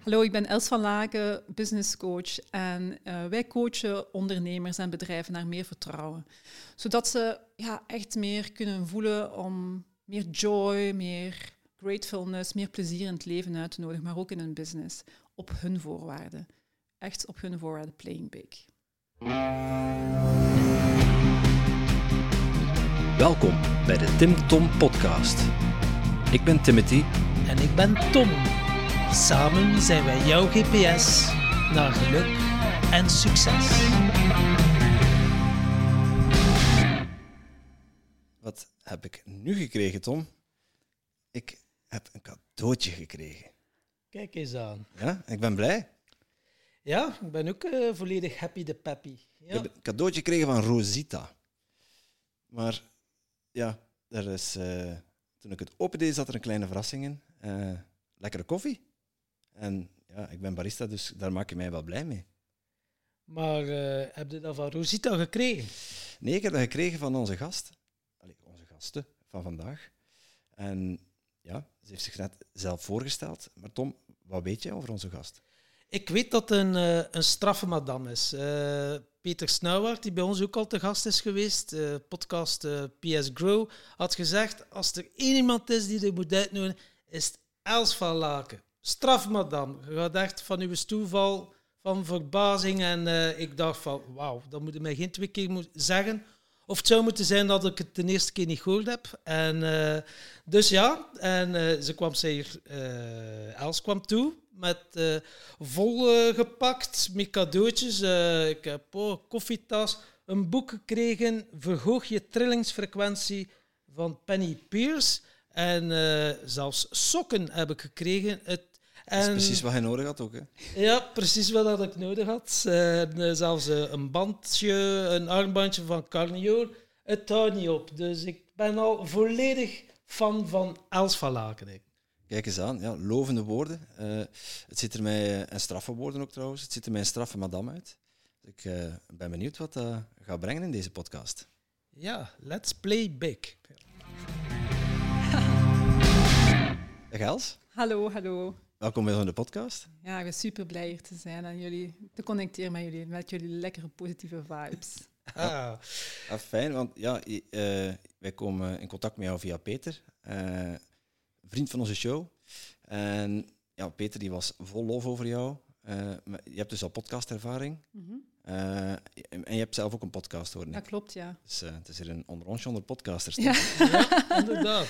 Hallo, ik ben Els van Laken, business coach. En uh, wij coachen ondernemers en bedrijven naar meer vertrouwen. Zodat ze ja, echt meer kunnen voelen om meer joy, meer gratefulness, meer plezier in het leven uit te nodigen, maar ook in hun business. Op hun voorwaarden. Echt op hun voorwaarden, playing big. Welkom bij de Tim Tom Podcast. Ik ben Timothy. En ik ben Tom. Samen zijn wij jouw GPS naar geluk en succes. Wat heb ik nu gekregen, Tom? Ik heb een cadeautje gekregen. Kijk eens aan. Ja, ik ben blij. Ja, ik ben ook uh, volledig happy de peppy. Ja. Ik heb een cadeautje gekregen van Rosita. Maar ja, er is, uh, toen ik het opende, zat er een kleine verrassing in. Uh, lekkere koffie. En ja, ik ben barista, dus daar maak je mij wel blij mee. Maar uh, heb je dat van Rosita gekregen? Nee, ik heb dat gekregen van onze gast. Allee, onze gasten van vandaag. En ja, ze heeft zich net zelf voorgesteld. Maar Tom, wat weet jij over onze gast? Ik weet dat het een, uh, een straffe madame is. Uh, Peter Snauwaard, die bij ons ook al te gast is geweest, uh, podcast PS Grow, had gezegd, als er één iemand is die er moet uitnodigen, is het Els van Laken straf, madame. Je gaat echt van uw stoel van verbazing. En uh, ik dacht van, wauw, dat moet je mij geen twee keer zeggen. Of het zou moeten zijn dat ik het de eerste keer niet gehoord heb. En, uh, dus ja, en uh, ze kwam zeer, Els kwam toe met vol gepakt met cadeautjes. ik heb oh, koffietas, een boek gekregen, Verhoog je trillingsfrequentie van Penny Pierce. En zelfs sokken heb ik gekregen. Het dat is precies wat hij nodig had ook. Hè? Ja, precies wat ik nodig had. En, uh, zelfs uh, een bandje, een armbandje van Carnio. Het houdt niet op. Dus ik ben al volledig fan van Els van Laken. Kijk eens aan, ja, lovende woorden. Uh, het ziet er mij, en straffe woorden ook trouwens, het ziet er mij een straffe madame uit. Dus ik ben benieuwd wat dat gaat brengen in deze podcast. Ja, let's play big. Dag Els. Hallo, hallo. Welkom bij de podcast. Ja, ik ben super blij hier te zijn en jullie te connecteren met jullie, met jullie lekkere positieve vibes. Ah, ah fijn, want ja, uh, wij komen in contact met jou via Peter, uh, vriend van onze show. En ja, Peter die was vol lof over jou. Uh, je hebt dus al podcastervaring. Mm -hmm. en je hebt zelf ook een podcast, hoor ik. Dat klopt, ja. Dus het is hier een onder ons onder podcasters. Ja, ja inderdaad.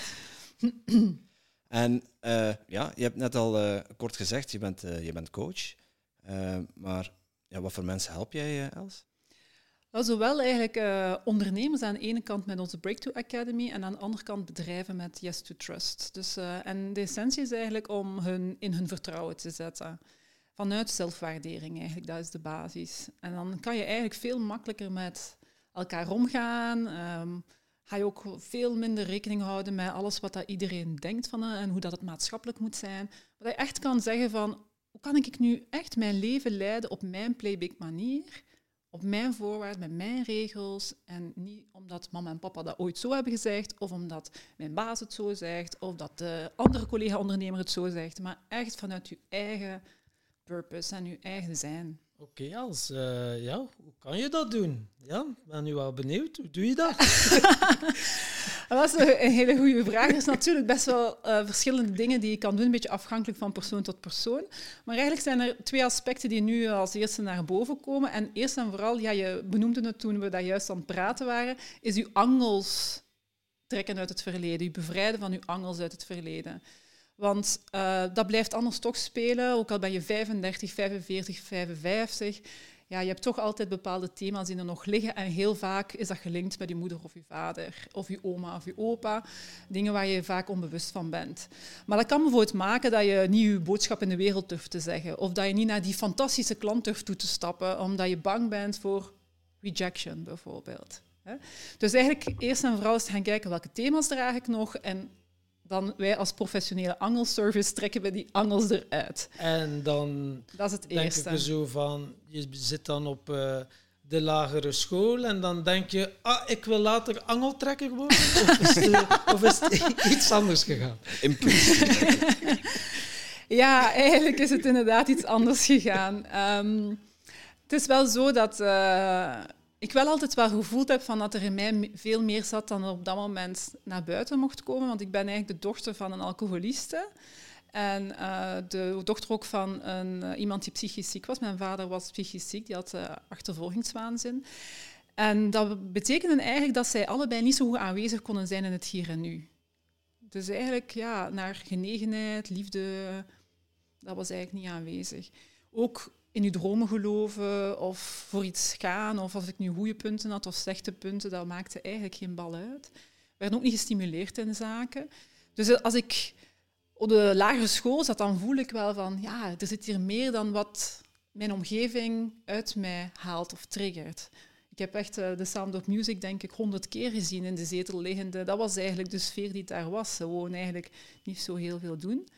En uh, ja, je hebt net al uh, kort gezegd, je bent, uh, je bent coach. maar ja, wat voor mensen help jij, Els? Wel, zowel eigenlijk ondernemers aan de ene kant met onze Breakthrough Academy en aan de andere kant bedrijven met Yes to Trust. Dus, en de essentie is eigenlijk om hun in hun vertrouwen te zetten. Vanuit zelfwaardering eigenlijk, dat is de basis. En dan kan je eigenlijk veel makkelijker met elkaar omgaan. Um, ga je ook veel minder rekening houden met alles wat dat iedereen denkt van en hoe dat het maatschappelijk moet zijn. Wat je echt kan zeggen van, hoe kan ik nu echt mijn leven leiden op mijn playback manier, op mijn voorwaarden, met mijn regels en niet omdat mama en papa dat ooit zo hebben gezegd of omdat mijn baas het zo zegt of dat de andere collega-ondernemer het zo zegt, maar echt vanuit je eigen purpose en je eigen zijn. Oké, als uh, ja, hoe kan je dat doen? Ja, ben nu wel benieuwd. Hoe doe je dat? dat is een hele goede vraag. Er zijn natuurlijk best wel uh, verschillende dingen die je kan doen, een beetje afhankelijk van persoon tot persoon. Maar eigenlijk zijn er twee aspecten die nu als eerste naar boven komen. En eerst en vooral, ja, je benoemde het toen we daar juist aan het praten waren, is je angels trekken uit het verleden, je bevrijden van je angels uit het verleden. Want uh, dat blijft anders toch spelen, ook al ben je 35, 45, 55. Ja, je hebt toch altijd bepaalde thema's die er nog liggen. En heel vaak is dat gelinkt met je moeder of je vader, of je oma of je opa. Dingen waar je vaak onbewust van bent. Maar dat kan bijvoorbeeld maken dat je niet je boodschap in de wereld durft te zeggen. Of dat je niet naar die fantastische klant durft toe te stappen, omdat je bang bent voor rejection bijvoorbeeld. Dus eigenlijk eerst en vooral eens gaan kijken welke thema's draag ik nog en dan wij als professionele angelservice trekken we die angels eruit. En dan dat is het denk eerste. ik zo van, je zit dan op uh, de lagere school en dan denk je, ah, ik wil later angeltrekker worden? of, is het, of is het iets anders gegaan? Ja, eigenlijk is het inderdaad iets anders gegaan. Ehm, het is wel zo dat uh, ik wel altijd wel gevoeld heb van dat er in mij veel meer zat dan er op dat moment naar buiten mocht komen. Want ik ben eigenlijk de dochter van een alcoholiste. En uh, de dochter ook van een, uh, iemand die psychisch ziek was. Mijn vader was psychisch ziek, die had achtervolgingswaanzin. En dat betekende eigenlijk dat zij allebei niet zo goed aanwezig konden zijn in het hier en nu. Dus eigenlijk ja, naar genegenheid, liefde, dat was eigenlijk niet aanwezig. Ook in je dromen geloven of voor iets gaan, of als ik nu goede punten had of slechte punten, dat maakte eigenlijk geen bal uit. We werden ook niet gestimuleerd in zaken. Dus als ik op de lagere school zat, dan voel ik wel van, ja, er zit hier meer dan wat mijn omgeving uit mij haalt of triggert. Ik heb echt uh, de Sound of Music, denk ik, honderd keer gezien in de zetel liggende. Dat was eigenlijk de sfeer die daar was. Gewoon eigenlijk niet zo heel veel doen.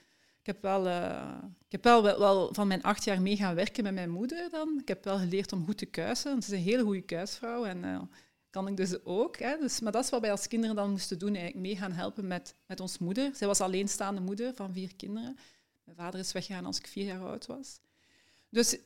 Ik heb wel, uh, ik heb wel, wel, van mijn acht jaar mee gaan werken met mijn moeder dan. Ik heb wel geleerd om goed te kuisen. Want ze is een hele goede kuisvrouw en uh, kan ik dus ook. Hè. Dus, maar dat is wat wij als kinderen dan moesten doen, eigenlijk mee gaan helpen met, met ons moeder. Zij was alleenstaande moeder van vier kinderen. Mijn vader is weggegaan als ik vier jaar oud was. Dus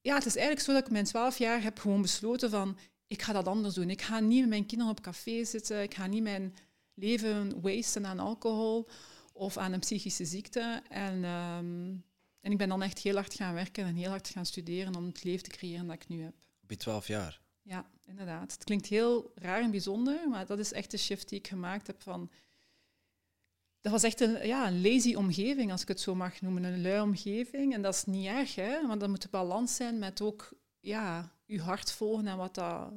ja, het is eigenlijk zo dat ik mijn twaalf jaar heb gewoon besloten van ik ga dat anders doen. Ik ga niet met mijn kinderen op café zitten. Ik ga niet mijn leven wasten aan alcohol of aan een psychische ziekte. En, um, en ik ben dan echt heel hard gaan werken en heel hard gaan studeren om het leven te creëren dat ik nu heb. Op je twaalf jaar? Ja, inderdaad. Het klinkt heel raar en bijzonder, maar dat is echt de shift die ik gemaakt heb van... Dat was echt een, ja, een lazy omgeving, als ik het zo mag noemen. Een lui omgeving. En dat is niet erg, hè, want dat moet een balans zijn met ook ja, je hart volgen en wat dat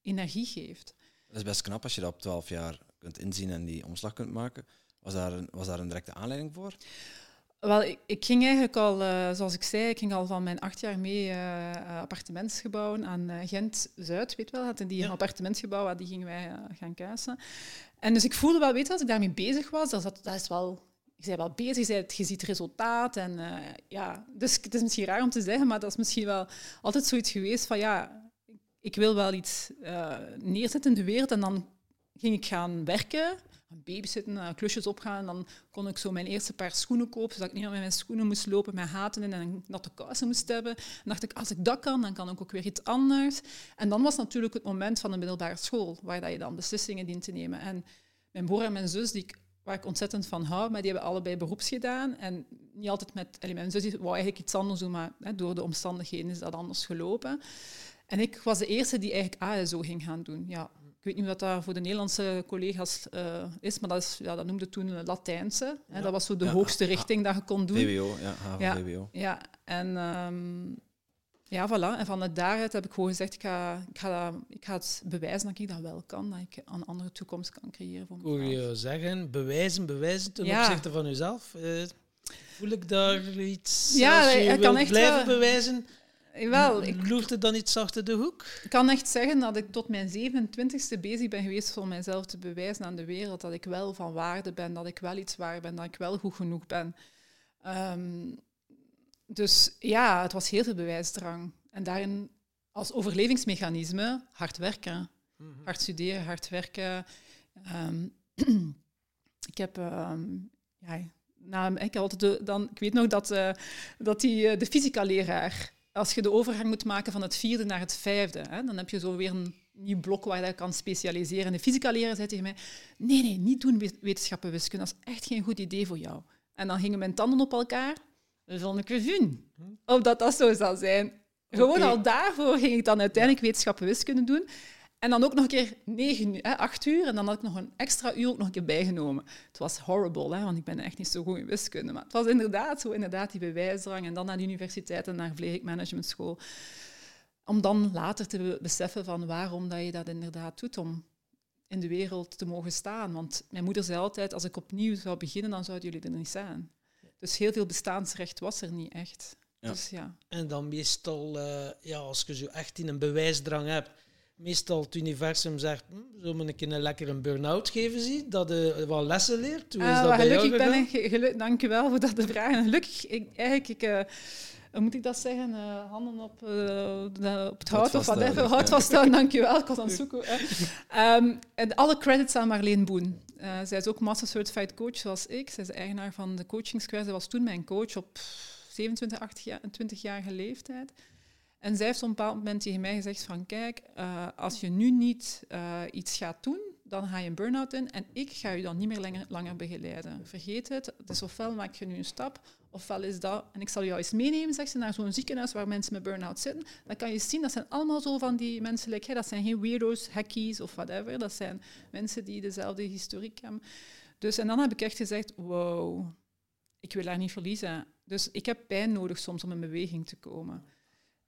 energie geeft. Dat is best knap als je dat op 12 jaar kunt inzien en die omslag kunt maken. Was daar een, was daar een directe aanleiding voor? Wel, ik, ik ging eigenlijk al, uh, zoals ik zei, ik ging al van mijn acht jaar mee uh, appartementsgebouwen aan Gent-Zuid, weet wel, hadden die ja. een appartementsgebouw, waar die gingen wij gaan kuisen. En dus ik voelde wel, weet je, als ik daarmee bezig was, dat, dat, dat is wel je bent wel bezig, je, je ziet resultaat. En, ja, dus het is misschien raar om te zeggen, maar dat is misschien wel altijd zoiets geweest van ja, ik wil wel iets neerzetten in de wereld. En dan ging ik gaan werken, babysitten, uh, klusjes opgaan. En dan kon ik zo mijn eerste paar schoenen kopen, zodat ik niet meer met mijn schoenen moest lopen, met haten in en natte kousen moest hebben. En dacht ik, als ik dat kan, dan kan ik ook weer iets anders. En dan was natuurlijk het moment van de middelbare school, waar dat je dan beslissingen dient te nemen. En mijn broer en mijn zus, die ik waar ik ontzettend van hou, maar die hebben allebei beroeps gedaan. En niet altijd met... Allee, mijn zus wou eigenlijk iets anders doen, maar hè, door de omstandigheden is dat anders gelopen. En ik was de eerste die eigenlijk ASO ging gaan doen. Ja, ik weet niet of dat voor de Nederlandse collega's uh, is, maar dat, is, ja, dat noemde toen Latijnse. Hè, dat was zo de Ja, hoogste ja, richting dat je kon doen. VWO, ja, HAVO, Ja. VWO. Ja, en ehm, ja, voilà. En vanuit daaruit heb ik gewoon gezegd, ik ga, ik, ga dat, ik ga het bewijzen dat ik dat wel kan, dat ik een andere toekomst kan creëren voor mezelf. je zeggen, bewijzen, bewijzen ten Ja. opzichte van jezelf. Eh, voel ik daar iets... Ja, als je ik kan echt blijven wel- bewijzen, Wel, ik loert er dan iets achter de hoek? Ik kan echt zeggen dat ik tot mijn 27ste bezig ben geweest om mijzelf te bewijzen aan de wereld dat ik wel van waarde ben, dat ik wel iets waard ben, dat ik wel goed genoeg ben. Ehm, dus ja, het was heel veel bewijsdrang. En daarin als overlevingsmechanisme hard werken. Hard studeren, hard werken. Ehm, ik heb... ehm, ja, na, ik, had de, dan, ik weet nog dat, eh, dat die, eh, de fysica-leraar, als je de overgang moet maken van het vierde naar het vijfde, hè, dan heb je zo weer een nieuw blok waar je kan specialiseren. En de fysica-leraar zei tegen mij, nee, nee, niet doen we- wetenschappen wiskunde, dat is echt geen goed idee voor jou. En dan gingen mijn tanden op elkaar, een keer zien of dat dat zo zou zijn. Gewoon al daarvoor ging ik dan uiteindelijk wetenschappen wiskunde doen. En dan ook nog een keer negen, uur, hè, acht uur. En dan had ik nog een extra uur ook nog een keer bijgenomen. Het was horrible, hè, want ik ben echt niet zo goed in wiskunde. Maar het was inderdaad zo, inderdaad die bewijsdrang. En dan naar de universiteit en naar Vlerik Management School. Om dan later te be- beseffen van waarom dat je dat inderdaad doet. Om in de wereld te mogen staan. Want mijn moeder zei altijd, als ik opnieuw zou beginnen, dan zouden jullie er niet zijn. Dus heel veel bestaansrecht was er niet echt. Ja. Dus ja. En dan meestal, eh, ja, als je zo echt in een bewijsdrang hebt, meestal het universum zegt, hm, zullen we een keer een lekker een burn-out geven, zie, dat je wat lessen leert. Hoe is Ah, dat bij jou gelukkig ben gegaan? ik, gelu- dank je wel voor dat de vraag. Gelukkig, ik, eigenlijk, ik, eh, moet ik dat zeggen? Eh, handen op, uh, de, op het hout of vasthouden, whatever. ja. Hout vasthouden, dankjewel. Ik was aan het zoeken. hè. Ehm, en alle credits aan Marleen Boen. Eh, zij is ook Master Certified Coach zoals ik. Zij is de eigenaar van de Coaching Square. Zij was toen mijn coach op 27, 28-jarige leeftijd. En zij heeft op een bepaald moment tegen mij gezegd van kijk, eh, als je nu niet eh, iets gaat doen, dan ga je een burn-out in en ik ga je dan niet meer langer, langer begeleiden. Vergeet het. Dus ofwel maak je nu een stap, ofwel is dat... En ik zal jou eens meenemen, zegt ze, naar zo'n ziekenhuis waar mensen met burn-out zitten. Dan kan je zien, dat zijn allemaal zo van die hè, dat zijn geen weirdo's, hackies of whatever. Dat zijn mensen die dezelfde historiek hebben. Dus, en dan heb ik echt gezegd, wow, ik wil haar niet verliezen. Dus ik heb pijn nodig soms om in beweging te komen.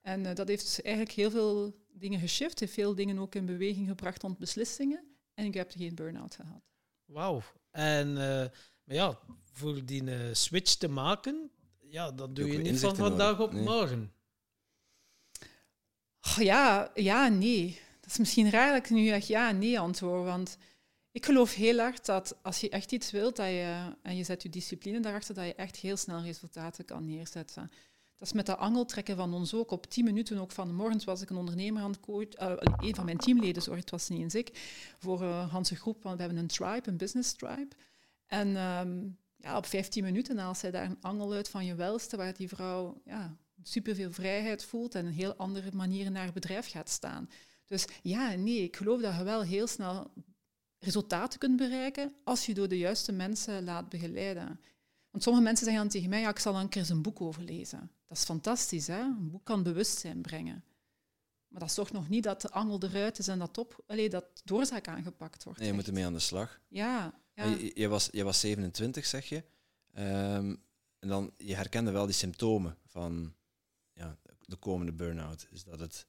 En eh, dat heeft eigenlijk heel veel dingen geshift, heeft veel dingen ook in beweging gebracht rond beslissingen. En ik heb geen burn-out gehad. Wauw. En eh, maar ja, voor die eh, switch te maken, ja, dat doe je niet van vandaag nodig. op Nee. morgen. Oh, ja, ja, nee. Dat is misschien raar dat ik nu echt ja en nee antwoord. Want ik geloof heel erg dat als je echt iets wilt dat je, en je zet je discipline daarachter, dat je echt heel snel resultaten kan neerzetten. Dat is met dat angeltrekken van ons ook. Op tien minuten ook van de morgens was ik een ondernemer aan het coach. eh, een van mijn teamleden, sorry, het was niet eens ik. Voor een Hanse groep, want we hebben een tribe, een business tribe. En ehm, ja, op 15 minuten haalt zij daar een angel uit van je welste, waar die vrouw ja, superveel vrijheid voelt en een heel andere manier naar het bedrijf gaat staan. Dus ja nee, ik geloof dat je wel heel snel resultaten kunt bereiken als je door de juiste mensen laat begeleiden. Want sommige mensen zeggen dan tegen mij, ja, ik zal een keer een boek over lezen. Dat is fantastisch, hè? Een boek kan bewustzijn brengen. Maar dat zorgt nog niet dat de angel eruit is en dat, op, allee, dat doorzaak aangepakt wordt. Nee, je moet echt. ermee aan de slag. Ja, Je, je, was, je was 27, zeg je. Ehm, en dan, je herkende wel die symptomen van ja, de komende burn-out. Is dat het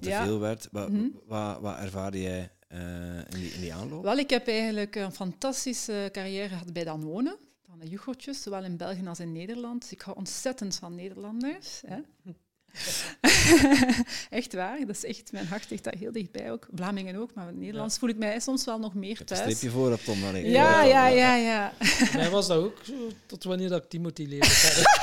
te Ja. veel werd? Wat, Mhm. wat, wat ervaarde jij eh, in, die, in die aanloop? Wel, ik heb eigenlijk een fantastische carrière gehad bij Danone, van de yoghurtjes, zowel in België als in Nederland. Ik hou ontzettend van Nederlanders. Hè. echt waar, dat is echt, mijn hart ligt daar heel dichtbij ook. Vlamingen ook, maar in het Nederlands voel ik mij soms wel nog meer Ik heb een thuis. streepje voor op Tom. maar ik- Ja, ja, ja, ja. Mij was dat ook zo, tot wanneer dat ik Timothy leerde.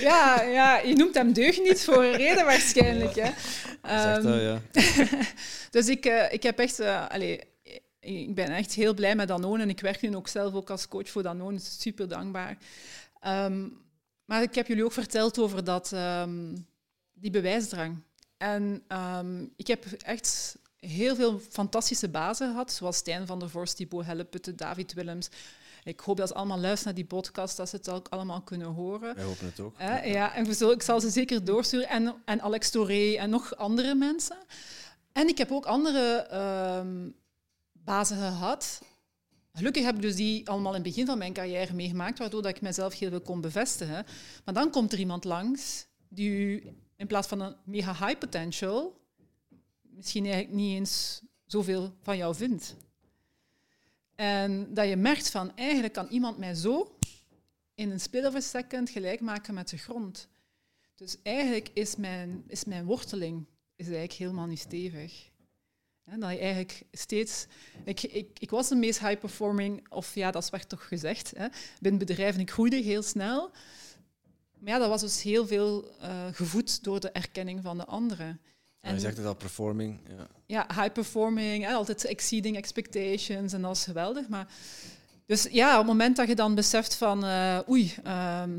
Ja, ja, je noemt hem deugniet voor een reden waarschijnlijk. Hè. Zegt dat, Ehm, ja. Dus ik, eh, ik heb echt... eh, allee, ik ben echt heel blij met Danone en ik werk nu ook zelf ook als coach voor Danone. Super dankbaar. Ehm, maar ik heb jullie ook verteld over dat, ehm, die bewijsdrang. En ehm, ik heb echt heel veel fantastische bazen gehad, zoals Stijn van der Vorst, Thibaut Helleputte, David Willems. Ik hoop dat ze allemaal luisteren naar die podcast, dat ze het ook allemaal kunnen horen. Wij hopen het ook. Hè, ja, en ik zal ze zeker doorsturen. En, en Alex Toré en nog andere mensen. En ik heb ook andere bazen gehad. Gelukkig heb ik dus die allemaal in het begin van mijn carrière meegemaakt, waardoor dat ik mezelf heel veel kon bevestigen. Maar dan komt er iemand langs die in plaats van een mega high potential misschien eigenlijk niet eens zoveel van jou vindt. En dat je merkt van, eigenlijk kan iemand mij zo in een split second gelijk maken met de grond. Dus eigenlijk is mijn, is mijn worteling is eigenlijk helemaal niet stevig. Hè, dat je eigenlijk steeds... Ik, ik, ik was de meest high-performing, of ja, dat werd toch gezegd, hè, binnen bedrijven. Ik groeide heel snel. Maar ja, dat was dus heel veel eh, gevoed door de erkenning van de anderen. Ja, je zegt het al, performing. Ja. Ja, high performing, hè, altijd exceeding expectations en dat is geweldig. Maar dus ja, op het moment dat je dan beseft van eh, oei, ehm,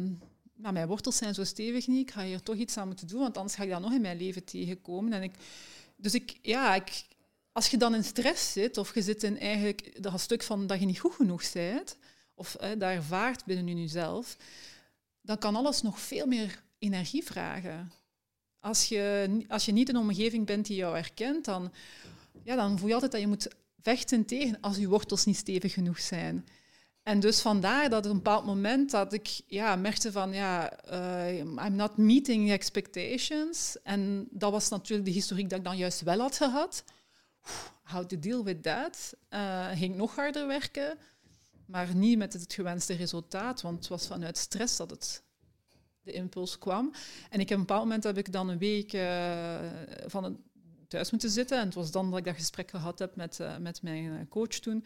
nou, mijn wortels zijn zo stevig niet, ik ga hier toch iets aan moeten doen, want anders ga ik dat nog in mijn leven tegenkomen. En ik, dus ik, ja, ik, als je dan in stress zit, of je zit in eigenlijk dat stuk van dat je niet goed genoeg bent, of dat ervaart binnen jezelf, dan kan alles nog veel meer energie vragen. Als je, als je niet in een omgeving bent die jou herkent, dan, ja, dan voel je altijd dat je moet vechten tegen als je wortels niet stevig genoeg zijn. En dus vandaar dat op een bepaald moment dat ik ja, merkte van ja, eh, I'm not meeting expectations. En dat was natuurlijk de historiek dat ik dan juist wel had gehad. How to deal with that. Eh, ging nog harder werken, maar niet met het gewenste resultaat, want het was vanuit stress dat het de impuls kwam. En ik heb een bepaald moment heb ik dan een week eh, van een thuis moeten zitten. En het was dan dat ik dat gesprek gehad heb met, uh, met mijn coach toen.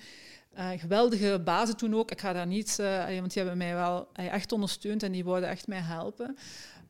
Uh, geweldige bazen toen ook. Ik ga daar niet, uh, want die hebben mij wel echt ondersteund en die wouden echt mij helpen.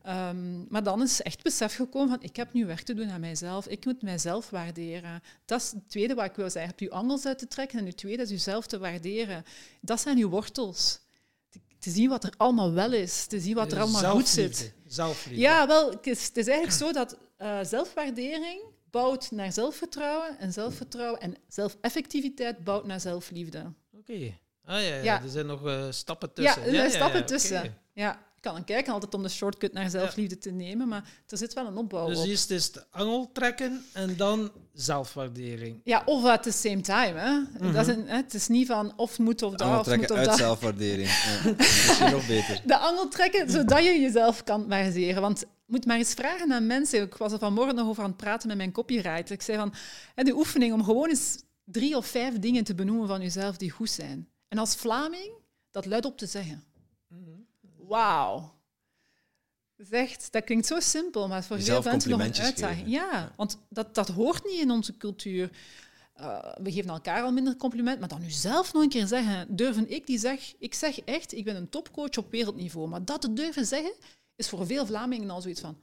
Um, maar dan is echt besef gekomen van ik heb nu werk te doen aan mijzelf. Ik moet mijzelf waarderen. Dat is het tweede wat ik wil zeggen. Heb je angels uit te trekken en het tweede is jezelf te waarderen. Dat zijn uw wortels. Te, te zien wat er allemaal wel is. Te zien wat er allemaal goed zit. Zelfliefde. Ja, wel, het is, het is eigenlijk zo dat uh, zelfwaardering bouwt naar zelfvertrouwen en zelfvertrouwen en zelfeffectiviteit bouwt naar zelfliefde. Oké. Okay. Ah ja, ja, ja, er zijn nog uh, stappen tussen. Ja, er zijn stappen tussen. Okay. Ja kan kijken altijd om de shortcut naar zelfliefde te nemen, maar er zit wel een opbouw dus op. eerst is het angel trekken en dan zelfwaardering. Ja, of at the same time. Hè. Mm -hmm. dat is een, hè. Het is niet van of moet of dat, of moet of uit dat. zelfwaardering. Ja, misschien nog beter. De angel trekken, zodat je jezelf kan waarderen. Want moet maar eens vragen aan mensen. Ik was er vanmorgen nog over aan het praten met mijn copywriter. Ik zei van, hè, de oefening om gewoon eens drie of vijf dingen te benoemen van jezelf die goed zijn. En als Vlaming dat luid op te zeggen. Wauw, zegt, dat klinkt zo simpel, maar voor veel mensen nog een uitdaging. Ja, ja, want dat, dat hoort niet in onze cultuur. Uh, we geven elkaar al minder compliment, maar dan nu zelf nog een keer zeggen, durven ik die zeg, ik zeg echt, ik ben een topcoach op wereldniveau, maar dat te durven zeggen, is voor veel Vlamingen al zoiets van,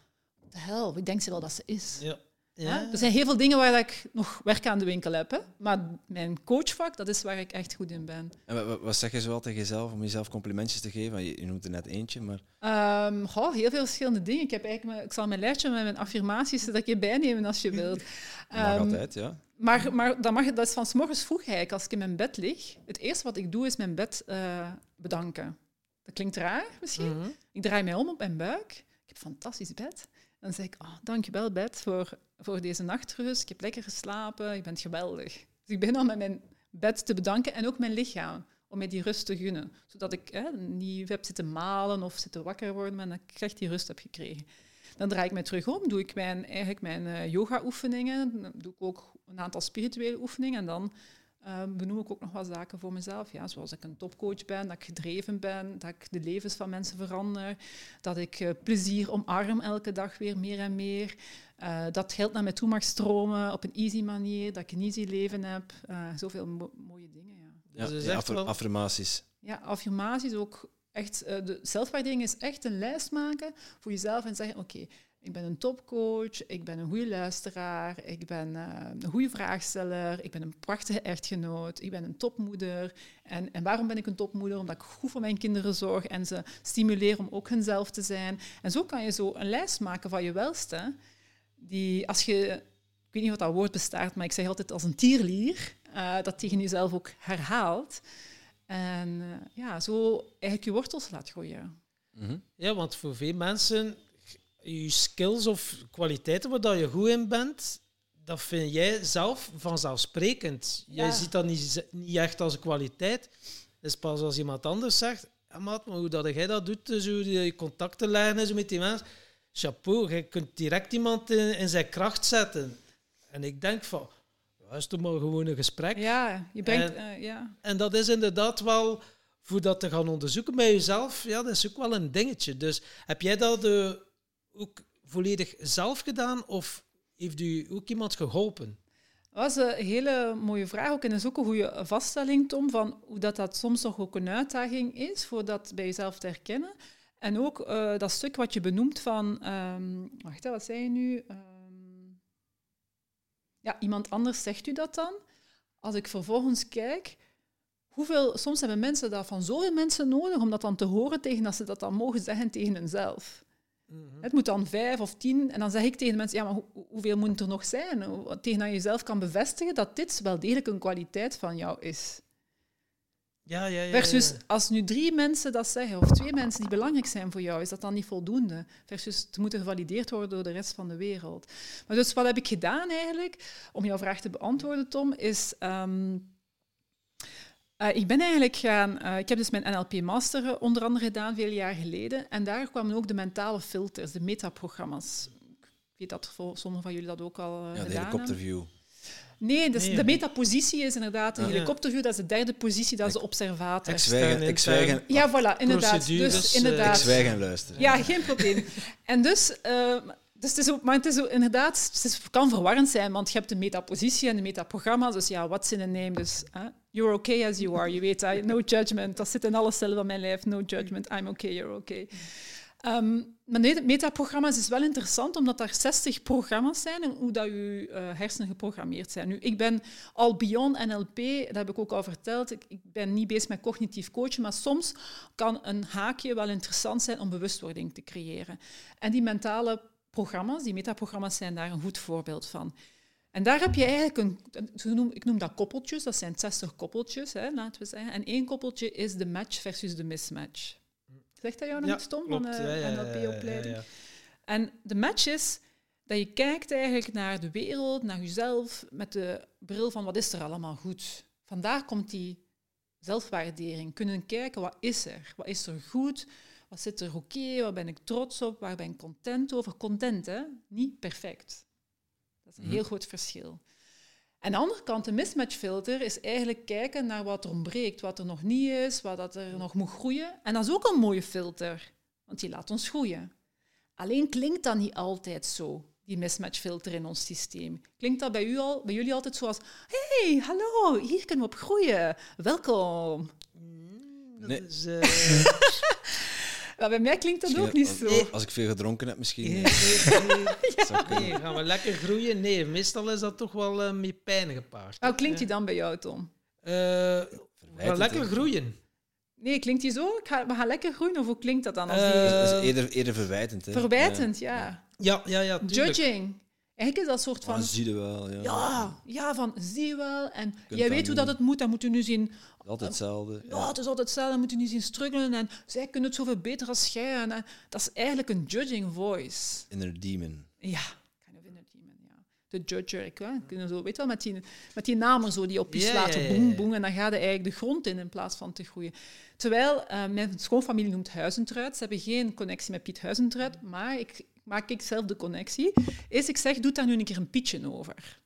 de hel, wie denkt ze wel dat ze is? Ja. Ja. Er zijn heel veel dingen waar ik nog werk aan de winkel heb. Hè? Maar mijn coachvak, dat is waar ik echt goed in ben. En wat zeg je zo tegen jezelf om jezelf complimentjes te geven? Je, noemt er net eentje, maar... Um, oh, heel veel verschillende dingen. Ik, heb eigenlijk mijn, ik zal mijn lijstje met mijn affirmaties dat je bijnemen als je wilt. Mag um, altijd, ja. Maar, maar dat, mag, dat is van s morgens vroeg eigenlijk. Als ik in mijn bed lig, het eerste wat ik doe is mijn bed uh, bedanken. Dat klinkt raar misschien. Mm -hmm. Ik draai mij om op mijn buik. Ik heb een fantastisch bed. Dan zeg ik, oh, dankjewel bed voor, voor deze nachtrust. Ik heb lekker geslapen, je bent geweldig. Dus ik begin dan met mijn bed te bedanken en ook mijn lichaam, om mij die rust te gunnen. Zodat ik niet heb zitten malen of zitten wakker worden, maar dat ik echt die rust heb gekregen. Dan draai ik mij terug om, doe ik mijn, eigenlijk mijn uh, yoga-oefeningen, doe ik ook een aantal spirituele oefeningen en dan uh, benoem ik ook nog wat zaken voor mezelf. Ja, zoals dat ik een topcoach ben, dat ik gedreven ben, dat ik de levens van mensen verander, dat ik uh, plezier omarm elke dag weer meer en meer. Uh, dat geld naar mij toe mag stromen op een easy manier, dat ik een easy leven heb. zoveel mo mooie dingen. Ja, ja, dus ja affir wel... affirmaties. Ja, affirmaties ook. Echt, de zelfwaardering is echt een lijst maken voor jezelf en zeggen: Oké, okay, ik ben een topcoach, ik ben een goede luisteraar, ik ben uh, een goede vraagsteller, ik ben een prachtige echtgenoot, ik ben een topmoeder. En, en waarom ben ik een topmoeder? Omdat ik goed voor mijn kinderen zorg en ze stimuleer om ook hunzelf te zijn. En zo kan je zo een lijst maken van je welste, die als je, ik weet niet wat dat woord bestaat, maar ik zeg altijd als een tierlier, uh, dat tegen jezelf ook herhaalt. En uh, ja, zo eigenlijk je wortels laat groeien. -hmm. Ja, want voor veel mensen je skills of kwaliteiten waar je goed in bent, dat vind jij zelf vanzelfsprekend. Ja. Jij ziet dat niet, niet echt als een kwaliteit. Het is pas als iemand anders zegt, ja, maat, maar hoe dat jij dat doet, zo je contacten leggen zo met die mensen, chapeau, je kunt direct iemand in, in zijn kracht zetten. En ik denk van, is toch maar gewoon een gesprek. Ja, je brengt, en, uh, ja. en dat is inderdaad wel, voor dat te gaan onderzoeken bij jezelf, ja, dat is ook wel een dingetje. Dus heb jij dat... Uh, ook volledig zelf gedaan of heeft u ook iemand geholpen? Dat was een hele mooie vraag ook. En dat is ook een goede vaststelling, Tom, van hoe dat, dat soms nog ook een uitdaging is voor dat bij jezelf te herkennen. En ook uh, dat stuk wat je benoemt van... Um, wacht, wat zei je nu? Um, ja, iemand anders zegt u dat dan. Als ik vervolgens kijk... Hoeveel, soms hebben mensen dat van zoveel mensen nodig om dat dan te horen tegen dat ze dat dan mogen zeggen tegen hunzelf. Mm-hmm. Het moet dan vijf of tien. En dan zeg ik tegen mensen, ja, maar hoe, hoeveel moet er nog zijn? Tegen dat je jezelf kan bevestigen dat dit wel degelijk een kwaliteit van jou is. Ja, ja, ja, Versus als nu drie mensen dat zeggen, of twee mensen die belangrijk zijn voor jou, is dat dan niet voldoende? Versus het moet gevalideerd worden door de rest van de wereld. Maar dus wat heb ik gedaan eigenlijk, om jouw vraag te beantwoorden, Tom, is... Um, uh, ik ben eigenlijk gaan... Uh, ik heb dus mijn NLP-master onder andere gedaan, veel jaar geleden. En daar kwamen ook de mentale filters, de metaprogramma's. Ik weet dat voor sommigen van jullie dat ook al ja, gedaan de helikopterview. Nee, dus nee, de metapositie is inderdaad de helikopterview. Dat is de derde positie, dat is de observator. Ik zwijg, ik zwijg en, Ja, voilà, inderdaad. Dus, inderdaad. Ik zwijg en luisteren. Ja, geen probleem. en dus Dus het is ook, maar het is ook, inderdaad, het is- kan verwarrend zijn, want je hebt de metapositie en de metaprogramma. Dus ja, what's in a name? Dus hè, you're okay as you are. Je weet, hè, no judgment. Dat zit in alle cellen van mijn lijf. No judgment, I'm okay, you're okay. Ehm, maar metaprogramma's is wel interessant, omdat er 60 programma's zijn en hoe dat je eh, hersenen geprogrammeerd zijn. Nu, ik ben al beyond NLP, dat heb ik ook al verteld. Ik, ik ben niet bezig met cognitief coachen, maar soms kan een haakje wel interessant zijn om bewustwording te creëren. En die mentale programma's, die metaprogramma's, zijn daar een goed voorbeeld van. En daar heb je eigenlijk een, ik noem dat koppeltjes, dat zijn 60 koppeltjes, hè, laten we zeggen. En één koppeltje is de match versus de mismatch. Zegt dat jou nog Ja, iets, Tom, klopt. van ja, ja, NLP-opleiding? ja. En de match is dat je kijkt eigenlijk naar de wereld, naar jezelf, met de bril van wat is er allemaal goed. Vandaar komt die zelfwaardering. Kunnen kijken, wat is er? Wat is er goed? Wat zit er oké? Waar ben ik trots op? Waar ben ik content over? Content, hè? Niet perfect. Dat is een Mhm. heel groot verschil. En aan de andere kant, de mismatchfilter is eigenlijk kijken naar wat er ontbreekt, wat er nog niet is, wat dat er nog moet groeien. En dat is ook een mooie filter, want die laat ons groeien. Alleen klinkt dat niet altijd zo, die mismatchfilter in ons systeem. Klinkt dat bij, u al, bij jullie altijd zoals, hey, hallo, hier kunnen we op groeien, welkom. Dat Nee. is, eh, Maar bij mij klinkt dat Misschien ook niet als, zo. Als ik veel gedronken heb, misschien. nee, nee, gaan we lekker groeien? Nee, meestal is dat toch wel eh, met pijn gepaard. Hoe klinkt die dan bij jou, Tom? Eh, we gaan lekker groeien. Nee, klinkt die zo? Ik ga, we gaan lekker groeien, of hoe klinkt dat dan? Als die... Eh, Dat is eerder, eerder verwijtend. Hè. Verwijtend, ja. Ja, ja, ja. tuurlijk. Judging. Eigenlijk is dat soort Ja. van... Ah, zie je wel. Ja. Ja, ja, van zie je wel. En jij weet hoe dat het moet, dan moet u nu zien. Altijd hetzelfde. Ja, het is altijd hetzelfde, dan moet u nu zien struggelen. En zij kunnen het zoveel beter als jij. En, eh, dat is eigenlijk een judging voice. Inner demon. Ja, kind of inner demon, ja. De judger, ik hè. Zo, weet wel, met die, met die namen zo die op je Ja, slaat, boem, boem. En dan gaat je eigenlijk de grond in in plaats van te groeien. Terwijl eh, mijn schoonfamilie noemt Huizentruid. Ze hebben geen connectie met Piet Huizentruid, maar ik maak ik zelf de connectie. Is ik zeg, doe daar nu een keer een Pietje over.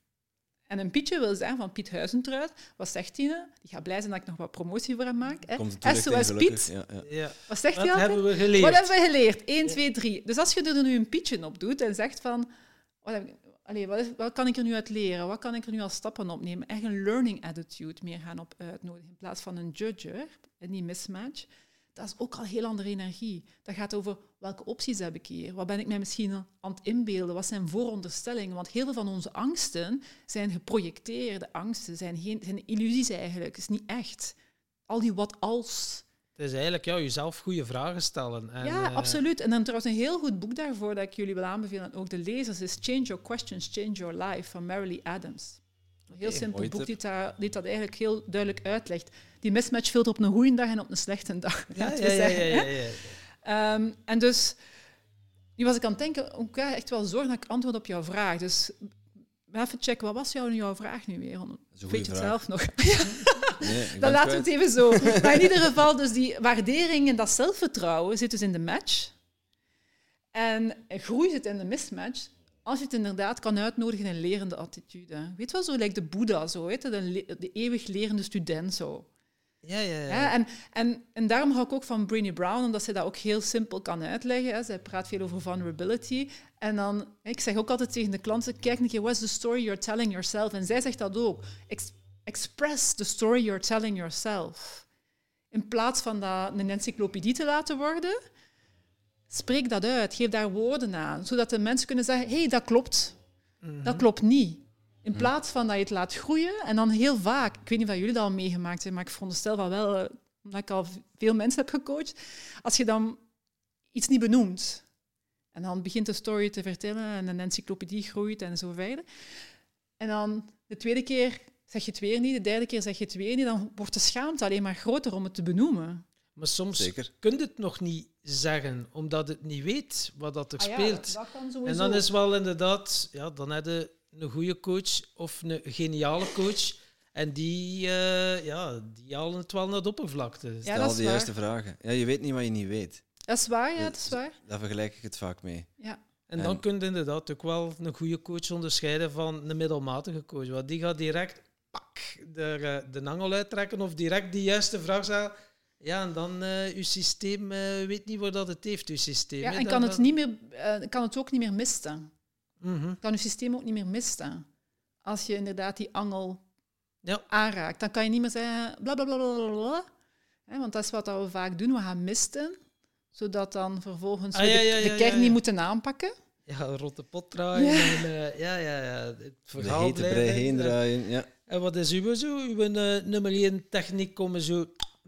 En een Pietje wil zeggen van Piet Huizentruid. Wat zegt hij? Die gaat blij zijn dat ik nog wat promotie voor hem maak. Hè? Komt het toelichting, SOS. Piet. Ja, ja. Ja. Wat zegt Wat hij altijd? hebben we geleerd? Wat hebben we geleerd? 1, 2, 3. Dus als je er nu een pietje op doet en zegt van... Wat, heb ik- allee, wat, wat kan ik er nu uit leren? Wat kan ik er nu als stappen opnemen? Echt een learning attitude meer gaan op uitnodigen. In plaats van een judger, en die mismatch. Dat is ook al heel andere energie. Dat gaat over welke opties heb ik hier? Wat ben ik mij misschien aan het inbeelden? Wat zijn vooronderstellingen? Want heel veel van onze angsten zijn geprojecteerde angsten, zijn, geen, zijn illusies eigenlijk. Het is niet echt. Al die wat-als... Het is eigenlijk ja, jezelf goede vragen stellen. En, ja, eh, absoluut. En dan trouwens een heel goed boek daarvoor dat ik jullie wil aanbevelen, en ook de lezers, is Change Your Questions, Change Your Life van Marilee Adams. Een heel simpel boek die, die dat eigenlijk heel duidelijk uitlegt. Die mismatch filter op een goede dag en op een slechte dag. Ja, laten ja, we ja, zeggen, ja, hè. ja, ja. Ehm, en dus, nu was ik aan het denken, ook ja, echt wel zorgen dat ik antwoord op jouw vraag. Dus even checken, wat was jouw, jouw vraag nu weer? Dat is een Weet je het zelf nog? Nee, ik Dan laten we het even zo. Maar in ieder geval, dus die waardering en dat zelfvertrouwen zit dus in de match. En groei zit in de mismatch. Als je het inderdaad kan uitnodigen in een lerende attitude. Weet wel, zo lijkt de Boeddha, zo, weet je, de, de eeuwig lerende student. Zo. Ja, ja, ja. En, en, en daarom hou ik ook van Brené Brown, omdat ze dat ook heel simpel kan uitleggen. Hè. Zij praat veel over vulnerability. En dan, ik zeg ook altijd tegen de klanten, kijk een keer, what's the story you're telling yourself? En zij zegt dat ook. Ex- express the story you're telling yourself. In plaats van dat een encyclopedie te laten worden, spreek dat uit, geef daar woorden aan, zodat de mensen kunnen zeggen, hé, hey, dat klopt. Mhm. Dat klopt niet. In plaats van dat je het laat groeien en dan heel vaak, ik weet niet of jullie dat al meegemaakt hebben, maar ik veronderstel van wel, eh, omdat ik al veel mensen heb gecoacht, als je dan iets niet benoemt en dan begint de story te vertellen en een encyclopedie groeit en zo verder, en dan de tweede keer zeg je het weer niet, de derde keer zeg je het weer niet, dan wordt de schaamte alleen maar groter om het te benoemen. Maar soms Zeker. kun je het nog niet zeggen, omdat het niet weet wat dat er Ah ja, speelt. dat kan en dan is wel inderdaad, ja, dan heb je een goede coach of een geniale coach. En die, eh, ja, die halen het wel naar de oppervlakte. Ja, Stel dat is de waar. juiste vragen. Ja, je weet niet wat je niet weet. Dat is waar, ja, dat is waar. Daar vergelijk ik het vaak mee. Ja. En dan En- kun je inderdaad ook wel een goede coach onderscheiden van een middelmatige coach. Want die gaat direct pak, de, eh, de angel uittrekken of direct die juiste vraag stellen. Ja, en dan uh, uw systeem uh, weet niet waar dat het heeft, uw systeem. Ja, en Dan- kan het, niet meer, kan het ook niet meer misten. Mhm. Kan je systeem ook niet meer misten. Als je inderdaad die angel Ja. aanraakt, dan kan je niet meer zeggen bla bla bla bla bla, want dat is wat dat we vaak doen, we gaan misten, zodat dan vervolgens Ah, we ja, de, ja, de kern ja, niet moeten aanpakken. Ja, rotte pot draaien. Ja. En, eh, ja, ja, ja. Het De verhaal hete brei heen draaien. Ja. En wat is uw zo? Uw eh, nummer 1 techniek om zo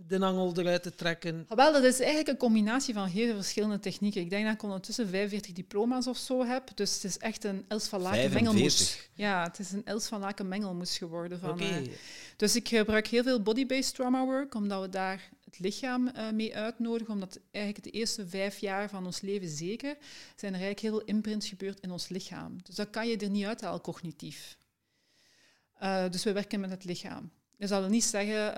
de angel eruit te trekken? Ah, Wel, dat is eigenlijk een combinatie van heel verschillende technieken. Ik denk dat ik ondertussen 45 diploma's of zo heb. Dus het is echt een Els van Laken mengelmoes. 45. Ja, het is een Els van Laken mengelmoes geworden. Van, Oké. eh, dus ik gebruik heel veel body-based trauma work, omdat we daar het lichaam eh, mee uitnodigen. Omdat eigenlijk de eerste vijf jaar van ons leven zeker, zijn er eigenlijk heel veel imprints gebeurd in ons lichaam. Dus dat kan je er niet uithalen cognitief. Eh, dus we werken met het lichaam. Dus dat niet zeggen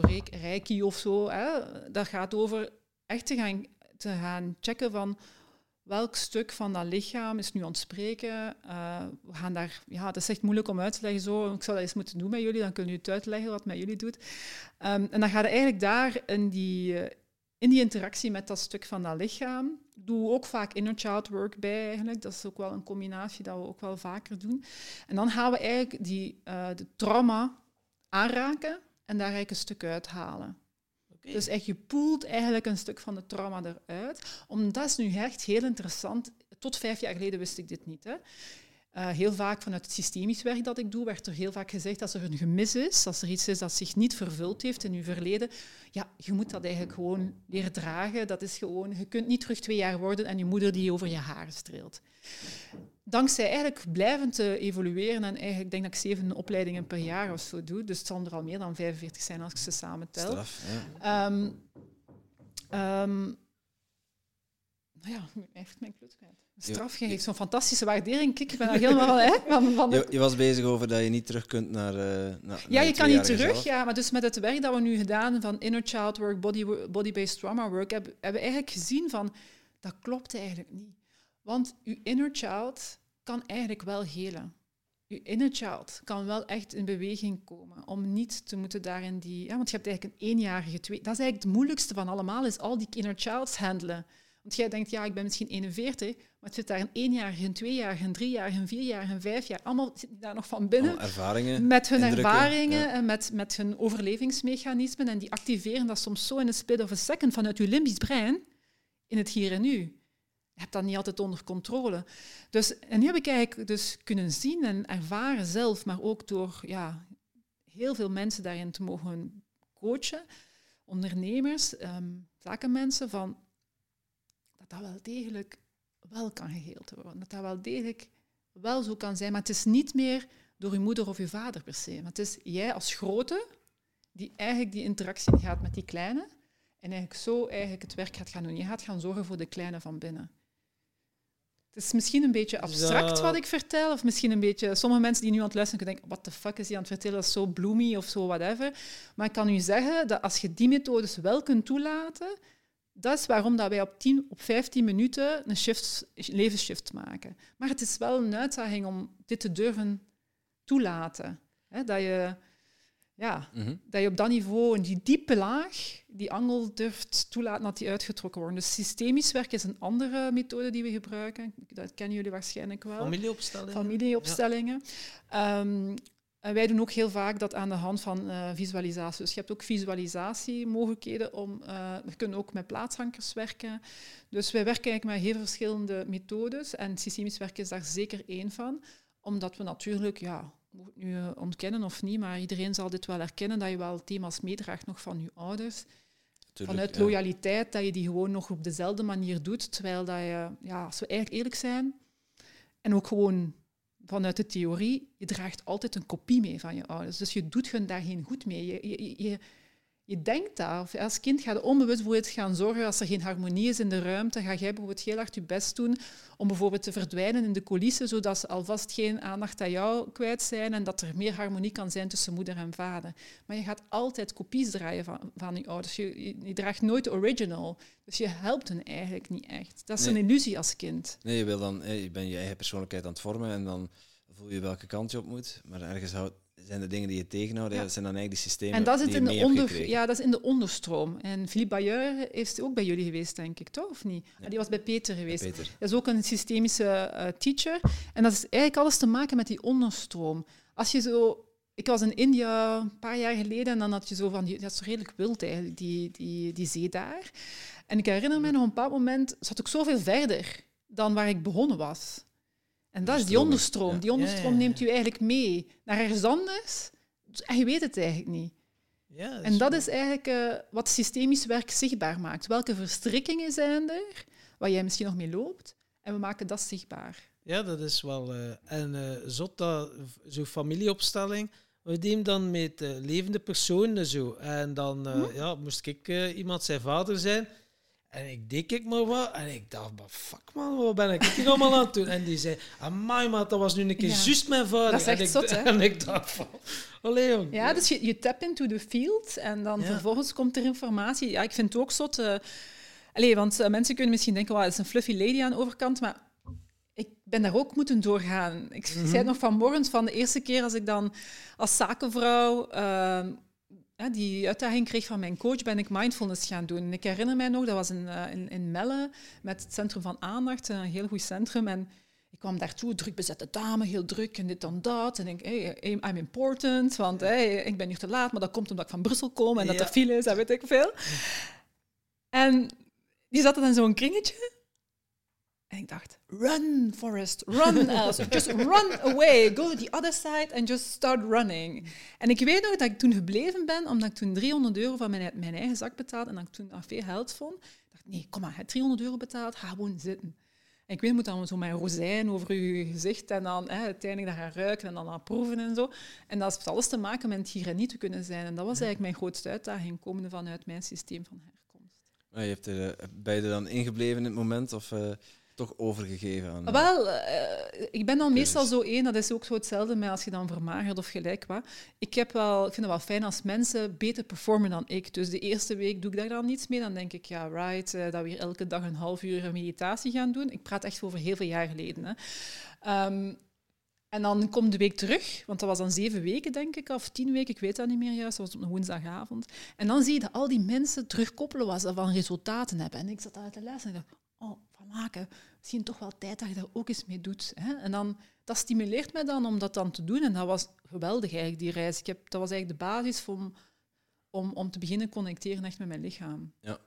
reik- reiki of zo. Hè. Dat gaat over echt te gaan, te gaan checken van welk stuk van dat lichaam is nu aan het spreken. Eh, we gaan daar, ja, dat is echt moeilijk om uit te leggen. Zo. Ik zou dat eens moeten doen met jullie, dan kunnen jullie het uitleggen wat het met jullie doet. Ehm, en dan ga je eigenlijk daar in die, eh, in die interactie met dat stuk van dat lichaam. Doe ook vaak inner child work bij eigenlijk. Dat is ook wel een combinatie dat we ook wel vaker doen. En dan gaan we eigenlijk die, de trauma aanraken en daar eigenlijk een stuk uithalen. Oké. Dus echt, je poelt eigenlijk een stuk van de trauma eruit. Omdat dat is nu echt heel interessant. Tot vijf jaar geleden wist ik dit niet. Hè. Eh, heel vaak vanuit het systemisch werk dat ik doe, werd er heel vaak gezegd dat er een gemis is, als er iets is dat zich niet vervuld heeft in je verleden. Ja, je moet dat eigenlijk gewoon leren dragen. Dat is gewoon, je kunt niet terug twee jaar worden en je moeder die over je haren streelt. Dankzij eigenlijk blijven te evolueren en eigenlijk ik denk dat ik zeven opleidingen per jaar of zo doe, dus het zal er al meer dan 45 zijn als ik ze samen tel. Straf. Ja. Ehm, nou ja, mijn klut kwijt. Straf, Je- je zo'n fantastische waardering. Kijk, ik ben al helemaal hè, van, van de- Je, was bezig over dat je niet terug kunt naar. eh naar Ja, je kan niet terug. zelf. Ja, maar dus met het werk dat we nu gedaan van inner child work, body, body-based trauma work, hebben, hebben we eigenlijk gezien van dat klopt eigenlijk niet. Want uw inner child kan eigenlijk wel helen. Uw inner child kan wel echt in beweging komen om niet te moeten daarin die... Ja, want je hebt eigenlijk een eenjarige, twee... Dat is eigenlijk het moeilijkste van allemaal, is al die inner childs handelen. Want jij denkt, ja, ik ben misschien 41, maar het zit daar een eenjarige, een tweejarige, een driejarige, een vierjarige, een vijfjarige. Allemaal zitten daar nog van binnen. Ervaringen. Met hun ervaringen ja. en met, met hun overlevingsmechanismen. En die activeren dat soms zo in een split of a second vanuit je limbisch brein in het hier en nu. Je hebt dat niet altijd onder controle. Dus, en nu heb ik eigenlijk dus kunnen zien en ervaren zelf, maar ook door ja, heel veel mensen daarin te mogen coachen, ondernemers, ehm, zakenmensen, van dat wel degelijk wel kan geheeld worden. Dat dat wel degelijk wel zo kan zijn, maar het is niet meer door je moeder of je vader per se. Maar het is jij als grote die eigenlijk die interactie gaat met die kleine en eigenlijk zo eigenlijk het werk gaat gaan doen. Je gaat gaan zorgen voor de kleine van binnen. Het is misschien een beetje abstract wat ik vertel, of misschien een beetje... Sommige mensen die nu aan het luisteren kunnen denken, what the fuck is hij aan het vertellen, dat is zo bloomy of zo, whatever. Maar ik kan u zeggen dat als je die methodes wel kunt toelaten, dat is waarom dat wij op, 10, op 15 minuten een shift, levensshift maken. Maar het is wel een uitdaging om dit te durven toelaten. Hè, dat, je, ja, Mhm. dat je op dat niveau, in die diepe laag, die angel durft toelaten dat die uitgetrokken wordt. Dus systemisch werk is een andere methode die we gebruiken. Dat kennen jullie waarschijnlijk wel Familieopstelling. familieopstellingen. Ehm, en wij doen ook heel vaak dat aan de hand van eh, visualisatie. Dus je hebt ook visualisatiemogelijkheden om... eh we kunnen ook met plaatsankers werken. Dus wij werken eigenlijk met heel verschillende methodes. En systemisch werken is daar zeker één van. Omdat we natuurlijk, ja, moet het nu eh, ontkennen of niet, maar iedereen zal dit wel herkennen, dat je wel thema's meedraagt nog van je ouders. Tuurlijk, Vanuit ja. loyaliteit, dat je die gewoon nog op dezelfde manier doet. Terwijl dat je, ja, als we eigenlijk eerlijk zijn, en ook gewoon vanuit de theorie, je draagt altijd een kopie mee van je ouders. Dus je doet hun daar geen goed mee. Je, je, je denkt daar. Of als kind ga je onbewust voor het gaan zorgen. Als er geen harmonie is in de ruimte, ga jij bijvoorbeeld heel hard je best doen om bijvoorbeeld te verdwijnen in de coulissen, zodat ze alvast geen aandacht aan jou kwijt zijn en dat er meer harmonie kan zijn tussen moeder en vader. Maar je gaat altijd kopies draaien van, van je ouders. Je, je, je draagt nooit de original. Dus je helpt hen eigenlijk niet echt. Dat is Nee. een illusie als kind. Nee, je, wil dan, eh, je bent je eigen persoonlijkheid aan het vormen en dan voel je welke kant je op moet. Maar ergens houdt, zijn de dingen die je tegenhouden, Ja. dat zijn dan eigenlijk die systemen En dat die zit je in de, onder, ja, dat is in de onderstroom. En Philippe Bayeur is ook bij jullie geweest, denk ik, toch? Of niet? Ja. Die was bij Peter geweest. Peter. Dat is ook een systemische eh, teacher. En dat is eigenlijk alles te maken met die onderstroom. Als je zo... Ik was in India een paar jaar geleden en dan had je zo van... die- Dat is redelijk wild eigenlijk, die, die, die zee daar. En ik herinner me nog een bepaald moment... zat ik zoveel verder dan waar ik begonnen was. En dat is die onderstroom. Die onderstroom neemt u eigenlijk mee naar ergens anders. En je weet het eigenlijk niet. Ja, En dat is eigenlijk eh, wat systemisch werk zichtbaar maakt. Welke verstrikkingen zijn er, waar jij misschien nog mee loopt, en we maken dat zichtbaar. Ja, dat is wel. eh, en eh zot dat zo'n familieopstelling. We deden dan met levende personen zo. En dan eh, Hm? ja, moest ik iemand zijn vader zijn. En ik deed ik maar wat. En ik dacht, maar fuck man, wat ben ik hier allemaal aan het doen? En die zei, amai man, dat was nu een keer Ja. juist mijn vader. Dat is echt en, ik, zot, hè? en ik dacht van, allee jong. Ja, dus je, je tap into the field en dan Ja. vervolgens komt er informatie. Ja, ik vind het ook zot. allee, want eh, mensen kunnen misschien denken, "Wauw, dat is een fluffy lady aan de overkant, maar ik ben daar ook moeten doorgaan. Ik zei het nog vanmorgen, van de eerste keer als ik dan als zakenvrouw ehm, ja, die uitdaging kreeg van mijn coach, ben ik mindfulness gaan doen. En ik herinner mij nog, dat was in, eh, in, in Melle, met het Centrum van Aandacht, een heel goed centrum. En ik kwam daartoe, druk bezette dame, heel druk en dit en dat. En ik, hey, I'm important, want hey, ik ben hier te laat, maar dat komt omdat ik van Brussel kom en dat Ja. er file is en weet ik veel. En die zaten in zo'n kringetje. En ik dacht, run, Forrest, run, Alice. Just run away. Go to the other side and just start running. En ik weet nog dat ik toen gebleven ben, omdat ik toen 300 euro van mijn, mijn eigen zak betaalde en dat ik toen veel geld vond. Ik dacht, nee, kom maar, je hebt 300 euro betaald, ga gewoon zitten. En ik weet, moet dan zo mijn rozijn over je gezicht en dan hè, uiteindelijk dat gaan ruiken en dan aan proeven en zo. En dat heeft alles te maken met hier en nu te kunnen zijn. En dat was eigenlijk mijn grootste uitdaging, komende vanuit mijn systeem van herkomst. Maar je hebt er, eh, er dan ingebleven in het moment of eh, toch overgegeven aan? eh, Wel, eh, ik ben dan meestal zo één, dat is ook zo hetzelfde met als je dan vermagert of gelijk wat. Ik, heb wel, ik vind het wel fijn als mensen beter performen dan ik. Dus de eerste week doe ik daar dan niets mee. Dan denk ik, ja, right, eh, dat we hier elke dag een half uur meditatie gaan doen. Ik praat echt over heel veel jaar geleden. Hè. Ehm, en dan komt de week terug, want dat was dan zeven weken, denk ik, of tien weken, ik weet dat niet meer juist, dat was op een woensdagavond. En dan zie je dat al die mensen terugkoppelen wat ze van resultaten hebben. En ik zat daar te lezen en dacht, maken, misschien toch wel tijd dat je daar ook eens mee doet. Hè? En dan, dat stimuleert mij dan om dat dan te doen. En dat was geweldig eigenlijk, die reis. Ik heb, dat was eigenlijk de basis om, om, om te beginnen connecteren echt met mijn lichaam. Ja.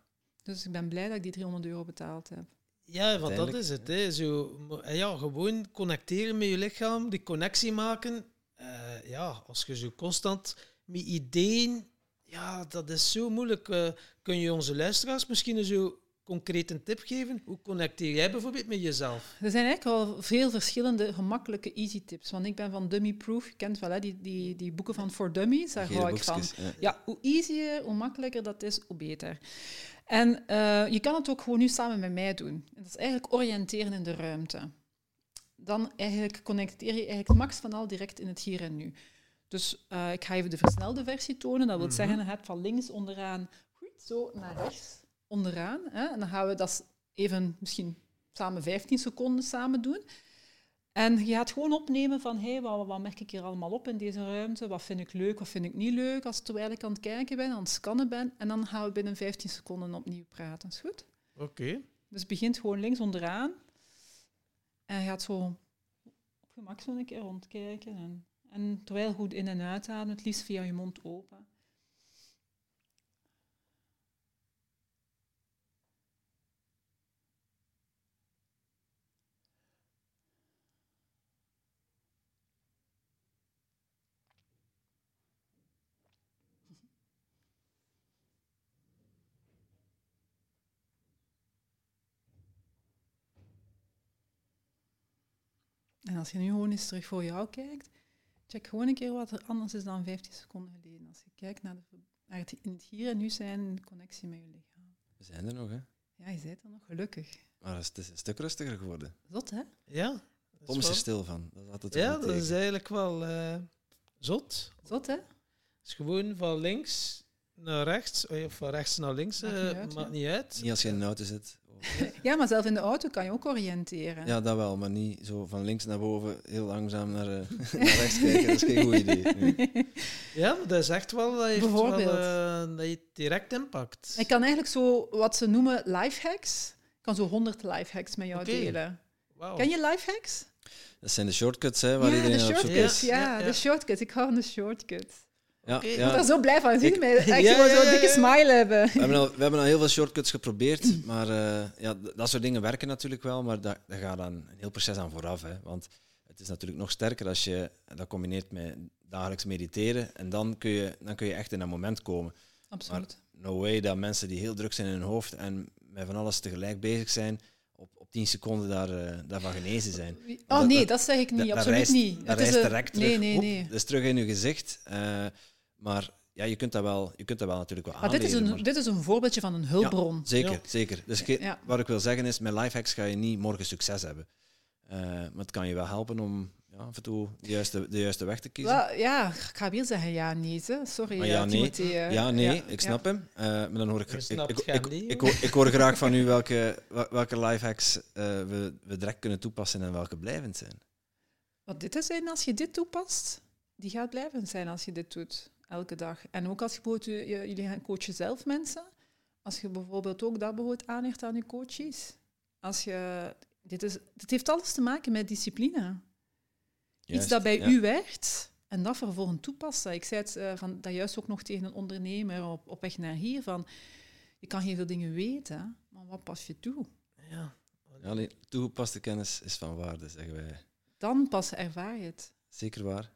Dus ik ben blij dat ik die 300 euro betaald heb. Ja, want dat is het. Hè. Zo, eh, ja, gewoon connecteren met je lichaam, die connectie maken. Eh, ja, als je zo constant met ideeën... Ja, dat is zo moeilijk. Eh, kun je onze luisteraars misschien zo concreet een tip geven? Hoe connecteer jij bijvoorbeeld met jezelf? Er zijn eigenlijk wel veel verschillende gemakkelijke easy tips. Want ik ben van Dummy Proof, je kent wel hè, die, die, die boeken van For Dummies, daar gele hou ik van. ja. Ja, hoe easier, hoe makkelijker dat is, hoe beter. En eh, je kan het ook gewoon nu samen met mij doen. En dat is eigenlijk oriënteren in de ruimte. Dan eigenlijk connecteer je eigenlijk het max van al direct in het hier en nu. Dus eh, ik ga even de versnelde versie tonen. Dat wil Mhm. zeggen, je hebt van links onderaan goed, zo naar rechts onderaan. Hè? En dan gaan we dat even misschien samen 15 seconden samen doen. En je gaat gewoon opnemen van, hey, wat, wat merk ik hier allemaal op in deze ruimte? Wat vind ik leuk, wat vind ik niet leuk? Als terwijl ik aan het kijken ben, aan het scannen ben. En dan gaan we binnen 15 seconden opnieuw praten. Is goed? Oké. Dus begint gewoon links onderaan. En je gaat zo op gemak zo een keer rondkijken. En, en terwijl goed in- en uitademen, het liefst via je mond open. En als je nu gewoon eens terug voor jou kijkt, check gewoon een keer wat er anders is dan 15 seconden geleden. Als je kijkt naar, de, naar het, in het hier en nu zijn in connectie met je lichaam. We zijn er nog, hè? Ja, je bent er nog gelukkig. Maar het is een stuk rustiger geworden. Zot, hè? Ja. is Tom is er stil van. Dat is altijd Ja, dat is eigenlijk wel eh, zot. Zot, hè? Het is gewoon van links naar rechts, of van rechts naar links, Maakt eh, niet uit, maakt ja. niet uit. Niet als je in een auto zit. Ja, maar zelf in de auto kan je ook oriënteren. Ja, dat wel, maar niet zo van links naar boven heel langzaam naar, eh, naar rechts kijken. Dat is geen goed idee. Nee. Ja, maar dat is echt wel, dat heeft wel, Bijvoorbeeld. eh, dat heeft direct impact. Ik kan eigenlijk zo wat ze noemen lifehacks. Ik kan zo 100 lifehacks met jou Oké. delen. Wauw. Ken je lifehacks? Dat zijn de shortcuts hè, waar ja, iedereen de op zoek shortcuts. is. Ja, Ja, ja. de shortcuts. Ik hou van de shortcuts. Ja, Oké. Ik ja. word daar zo blij van. Zie je Ik- mij? Echt Ja, ja, zo'n ja, dikke ja. smile hebben. We hebben, al, we hebben al heel veel shortcuts geprobeerd, maar eh, ja, dat soort dingen werken natuurlijk wel, maar daar, daar gaat dan een heel proces aan vooraf. Hè, want het is natuurlijk nog sterker als je dat combineert met dagelijks mediteren en dan kun je, dan kun je echt in dat moment komen. Absoluut. No way dat mensen die heel druk zijn in hun hoofd en met van alles tegelijk bezig zijn, op, op 10 seconden daar, eh, daarvan genezen zijn. Oh dat- nee, dat- dat zeg ik niet. Absoluut niet. Dat Het is een- direct terug. Nee, nee, Oep, nee. Dat is terug in je gezicht. eh, maar ja, je kunt dat wel, je kunt dat wel natuurlijk wel Maar dit is, aanleren, een, maar- dit is een voorbeeldje van een hulpbron. Zeker, Ja. zeker. Dus ge- Ja. wat ik wil zeggen is, met lifehacks ga je niet morgen succes hebben. Eh, maar het kan je wel helpen om ja, af en toe de juiste, de juiste weg te kiezen. Wel, ja, ik ga weer zeggen ja, nee. Hè. Sorry, Maar ja, eh, nee. Eh, ja, nee, ja, ik snap hem. Eh, maar dan hoor ik, Je ik, ik, geen ik, nee, ik, hoor. ik hoor graag van u welke, wel- welke lifehacks eh, we, we direct kunnen toepassen en welke blijvend zijn. Wat dit is zijn als je dit toepast, die gaat blijven zijn als je dit doet, elke dag. En ook als je bijvoorbeeld, jullie gaan coachen zelf mensen, als je bijvoorbeeld ook dat bijvoorbeeld aanleert aan je coaches. Als je, dit, is, dit heeft alles te maken met discipline. Iets dat bij ja. u werkt en dat vervolgens toepassen. Ik zei het eh, van, dat juist ook nog tegen een ondernemer op, op weg naar hier, van je kan heel veel dingen weten, maar wat pas je toe? Ja. Ja, nee, toegepaste kennis is van waarde, zeggen wij. Dan pas ervaar je het. Zeker waar.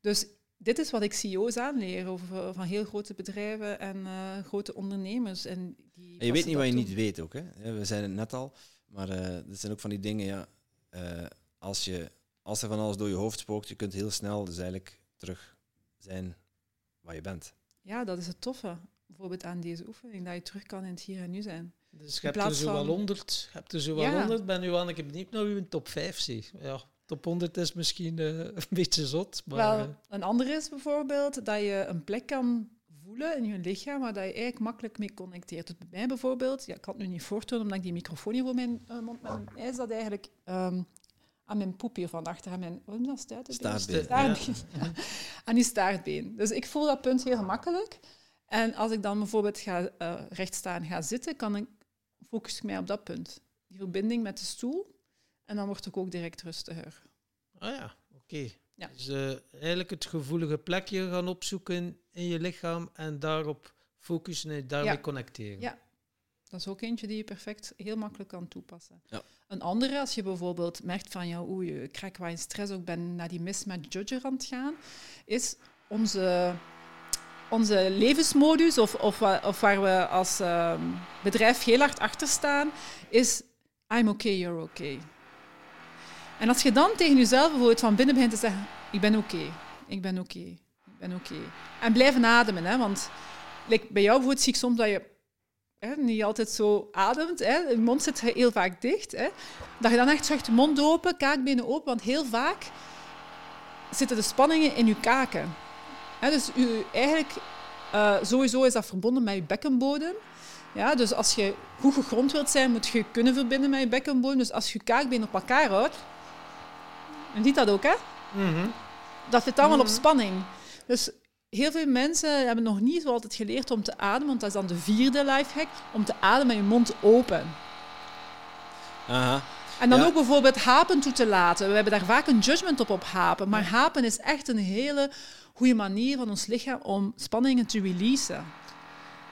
Dus dit is wat ik CEO's aanleer over, van heel grote bedrijven en eh, grote ondernemers. En, die En je weet niet wat je niet weet ook. Hè? Ja, We zeiden het net al, maar eh dat zijn ook van die dingen, ja, eh, als, je, als er van alles door je hoofd spookt, je kunt heel snel dus eigenlijk terug zijn waar je bent. Ja, dat is het toffe. Bijvoorbeeld aan deze oefening, dat je terug kan in het hier en nu zijn. Dus je In hebt er zo wel 100. Je hebt er zo wel Ja. 100. Ben nu aan ik benieuwd naar uw top 5 zie. Ja, top 100 is misschien eh, een beetje zot. Maar, Wel, eh, een andere is bijvoorbeeld dat je een plek kan voelen in je lichaam waar dat je eigenlijk makkelijk mee connecteert. Dus bij mij bijvoorbeeld, ja, ik kan het nu niet voortonen omdat ik die microfoon hier voor mijn eh, mond met mijn is dat eigenlijk ehm, aan mijn poep hier van achter, aan mijn, wat is dat, stuitenbeen? Staartbeen. Staartbeen. Ja. aan die staartbeen. Dus ik voel dat punt heel gemakkelijk. En als ik dan bijvoorbeeld ga eh recht staan, ga zitten, kan ik, focus ik mij op dat punt. Die verbinding met de stoel. En dan word ik ook direct rustiger. ah ja, oké. Ja. Dus eh, eigenlijk het gevoelige plekje gaan opzoeken in je lichaam en daarop focussen en daarmee Ja. connecteren. Ja. Dat is ook eentje die je perfect heel makkelijk kan toepassen. Ja. Een andere, als je bijvoorbeeld merkt van ja, oei, ik krijg wel in stress ook ben naar die mis met Judger aan het gaan, is onze, onze levensmodus, of, of, of waar we als ehm, bedrijf heel hard achter staan, is I'm okay, you're okay. En als je dan tegen jezelf bijvoorbeeld van binnen begint te zeggen, ik ben oké, ik ben oké, ik ben oké. En blijven ademen, hè, want bij jou bijvoorbeeld zie ik soms dat je hè, niet altijd zo ademt. Hè. Je mond zit heel vaak dicht. Hè. Dat je dan echt zegt, mond open, kaakbenen open. Want heel vaak zitten de spanningen in je kaken. Hè, dus u, eigenlijk, eh, sowieso is dat verbonden met je bekkenbodem. Ja, dus als je goed gegrond wilt zijn, moet je kunnen verbinden met je bekkenbodem. Dus als je je kaakbeen op elkaar houdt, je ziet dat ook, hè? Mhm. dat zit allemaal op Mhm. spanning. Dus heel veel mensen hebben nog niet zo altijd geleerd om te ademen, want dat is dan de vierde lifehack, om te ademen met je mond open. Aha. En dan Ja. ook bijvoorbeeld hapen toe te laten. We hebben daar vaak een judgment op op hapen, maar hapen is echt een hele goede manier van ons lichaam om spanningen te releasen.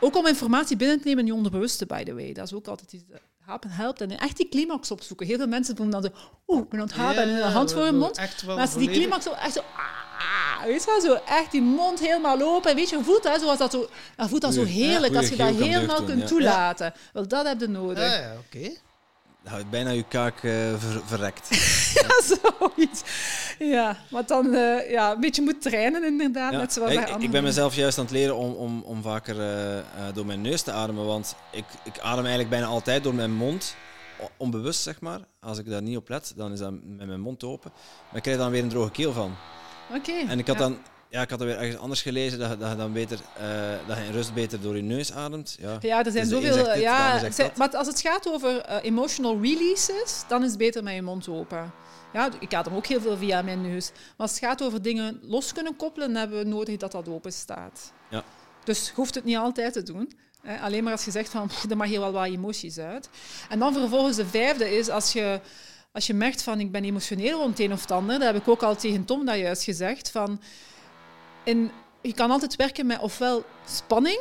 Ook om informatie binnen te nemen in je onderbewuste, by the way. Dat is ook altijd iets. Hapen helpt en echt die climax opzoeken. Heel veel mensen voelen dan zo, oeh, ik ben aan het hapen en een hand voor hun mond. Maar als die climax zo echt zo... Ah, weet je wel, zo echt die mond helemaal open. En weet je, je voelt dat, zoals dat, zo, dat voelt dat zo heerlijk als je dat helemaal doen, kunt toelaten. Wel, dat heb je nodig. Ja, ja, oké. Houdt bijna je kaak ver- verrekt. Ja, zoiets. Ja, maar dan eh, ja, een beetje moet trainen inderdaad, Ja. net zoals ik, bij ik ben mezelf juist aan het leren om, om, om vaker eh, door mijn neus te ademen. Want ik, ik adem eigenlijk bijna altijd door mijn mond. Onbewust, zeg maar. Als ik daar niet op let, dan is dat met mijn mond open. Maar ik krijg dan weer een droge keel van. Oké. En ik had ja. dan... ja, ik had er weer ergens anders gelezen dat, je- dat je dan beter, eh, dat je in rust beter door je neus ademt. Ja. Ja, er zijn Dus zoveel. dit, ja, maar als het gaat over eh, emotional releases, dan is het beter met je mond open. Ja, ik adem ook heel veel via mijn neus. Maar als het gaat over dingen los kunnen koppelen, dan hebben we nodig dat dat open staat. Ja. Dus je hoeft het niet altijd te doen. Hè. Alleen maar als je zegt van, "Pff, er mag hier wel wat emoties uit. En dan vervolgens de vijfde is als je, als je merkt van, ik ben emotioneel rond het een of het ander. Dat heb ik ook al tegen Tom dat juist gezegd. Van, in, je kan altijd werken met ofwel spanning,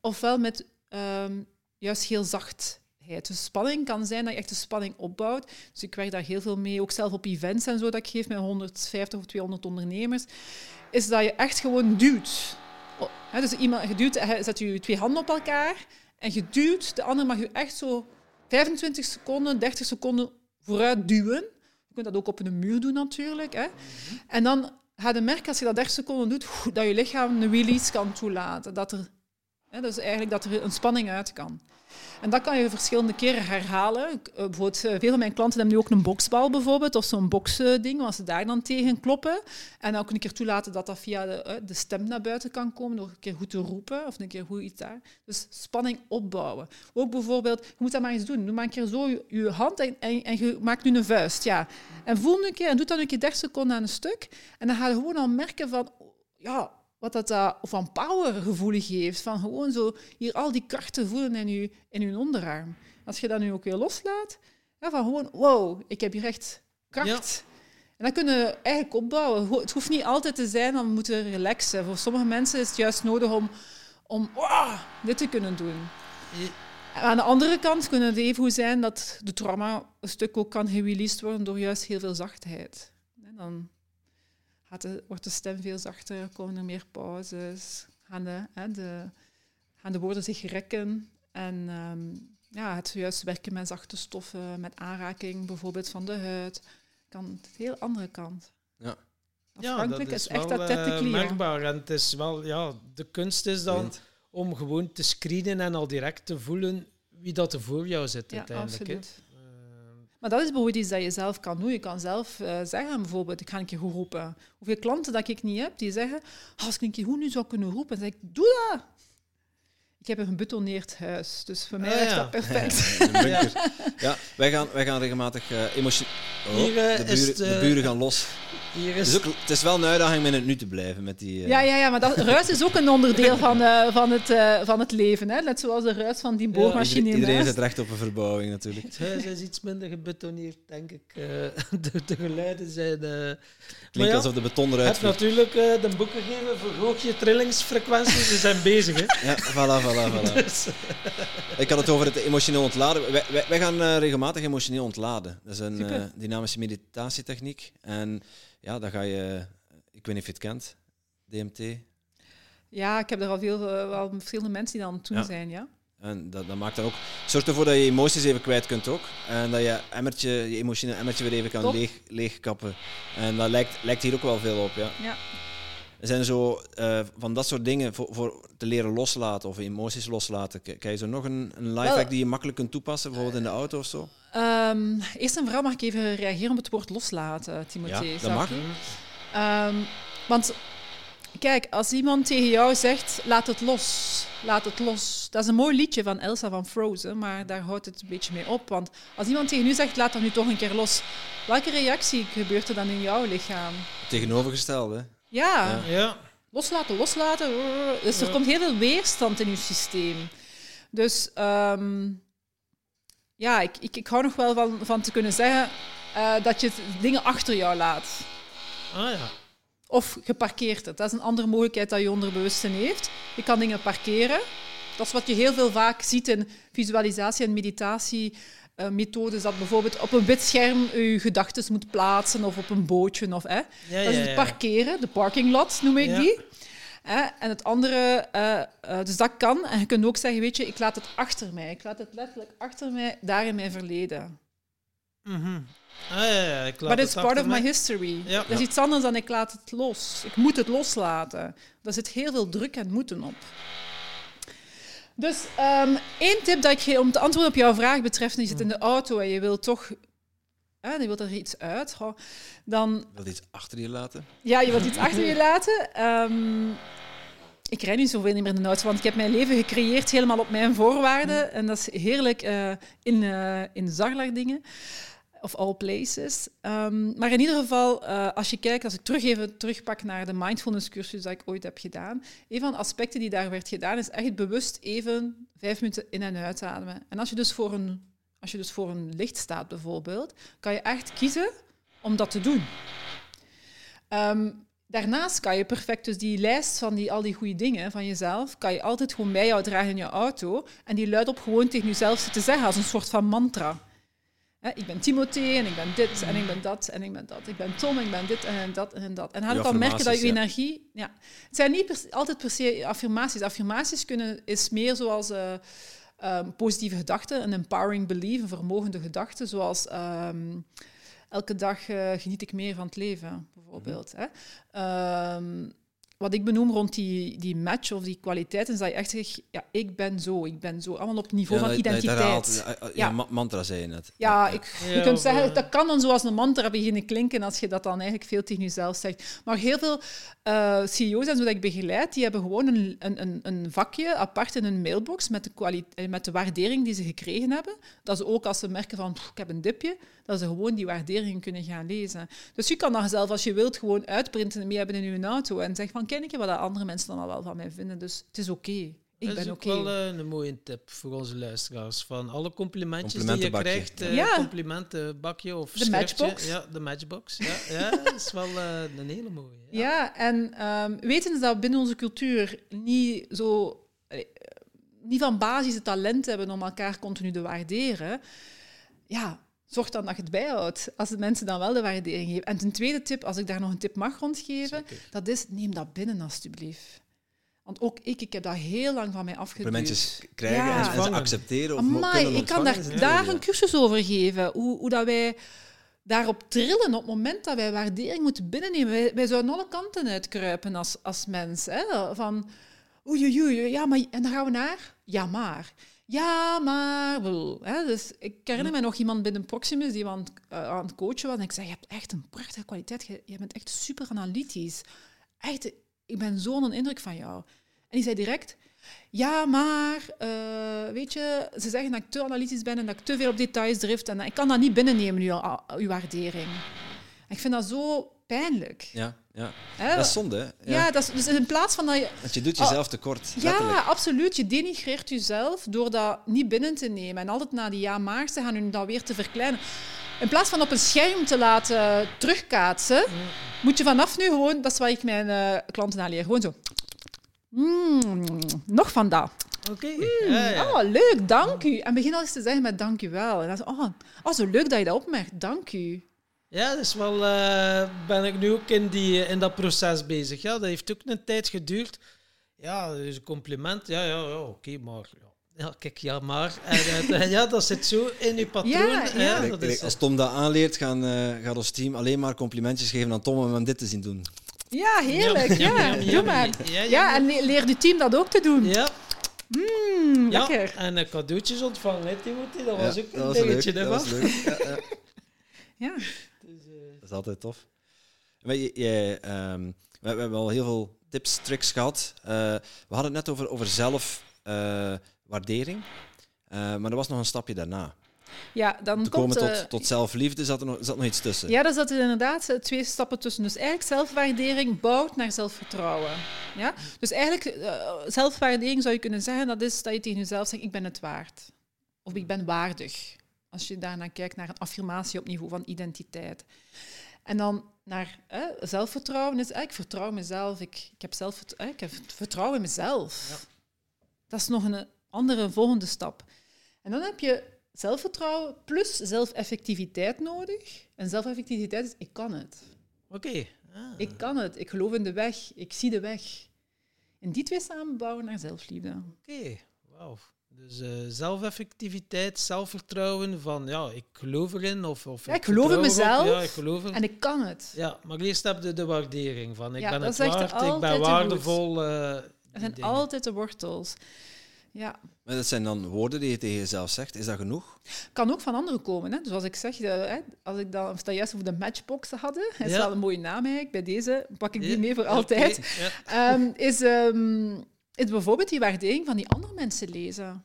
ofwel met ehm, juist heel zachtheid. Dus spanning kan zijn dat je echt de spanning opbouwt. Dus ik werk daar heel veel mee, ook zelf op events en zo dat ik geef met 150 of 200 ondernemers. Is dat je echt gewoon duwt. Dus iemand, je duwt, zet je twee handen op elkaar en je duwt. De ander mag je echt zo 25 seconden, 30 seconden vooruit duwen. Je kunt dat ook op een muur doen natuurlijk. Hè. En dan ga je merken als je dat 30 seconden doet, dat je lichaam een release kan toelaten. Dat er, hè, dus eigenlijk dat er een spanning uit kan. En dat kan je verschillende keren herhalen. Eh, bijvoorbeeld, eh, veel van mijn klanten hebben nu ook een boksbal bijvoorbeeld, of zo'n boksding, als ze daar dan tegen kloppen. En dan kun ik er toelaten dat dat via de, eh, de stem naar buiten kan komen, door een keer goed te roepen, of een keer goed iets daar. Dus spanning opbouwen. Ook bijvoorbeeld, je moet dat maar eens doen. Doe maar een keer zo je, hand en, en, en je maakt nu een vuist. Ja. En voel een keer, en doe dat een keer 30 seconden aan een stuk. En dan ga je gewoon al merken van, ja, wat dat uh, van powergevoel geeft. Van gewoon zo hier al die krachten voelen in je, in je onderarm. Als je dat nu ook weer loslaat, ja, van gewoon, wow, ik heb hier echt kracht. En dat kunnen we eigenlijk opbouwen. Het hoeft niet altijd te zijn, dan we moeten relaxen. Voor sommige mensen is het juist nodig om, om wow, dit te kunnen doen. Aan de andere kant kunnen het even goed zijn dat de trauma een stuk ook kan gereleased worden door juist heel veel zachtheid. En dan gaat de, wordt de stem veel zachter, komen er meer pauzes, gaan de, hè, de, gaan de woorden zich rekken. En um, ja, het juist werken met zachte stoffen, met aanraking bijvoorbeeld van de huid, kan de heel andere kant. Ja. Afhankelijk ja, dat is, is echt wel, dat tactically. Uh, merkbaar. En het is wel, ja, de kunst is dan Wind. om gewoon te screenen en al direct te voelen wie dat er voor jou zit Ja, uiteindelijk. absoluut. Maar dat is bijvoorbeeld iets dat je zelf kan doen. Je kan zelf uh, zeggen, bijvoorbeeld, ik ga een keer goed roepen. Hoeveel klanten dat ik niet heb, die zeggen, oh, als ik een keer goed nu zou kunnen roepen, dan zeg ik, doe dat. Ik heb een gebetoneerd huis, dus voor mij Ah, is ja. dat perfect. Ja, ja, wij gaan, wij gaan regelmatig uh, emotioneel... Oh, Hier, uh, de, buren gaan los. Hier Het is ook, het is wel een uitdaging om in het nu te blijven met die... uh, Ja, ja, ja, maar dat, ruis is ook een onderdeel van, uh, van, het, uh, van het leven. Hè? Net zoals de ruis van die boormachine iedereen, in iedereen zit recht op een verbouwing natuurlijk. Het huis is iets minder gebetoneerd, denk ik. Uh, de, de, geluiden zijn... Uh, Klinkt ja, alsof de beton Je eruit hebt natuurlijk uh, de boeken gegeven, verhoog je trillingsfrequentie. Ze zijn bezig, hè. Ja, voilà, voilà, voilà. Dus, Ik had het over het emotioneel ontladen. Wij, wij, wij gaan uh, regelmatig emotioneel ontladen. Dat is een uh, dynamische meditatietechniek. En ja, dan ga je... Ik weet niet of je het kent. DMT. Ja, ik heb er al veel, uh, wel verschillende mensen die dan toen ja. zijn, ja. En dat, dat maakt dan ook... Zorgt ervoor dat je emoties even kwijt kunt ook. En dat je emmertje, je emotioneel emmertje weer even kan leeg, leegkappen. En dat lijkt, lijkt hier ook wel veel op, ja. ja. Er zijn zo uh, van dat soort dingen voor, voor te leren loslaten of emoties loslaten. Kan je zo nog een, een lifehack die je makkelijk kunt toepassen, bijvoorbeeld in de auto of zo? Um, eerst en vooral mag ik even reageren op het woord loslaten, Timothée. Ja, dat mag. Um, want kijk, als iemand tegen jou zegt, laat het los, laat het los. Dat is een mooi liedje van Elsa van Frozen, maar daar houdt het een beetje mee op. Want als iemand tegen u zegt, laat dat nu toch een keer los, welke reactie gebeurt er dan in jouw lichaam? Tegenovergestelde. Ja. ja. Loslaten, loslaten. Dus er komt heel veel weerstand in uw systeem. Dus um, ja, ik, ik, ik hou nog wel van, van te kunnen zeggen uh, dat je dingen achter jou laat. Ah ja. Of geparkeerd het. Dat is een andere mogelijkheid dat je onderbewustzijn heeft. Je kan dingen parkeren. Dat is wat je heel veel vaak ziet in visualisatie en meditatie. Uh, methodes dat bijvoorbeeld op een wit scherm je gedachten moet plaatsen of op een bootje. Of, hè. Ja, dat is het ja. parkeren, de parking lot noem ik Ja. die. Hè. En het andere, uh, uh, dus dat kan. En je kunt ook zeggen, weet je, ik laat het achter mij. Ik laat het letterlijk achter mij, daar in mijn verleden. Mhm. Ah, ja, ja, ik laat But it's part of my history. Ja. Dat is iets anders dan ik laat het los. Ik moet het loslaten. Daar zit heel veel druk en moeten op. Dus um, één tip dat ik geef om te antwoorden op jouw vraag betreft, je zit in de auto en je wil toch hè, je wilt er iets uit, goh, dan Je wilt iets achter je laten. ja, je wilt iets achter je laten. Ehm, ik rijd niet zoveel niet meer in de auto, want ik heb mijn leven gecreëerd helemaal op mijn voorwaarden. En dat is heerlijk eh, in, eh in Zaglar-dingen. Of all places. Ehm, maar in ieder geval, eh, als je kijkt, als ik terug even terugpak naar de mindfulness cursus dat ik ooit heb gedaan, een van de aspecten die daar werd gedaan, is echt bewust even vijf minuten in- en uitademen. En als je dus voor een, als je dus voor een licht staat bijvoorbeeld, kan je echt kiezen om dat te doen. Ehm, daarnaast kan je perfect dus die lijst van die, al die goede dingen van jezelf, kan je altijd gewoon bij jou dragen in je auto en die luidop gewoon tegen jezelf zitten zeggen als een soort van mantra. Hè, ik ben Timothée en ik ben dit en ik ben dat en ik ben dat. Ik ben Tom en ik ben dit en dat en dat. En dan ga je Je ook al merken dat je energie... Ja. Het zijn niet per altijd per se affirmaties. Affirmaties kunnen, is meer zoals eh, ehm, positieve gedachten, een empowering belief, een vermogende gedachte, zoals ehm, elke dag eh, geniet ik meer van het leven, bijvoorbeeld. Hè. Ehm, wat ik benoem rond die, die match of die kwaliteit, is dat je echt zegt, ja, ik ben zo, ik ben zo. Allemaal op het niveau Ja, van dat- dat- dat identiteit. ja, ja, Ja. ma- mantra zei je net. Ja, ik, Ja, je kunt zeggen, eh, dat kan dan zoals een mantra beginnen klinken als je dat dan eigenlijk veel tegen jezelf zegt. Maar heel veel eh, CEO's en zo dat ik begeleid, die hebben gewoon een, een, een, een vakje apart in hun mailbox met de, eh, met de waardering die ze gekregen hebben. Dat ze ook als ze merken van, "Pff, ik heb een dipje, dat ze gewoon die waardering kunnen gaan lezen. Dus je kan dat zelf, als je wilt, gewoon uitprinten en mee hebben in je auto en zeggen van, ken ik je wat andere mensen dan al wel van mij vinden. Dus het is oké. Ik dat ben is oké. ook wel eh, een mooie tip voor onze luisteraars. Van alle complimentjes die je krijgt, eh Ja. complimentenbakje of De matchbox. Ja, de matchbox. Ja, ja dat is wel eh, een hele mooie. Ja. Ja, en ehm weten dat binnen onze cultuur niet zo niet van basis het talent hebben om elkaar continu te waarderen, ja, zorg dan dat je het bijhoudt. Als de mensen dan wel de waardering geven. En ten tweede tip, als ik daar nog een tip mag rondgeven, Zeker. dat is neem dat binnen alstublieft. Want ook ik, ik heb dat heel lang van mij afgeduwd. mensen krijgen Ja. en ze accepteren of Amai, ik kan daar daar een cursus over geven. Hoe, hoe dat wij daarop trillen op het moment dat wij waardering moeten binnennemen. Wij, wij zouden alle kanten uitkruipen als, als mens. Hè? Van, oei, oei, oei, ja, maar... En dan gaan we naar, ja, maar. Ja, maar... Hè? Dus ik herinner me nog iemand binnen Proximus die aan het, eh, aan het coachen was. En ik zei, je hebt echt een prachtige kwaliteit. Je, je bent echt super analytisch. Echt, ik ben zo onder de indruk van jou. En die zei direct... Ja, maar eh, weet je, ze zeggen dat ik te analytisch ben en dat ik te veel op details drift en ik kan dat niet binnennemen, uw, uw waardering. En ik vind dat zo pijnlijk. Ja, ja. hè. Dat is zonde, hè? ja. dat is, dus in plaats van dat je... Want je doet jezelf tekort, Ja, letterlijk. absoluut. Je denigreert jezelf door dat niet binnen te nemen en altijd naar die ja-maars te gaan en dat weer te verkleinen. In plaats van op een scherm te laten terugkaatsen, moet je vanaf nu gewoon, dat is wat ik mijn eh, klanten aanleer, gewoon zo... Mm, nog van dat. Oké. Ja, ja. Oh, leuk, dank u. En begin al eens te zeggen met dank u wel. En dan zo, oh, oh, zo leuk dat je dat opmerkt, dank u. Ja, dat is wel. eh, ben ik nu ook in, die, in dat proces bezig. Ja, dat heeft ook een tijd geduurd. Ja, dus een compliment. Ja, ja, ja oké, maar. Ja. Ja, kijk, ja, maar. En, eh, ja, dat zit zo in je patroon. Ja, hè, ja. Dat is, als Tom dat aanleert, gaan, eh, gaat ons team alleen maar complimentjes geven aan Tom om hem dit te zien doen. Ja, heerlijk. Ja, doe maar. Ja, Ja, ja, en le- leer je team dat ook te doen. ja, Mm, ja, lekker. en eh, cadeautjes ontvangen, hè, Timothy. Dat was Ja, ook een dingetje. leuk. hè, Dat was man. leuk. Ja, is altijd tof. Maar je, je, ehm, we, we hebben al heel veel tips, tricks gehad. Eh, we hadden het net over, over zelfwaardering. maar er was nog een stapje daarna. ja, dan Te komt... komen eh, tot, tot zelfliefde zat er nog, zat nog iets tussen. Ja, daar zaten inderdaad eh, twee stappen tussen. Dus eigenlijk zelfwaardering bouwt naar zelfvertrouwen. Ja? Dus eigenlijk, eh, zelfwaardering zou je kunnen zeggen, dat is dat je tegen jezelf zegt, ik ben het waard. Of ik ben waardig. Als je daarna kijkt naar een affirmatie op niveau van identiteit. En dan naar hè, zelfvertrouwen is, eh, ik vertrouw mezelf, ik, ik, heb zelf, eh, ik heb vertrouwen in mezelf. Ja. Dat is nog een andere volgende stap. En dan heb je zelfvertrouwen plus zelfeffectiviteit nodig. En zelfeffectiviteit is, ik kan het. Oké. Ah, Ik kan het. Ik geloof in de weg. Ik zie de weg. En die twee samenbouwen naar zelfliefde. Oké, wauw. Dus eh, zelfeffectiviteit, zelfvertrouwen van ja, ik geloof erin of, of Ja, ik geloof in mezelf. Ja, ik geloof er. En ik kan het. Ja, maar eerst heb je de waardering van ik Ja, ben het waard, ik ben de waardevol. eh, Dat die zijn dingen. altijd de wortels. Ja. Maar dat zijn dan woorden die je tegen jezelf zegt. Is dat genoeg? Kan ook van anderen komen. Hè. Zoals ik zeg, de, hè, als ik dan, of dat juist over de matchboxen hadden, is Ja. wel een mooie naam eigenlijk. Bij deze pak ik die Ja, mee voor altijd. ja. Ehm, is, ehm, is bijvoorbeeld die waardering van die andere mensen lezen.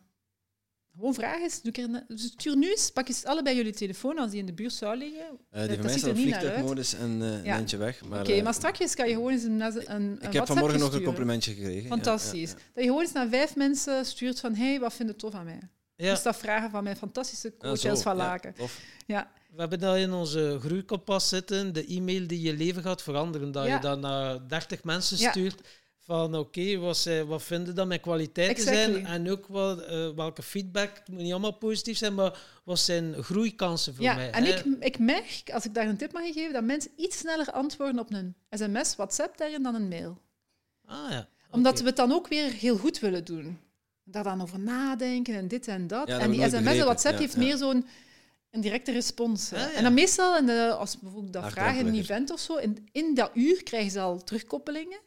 Gewoon vraag eens, doe ik er, een- stuur nu eens, pak eens allebei jullie telefoon als die in de buurt zou liggen. Eh, die dat van mij staat er op vliegtuigmodus en eh Ja. een eentje weg. Maar, Oké, eh, maar straks kan je gewoon eens een, een, een ik heb vanmorgen nog een complimentje gekregen. Fantastisch. ja, ja. Dat je gewoon eens naar vijf mensen stuurt van hey, wat vind je tof aan mij? Ja. Dus dat vragen van mijn fantastische coach zo, Els van Laken. Ja. We hebben dat in onze groeikompas zitten, de e-mail die je leven gaat veranderen. Dat Ja. je dan naar 30 mensen Ja. stuurt van oké, wat, zij- wat vinden dat mijn kwaliteiten Exactly. zijn en ook wat, eh, welke feedback, het moet niet allemaal positief zijn, maar wat zijn groeikansen voor Ja, mij. en hè? ik, ik merk, als ik daar een tip mag geven, dat mensen iets sneller antwoorden op een sms, WhatsApp daarin dan een mail. Ah ja. Omdat we het dan ook weer heel goed willen doen. Daar dan over nadenken en dit en dat. Ja, dat en die sms en WhatsApp heeft meer zo'n een directe respons. hè. Ah, ja. En dan meestal, in de, als bijvoorbeeld dat vragen in een event of zo, in, in dat uur krijgen ze al terugkoppelingen.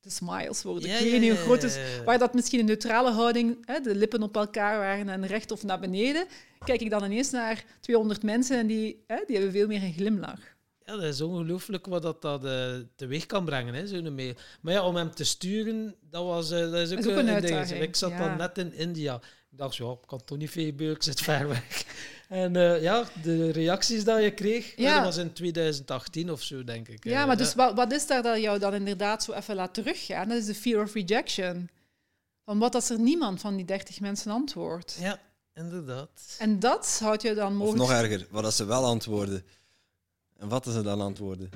De smiles worden. Ja, ik weet ja, niet hoe ja, groot is. Waar dat misschien een neutrale houding, hè, de lippen op elkaar waren en recht of naar beneden, kijk ik dan ineens naar 200 mensen en die, hè, die hebben veel meer een glimlach. Ja, dat is ongelooflijk wat dat, dat eh, teweeg kan brengen, zo'n mail. Maar ja, om hem te sturen, dat, was, eh, dat is ook, is ook een dingetje. uitdaging, Ik zat ja. dan net in India. Ik dacht, ja, ik kan toch niet veel gebeuren, ik zit ver weg. En eh, ja, de reacties die je kreeg, Ja. dat was in 2018 of zo, denk ik. Ja, Eh, maar dus wat, wat is daar dat jou dan inderdaad zo even laat teruggaan? Dat is de fear of rejection. Van wat als er niemand van die 30 mensen antwoordt. Ja, inderdaad. En dat houdt je dan Of mogelijk... nog erger, wat als ze wel antwoorden. En wat als ze dan antwoorden?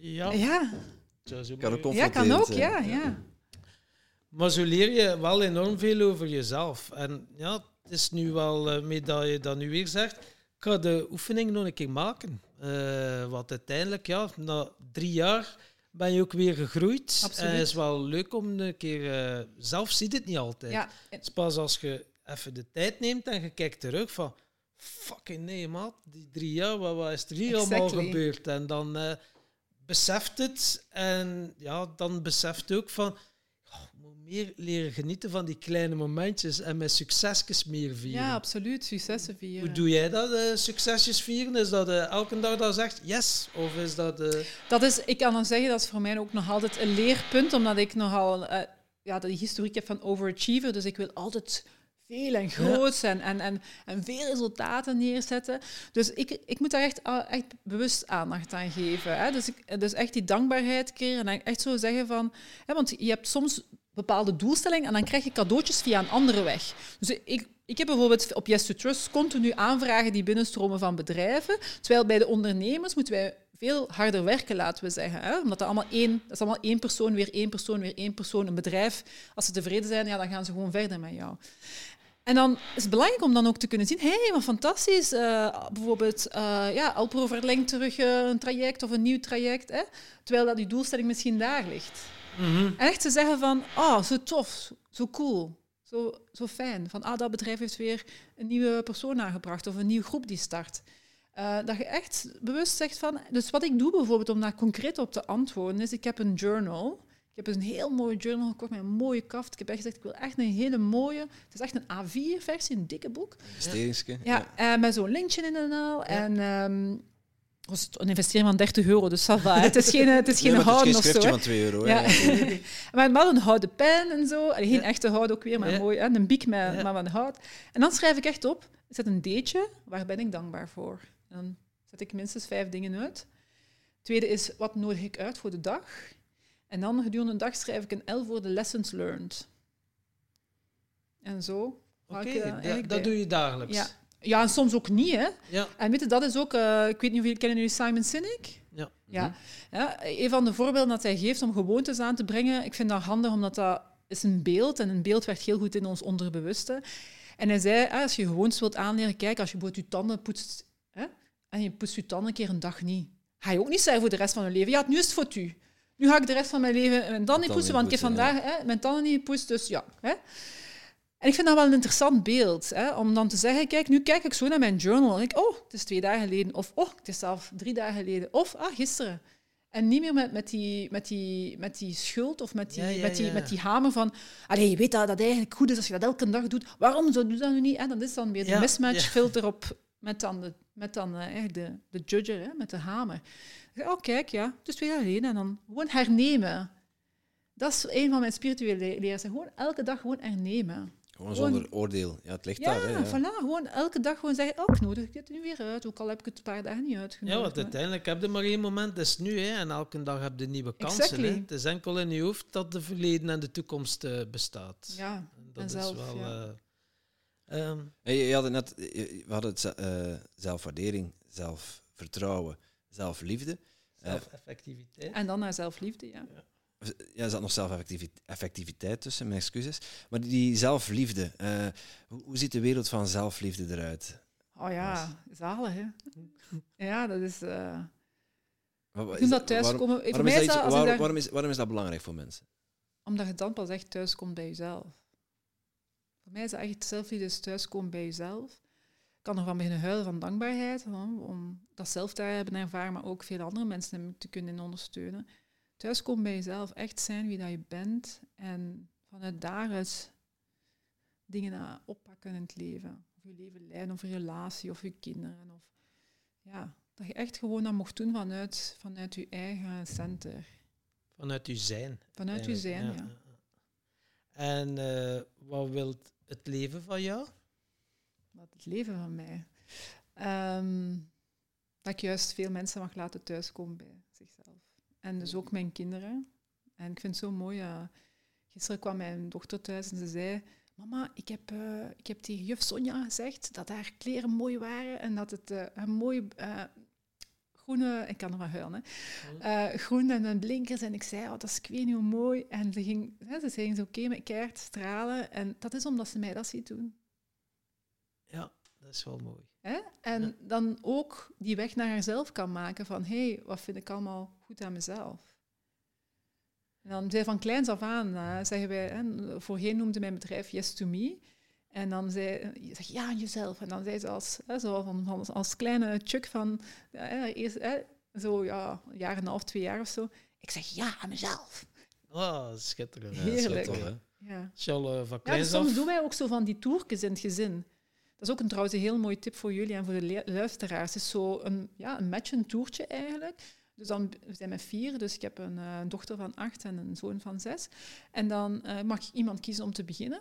Ja, Ja, Kan ook ja, kan ook, ja. ja. Maar zo leer je wel enorm veel over jezelf. En ja, het is nu wel mee dat je dat nu weer zegt. Ik ga de oefening nog een keer maken. Eh want uiteindelijk, ja, na drie jaar ben je ook weer gegroeid. Absoluut. En het is wel leuk om een keer... eh, zelf ziet het niet altijd. ja. Het is pas als je even de tijd neemt en je kijkt terug van... Fucking nee, maat. Die drie jaar, wat, wat is er hier allemaal gebeurd? En dan beseft het. En ja, dan beseft ook van... "Oh, ik moet meer leren genieten van die kleine momentjes en mijn succesjes meer vieren. ja, absoluut. Successen vieren. Hoe doe jij dat, eh, succesjes vieren? Is dat eh, elke dag dat je zegt yes? Of is dat... eh, Dat is, ik kan dan zeggen, dat is voor mij ook nog altijd een leerpunt, omdat ik nogal ja, die historiek heb van overachiever. Dus ik wil altijd veel en groot en, en, en, en veel resultaten neerzetten. Dus ik, ik moet daar echt, echt bewust aandacht aan geven. Hè? Dus, ik, dus echt die dankbaarheid creëren en echt zo zeggen van... Hè, want je hebt soms bepaalde doelstellingen en dan krijg je cadeautjes via een andere weg. Dus ik, ik heb bijvoorbeeld op Yes to Trust continu aanvragen die binnenstromen van bedrijven, terwijl bij de ondernemers moeten wij veel harder werken, laten we zeggen. Hè? Omdat dat allemaal één, dat is allemaal één persoon, weer één persoon, weer één persoon. Een bedrijf, als ze tevreden zijn, ja, dan gaan ze gewoon verder met jou. En dan is het belangrijk om dan ook te kunnen zien, hé, hey, wat fantastisch. eh, bijvoorbeeld, eh ja, Alpro verlengt terug een traject of een nieuw traject, hè? terwijl dat die doelstelling misschien daar ligt. En echt te zeggen van, ah, zo tof, zo cool, zo, zo fijn. Van, ah, dat bedrijf heeft weer een nieuwe persoon aangebracht of een nieuwe groep die start. Eh, dat je echt bewust zegt van... Dus wat ik doe bijvoorbeeld om daar concreet op te antwoorden, is ik heb een journal. Ik heb dus een heel mooie journal gekocht met een mooie kaft. Ik heb echt gezegd, ik wil echt een hele mooie... Het is echt een A4-versie, een dikke boek. Investeringsje. Ja, eh, met zo'n lintje in en al. En ehm was het een investering van 30 euro, dus ça va. hè. Het is geen, het is geen Nee, maar het is houden geen of zo. van 2 euro. Ja. hè. maar wel een houten pen en zo. Allee, geen Ja. echte hout ook weer, maar Ja. mooi. Hè? Een biek met, Ja. maar van hout. En dan schrijf ik echt op, is het een deetje, waar ben ik dankbaar voor? En dan zet ik minstens vijf dingen uit. Tweede is, wat nodig ik uit voor de dag? En dan gedurende de dag schrijf ik een L voor de lessons learned. En zo. Oké, ik, eh, dat, eigenlijk dat doe je dagelijks. Ja. en soms ook niet, hè. Ja. En weet je, dat is ook... eh, ik weet niet of jullie kennen jullie Simon Sinek? Ja. Ja. ja. Een van de voorbeelden dat hij geeft om gewoontes aan te brengen, ik vind dat handig, omdat dat is een beeld en een beeld werkt heel goed in ons onderbewuste. En hij zei, ah, als je gewoontes wilt aanleren, kijk, als je bijvoorbeeld je tanden poetst hè, en je poetst je tanden een keer een dag niet, ga je ook niet zeggen voor de rest van je leven, ja, nu is het voor u. Nu ga ik de rest van mijn leven mijn tanden niet poetsen, want ik heb ja. vandaag hè, mijn tanden niet gepoetst, dus ja. Hè. En ik vind dat wel een interessant beeld, hè, om dan te zeggen, kijk, nu kijk ik zo naar mijn journal en ik, oh, het is twee dagen geleden, of oh, het is zelf drie dagen geleden, of ah, gisteren. En niet meer met, met, die, met, die, met die schuld of met die, Ja, ja, met die, ja. met die hamer van... Allee, je weet dat dat eigenlijk goed is als je dat elke dag doet. Waarom zou je dat nu niet? En dan is dan weer de Ja, mismatch ja. filter op met dan, de, met dan eh, eigenlijk de, de judger, hè, met de hamer. Oh, kijk, ja, het is twee jaar geleden. En dan gewoon hernemen. Dat is een van mijn spirituele le- leraars. Gewoon elke dag gewoon hernemen. Gewoon Gewoon- zonder oordeel. Ja, het ligt Ja, daar. Hè, ja. voilà. Gewoon elke dag gewoon zeggen, oh, ik nodig het nu weer uit. Ook al heb ik het een paar dagen niet Ja, uitgenodigd. want uiteindelijk heb je maar één moment, dat is nu. Hè, en elke dag heb je nieuwe kansen. Exactly. Hè. Het is enkel in je hoofd dat de verleden en de toekomst eh, bestaat. Ja, En dat en is zelf, wel... ja. eh, ehm, je had het net, je- we hadden het eh, zelfwaardering, zelfvertrouwen, zelfliefde. Eh, zelfeffectiviteit. en dan naar zelfliefde, ja. ja, er zat nog zelfeffectiviteit tussen, mijn excuses. Maar die zelfliefde, eh, hoe, hoe ziet de wereld van zelfliefde eruit? Oh ja, zalig, hè. Ja, dat is... toen is- dat thuiskomen... waarom, is dat iets- waarom, is, waarom is dat belangrijk voor mensen? Omdat je dan pas echt thuiskomt bij jezelf. Voor mij is dat echt zelfliefde is thuiskomen bij jezelf. Ik kan ervan beginnen huilen van dankbaarheid, hè, om dat zelf te hebben ervaren, maar ook veel andere mensen te kunnen ondersteunen. Thuiskomen bij jezelf, echt zijn wie dat je bent en vanuit daaruit dingen oppakken in het leven. Of je leven leiden, of een relatie, of je kinderen. Of, ja, dat je echt gewoon dat mocht doen vanuit, vanuit je eigen center. Vanuit je zijn. Vanuit je zijn, ja. En eh, wat wil het leven van jou? Wat het leven van mij. Ehm, dat ik juist veel mensen mag laten thuiskomen bij zichzelf. En dus ook mijn kinderen. En ik vind het zo mooi. ja. gisteren kwam mijn dochter thuis en ze zei... Mama, ik heb, eh, ik heb tegen juf Sonja gezegd dat haar kleren mooi waren en dat het eh, een mooi groene... Ik kan er maar huilen, hè. Eh, groen en een blinkers. En ik zei, oh, dat is ik weet niet hoe mooi. En ze ging, hè, ze ging zo oké met keihard stralen. En dat is omdat ze mij dat ziet doen. Ja, dat is wel mooi. Hè? En Ja. dan ook die weg naar haarzelf kan maken van hé, hey, wat vind ik allemaal goed aan mezelf? En dan zei van kleins af aan, eh, zeggen wij, hè, voorheen noemde mijn bedrijf Yes to Me. En dan zei je zeg ja aan jezelf. En dan zei ze als, hè, zo van, van, als kleine Chuck van, hè, eerst, hè, zo ja, een jaar en een half, twee jaar of zo. Ik zeg ja aan mezelf. Oh, schitterend. Heerlijk. hè? Ja. Eh, van Ja, dus soms doen wij ook zo van die toertjes in het gezin. Dat is ook een, trouwens een heel mooie tip voor jullie en voor de luisteraars. Het is zo een, ja, een match, een toertje eigenlijk. Dus dan, we zijn met vier, dus ik heb een eh, dochter van acht en een zoon van zes. En dan eh, mag iemand kiezen om te beginnen.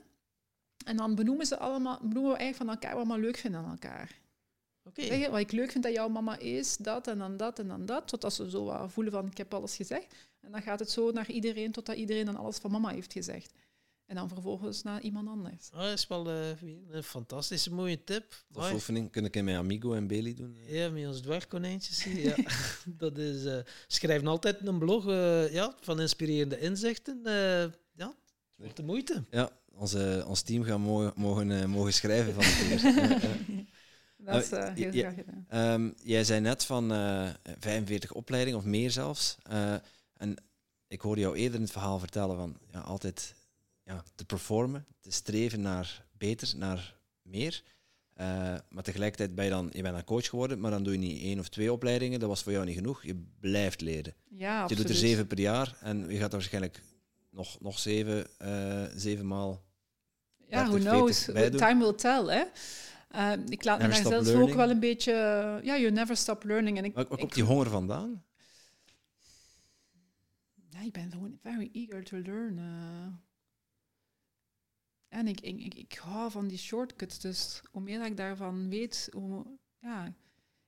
En dan benoemen, ze allemaal, benoemen we eigenlijk van elkaar wat we allemaal leuk vinden aan elkaar. Je, wat ik leuk vind dat jouw mama is, dat en dan dat en dan dat. Totdat ze zo voelen van, ik heb alles gezegd. En dan gaat het zo naar iedereen, totdat iedereen dan alles van mama heeft gezegd. En dan vervolgens naar iemand anders. Oh, dat is wel eh, een fantastische mooie tip. Of oefening kun ik met Amigo en Bailey doen. Ja, met ons dwergkonijntjes. Ja. dat is, eh schrijven altijd een blog eh, ja, van inspirerende inzichten. eh, ja, het wordt de moeite. Ja, onze, ons team gaat mo- mogen, eh, mogen schrijven van het. Dat is eh, heel graag gedaan. Ehm, jij zei net van eh 45 opleidingen of meer zelfs. Eh, en ik hoorde jou eerder in het verhaal vertellen van ja, altijd ja, te performen, te streven naar beter, naar meer. Eh, maar tegelijkertijd ben je dan, je bent dan coach geworden, maar dan doe je niet één of twee opleidingen. Dat was voor jou niet genoeg. Je blijft leren. Ja, Je absoluut. doet er zeven per jaar en je gaat er waarschijnlijk nog, nog zeven, eh zeven maal. Ja, who 30, knows? 40 bijdoen. Time will tell, hè. Eh, ik laat me Never stop zelf ook wel een beetje... Ja, you never stop learning. En ik, Waar, komt die honger vandaan? ja, ik ben gewoon very eager to learn. En ik, ik, ik, hou van die shortcuts, dus hoe meer dat ik daarvan weet, hoe... Ja,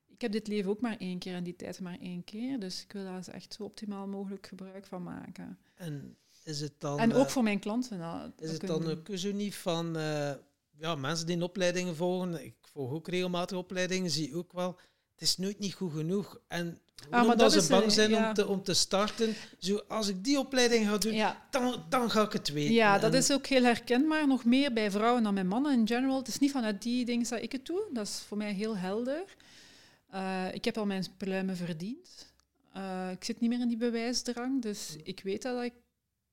ik heb dit leven ook maar één keer en die tijd maar één keer, dus ik wil daar echt zo optimaal mogelijk gebruik van maken. En is het dan, en ook eh, voor mijn klanten. nou, is het dan ook zo niet van eh, ja, mensen die in opleidingen volgen? Ik volg ook regelmatig opleidingen, zie ook wel. Het is nooit niet goed genoeg. En Ah, omdat dat ze bang eh, zijn ja. om, te, om te starten, zo, als ik die opleiding ga doen, Ja, dan, dan ga ik het weten. Ja, dat En- is ook heel herkenbaar. Nog meer bij vrouwen dan bij mannen in general. Het is niet vanuit die dingen dat ik het doe. Dat is voor mij heel helder. Eh, ik heb al mijn pluimen verdiend. Eh, ik zit niet meer in die bewijsdrang. Dus ik weet dat ik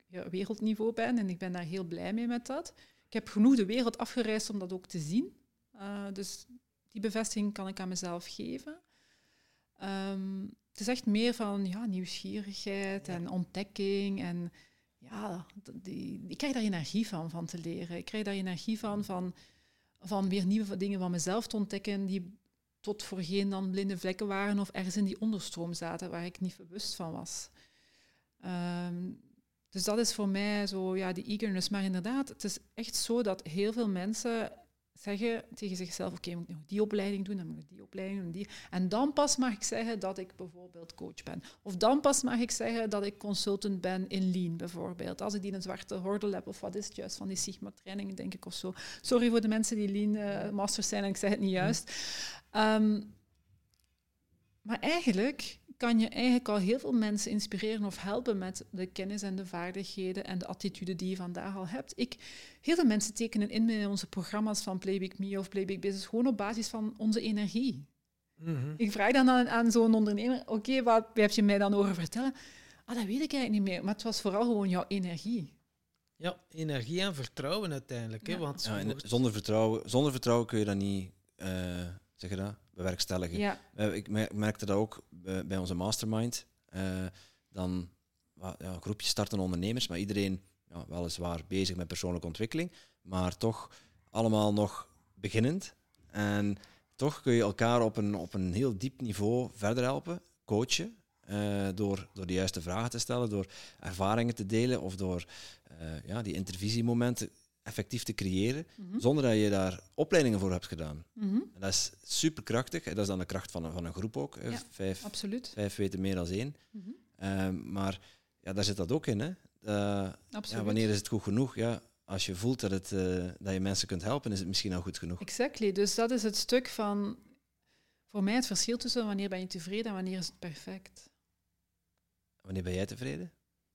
ja, wereldniveau ben en ik ben daar heel blij mee met dat. Ik heb genoeg de wereld afgereisd om dat ook te zien. Eh, dus die bevestiging kan ik aan mezelf geven. Ehm, het is echt meer van ja, nieuwsgierigheid en ontdekking. En ja, die, ik krijg daar energie van, van te leren. Ik krijg daar energie van, van, van weer nieuwe dingen van mezelf te ontdekken die tot voorheen dan blinde vlekken waren of ergens in die onderstroom zaten waar ik niet bewust van was. Ehm, dus dat is voor mij zo, ja, die eagerness. Maar inderdaad, het is echt zo dat heel veel mensen zeggen tegen zichzelf, oké, okay, moet ik nog die opleiding doen, dan moet ik die opleiding doen, die. En dan pas mag ik zeggen dat ik bijvoorbeeld coach ben. Of dan pas mag ik zeggen dat ik consultant ben in Lean, bijvoorbeeld. Als ik die een zwarte hordel heb, of wat is het juist, van die Sigma-trainingen, denk ik, of zo. Sorry voor de mensen die Lean uh, masters zijn en ik zeg het niet juist. Um, maar eigenlijk kan je eigenlijk al heel veel mensen inspireren of helpen met de kennis en de vaardigheden en de attitude die je vandaag al hebt. Ik, heel veel mensen tekenen in met onze programma's van Playback Me of Playback Business gewoon op basis van onze energie. Mhm. Ik vraag dan aan, aan zo'n ondernemer, oké, wat heb je mij dan horen vertellen? Ah, dat weet ik eigenlijk niet meer, maar het was vooral gewoon jouw energie. Ja, energie en vertrouwen uiteindelijk. Hè? Want ja, zonder, vertrouwen, zonder vertrouwen kun je dat niet... Uh, zeg je dat? bewerkstelligen. Ja. Uh, ik merkte dat ook bij onze mastermind. Uh, dan ja, een groepje starten ondernemers, maar iedereen ja, weliswaar bezig met persoonlijke ontwikkeling, maar toch allemaal nog beginnend. En toch kun je elkaar op een, op een heel diep niveau verder helpen, coachen, uh, door, door de juiste vragen te stellen, door ervaringen te delen of door ja, die intervisiemomenten effectief te creëren, mhm. zonder dat je daar opleidingen voor hebt gedaan. Mhm. en dat is superkrachtig. Dat is dan de kracht van een, van een groep ook. Ja, vijf, absoluut. vijf weten meer dan één. Mhm. Ehm, maar ja, daar zit dat ook in. Hè. Uh, ja, wanneer is het goed genoeg? Ja, als je voelt dat, het, uh, dat je mensen kunt helpen, is het misschien al goed genoeg. Exactly. Dus dat is het stuk van, voor mij het verschil tussen wanneer ben je tevreden en wanneer is het perfect. Wanneer ben jij tevreden?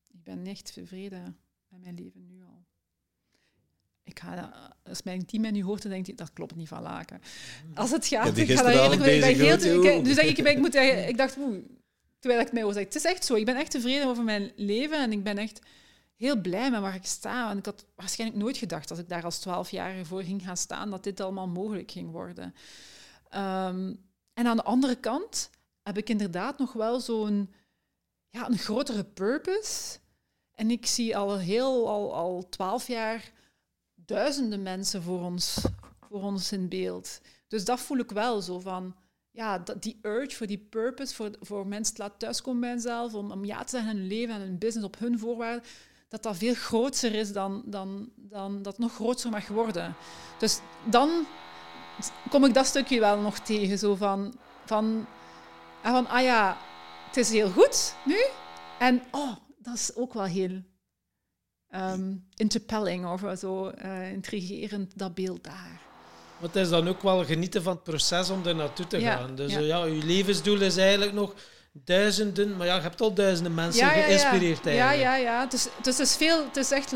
Ik ben echt tevreden met mijn leven nu al ik ga, als mijn team mij nu hoort, dan denkt hij, dat klopt niet van Laken. Als het gaat, ik ga daar eerlijk mee. Heel, dus denk ik, ik, moet, ik dacht, oeh, terwijl ik mij hoor, het is echt zo. Ik ben echt tevreden over mijn leven en ik ben echt heel blij met waar ik sta. En ik had waarschijnlijk nooit gedacht, als ik daar als twaalfjarige voor ging gaan staan, dat dit allemaal mogelijk ging worden. Um, en aan de andere kant heb ik inderdaad nog wel zo'n ja, een grotere purpose. En ik zie al heel, al, al twaalf jaar duizenden mensen voor ons, voor ons in beeld. Dus dat voel ik wel zo van, ja, die urge voor die purpose, voor, voor mensen te laten thuiskomen bij henzelf, om, om ja te zeggen hun leven en hun business op hun voorwaarden, dat dat veel groter is dan, dan, dan dat nog groter mag worden. Dus dan kom ik dat stukje wel nog tegen, zo van, van, van ah ja, het is heel goed nu, en oh, dat is ook wel heel um, interpelling of zo uh, intrigerend, dat beeld daar. Maar het is dan ook wel genieten van het proces om er naartoe te gaan. Dus ja. ja, je levensdoel is eigenlijk nog duizenden, maar ja, je hebt al duizenden mensen geïnspireerd ja, eigenlijk. Ja, ja, ja. Het is, het is, veel, het is echt.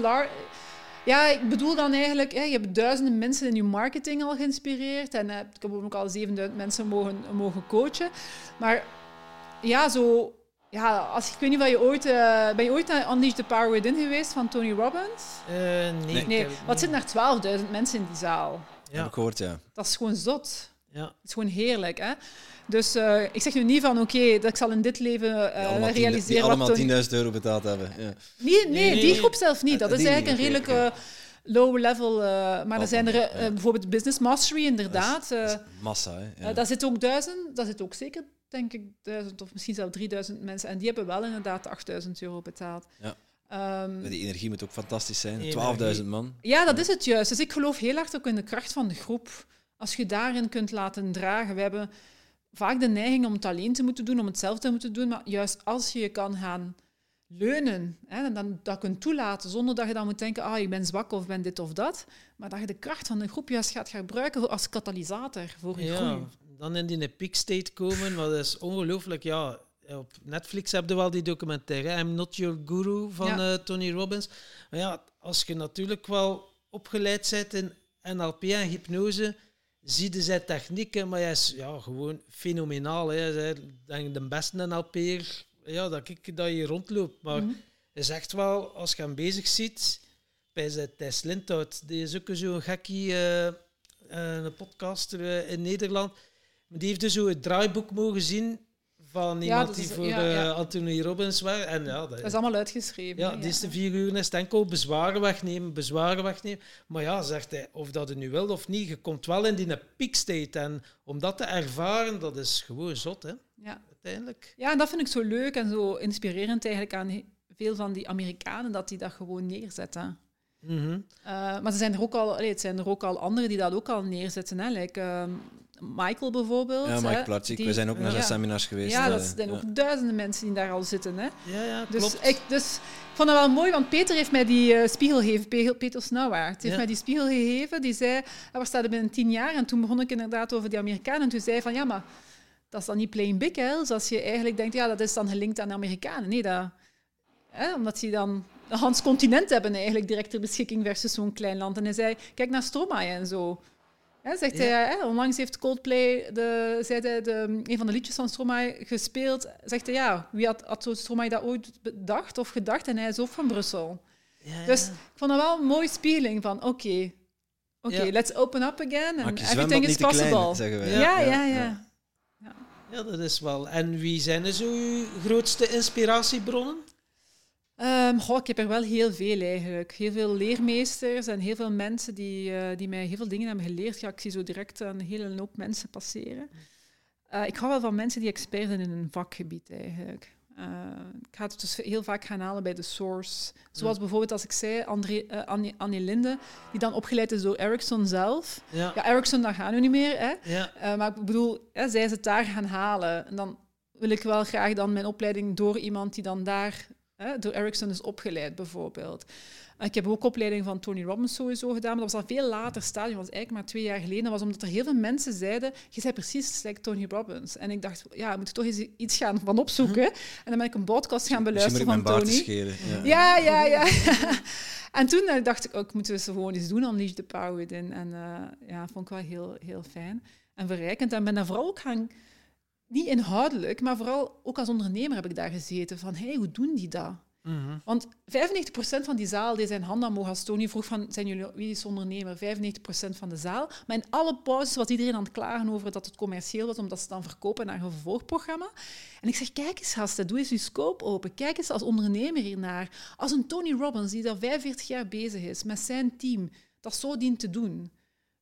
Ja, ik bedoel dan eigenlijk, je hebt duizenden mensen in je marketing al geïnspireerd. En uh, ik heb ook al 7000 mensen mogen, mogen coachen. Maar ja, zo ja, als, ik weet niet of je ooit... Uh, ben je ooit naar Unleash the Power Within geweest van Tony Robbins? Uh, nee. nee. Wat zit naar 12.000 mensen in die zaal? Ja. Heb ik gehoord, ja. Dat is gewoon zot. Ja. Het is gewoon heerlijk, hè? Dus uh, ik zeg nu niet van, oké, dat ik zal in dit leven uh, realiseren... Die allemaal 10.000 euro betaald hebben. Ja. Nee, nee, die groep zelf niet. Dat is eigenlijk een redelijke... low level. Uh, maar er zijn er uh, bijvoorbeeld Business Mastery, inderdaad. Dat is, dat is massa, hè? Ja. daar zit ook duizend, daar zit ook zeker denk ik, duizend of misschien zelfs 3000 mensen. En die hebben wel inderdaad 8000 euro betaald. Ja. Um, die energie moet ook fantastisch zijn. 12.000 man. Ja, dat is het juist. Dus ik geloof heel erg ook in de kracht van de groep. Als je daarin kunt laten dragen. We hebben vaak de neiging om het alleen te moeten doen, om het zelf te moeten doen. Maar juist als je je kan gaan leunen hè, en dan dat kunt toelaten, zonder dat je dan moet denken, ah, ik ben zwak of ben dit of dat. Maar dat je de kracht van de groep juist gaat gebruiken als katalysator voor je ja, groei dan in die peak state komen, wat is ongelooflijk. Ja, op Netflix heb je wel die documentaire, I'm Not Your Guru van eh, Tony Robbins. Maar ja, als je natuurlijk wel opgeleid bent in NLP en hypnose, zie je zijn technieken, maar hij is ja, gewoon fenomenaal. Hij is denk de beste NLP'er ja, dat, ik, dat je rondloopt. Maar mm is echt wel, als je hem bezig ziet, bij zijn Thijs Lindhout, die is ook zo'n gekkie uh, een podcaster in Nederland die heeft dus zo het draaiboek mogen zien van Ja, iemand die voor ja, ja. eh, Anthony Robbins werkt. En ja, dat, Dat is allemaal uitgeschreven. ja, die eerste vier uur is het enkel bezwaren wegnemen, bezwaren wegnemen. Maar ja, zegt hij, of dat het nu wil of niet, je komt wel in die peakstate. En om dat te ervaren, dat is gewoon zot, hè, Ja. uiteindelijk. ja, en dat vind ik zo leuk en zo inspirerend eigenlijk aan veel van die Amerikanen, dat die dat gewoon neerzetten. Mhm. Eh, maar er zijn er ook al, allee, het zijn er ook al anderen die dat ook al neerzetten. Hè? Like, ehm, Michael bijvoorbeeld. Ja, hè, Mike Platzik, die- we zijn ook naar zijn ja. seminars geweest. Ja, eh, dat zijn ja. ook duizenden mensen die daar al zitten. Hè? Ja, ja, Dus, klopt. ik, dus ik vond dat wel mooi, want Peter heeft mij die eh, spiegel gegeven, Pe- Peter Snauwaard. heeft Ja. mij die spiegel gegeven. Die zei, waar staat er binnen tien jaar? En toen begon ik inderdaad over die Amerikanen. En toen zei hij van, ja, maar dat is dan niet playing big, hè? Zoals je eigenlijk denkt, ja, dat is dan gelinkt aan de Amerikanen. Nee, dat, hè, omdat die dan een Hans continent hebben eigenlijk direct ter beschikking versus zo'n klein land. En hij zei, kijk naar Stromae en zo. Hè, zegt Ja. hij, hè, onlangs heeft Coldplay de, zei hij, de, een van de liedjes van Stromae gespeeld. Zegt hij, ja, wie had, had Stromae dat ooit bedacht of gedacht? En hij is ook van Brussel. Ja, Dus ja. ik vond dat wel een mooie spiegeling van, oké, oké, Ja. let's open up again and je everything is klein, possible. zeggen wij. ja, ja, ja. ja, dat is wel. En wie zijn er zo uw grootste inspiratiebronnen? Ehm, goh, ik heb er wel heel veel eigenlijk. Heel veel leermeesters en heel veel mensen die, eh, die mij heel veel dingen hebben geleerd. Ja, ik zie zo direct een hele hoop mensen passeren. Eh, ik hou wel van mensen die expert zijn in een vakgebied eigenlijk. Eh, ik ga het dus heel vaak gaan halen bij de source. Zoals bijvoorbeeld als ik zei, André, eh, Annie, Annie Linde, die dan opgeleid is door Ericsson zelf. Ja, Ja, Ericsson, dat gaat nu niet meer. Hè? ja. Maar ik bedoel, hè, zij is het daar gaan halen. En dan wil ik wel graag dan mijn opleiding door iemand die dan daar, hè, door Ericsson is opgeleid, bijvoorbeeld. Eh, ik heb ook opleiding van Tony Robbins sowieso gedaan, maar dat was al veel later stadium. Dat was eigenlijk maar twee jaar geleden. Dat was omdat er heel veel mensen zeiden, je bent precies like Tony Robbins. En ik dacht, ja, moet ik toch eens iets gaan van opzoeken. En dan ben ik een podcast gaan beluisteren van mijn baard Tony. scheren. Ja. Ja, ja, ja. en toen eh, dacht ik ook, ik moet dus gewoon eens doen, Unleash the Power Within. En eh, ja, vond ik wel heel, heel fijn en verrijkend. En ben daar vooral ook gaan, niet inhoudelijk, maar vooral ook als ondernemer heb ik daar gezeten. Van, hey, hoe doen die dat? Mhm. Want 95% van die zaal die zijn handen omhoog als Tony vroeg van, zijn jullie wie is ondernemer? 95% van de zaal. Maar in alle pauzes was iedereen aan het klagen over dat het commercieel was, omdat ze dan verkopen naar een vervolgprogramma. En ik zeg, kijk eens gasten, doe eens je scope open. Kijk eens als ondernemer hiernaar. Als een Tony Robbins, die al 45 jaar bezig is met zijn team, dat zo dient te doen.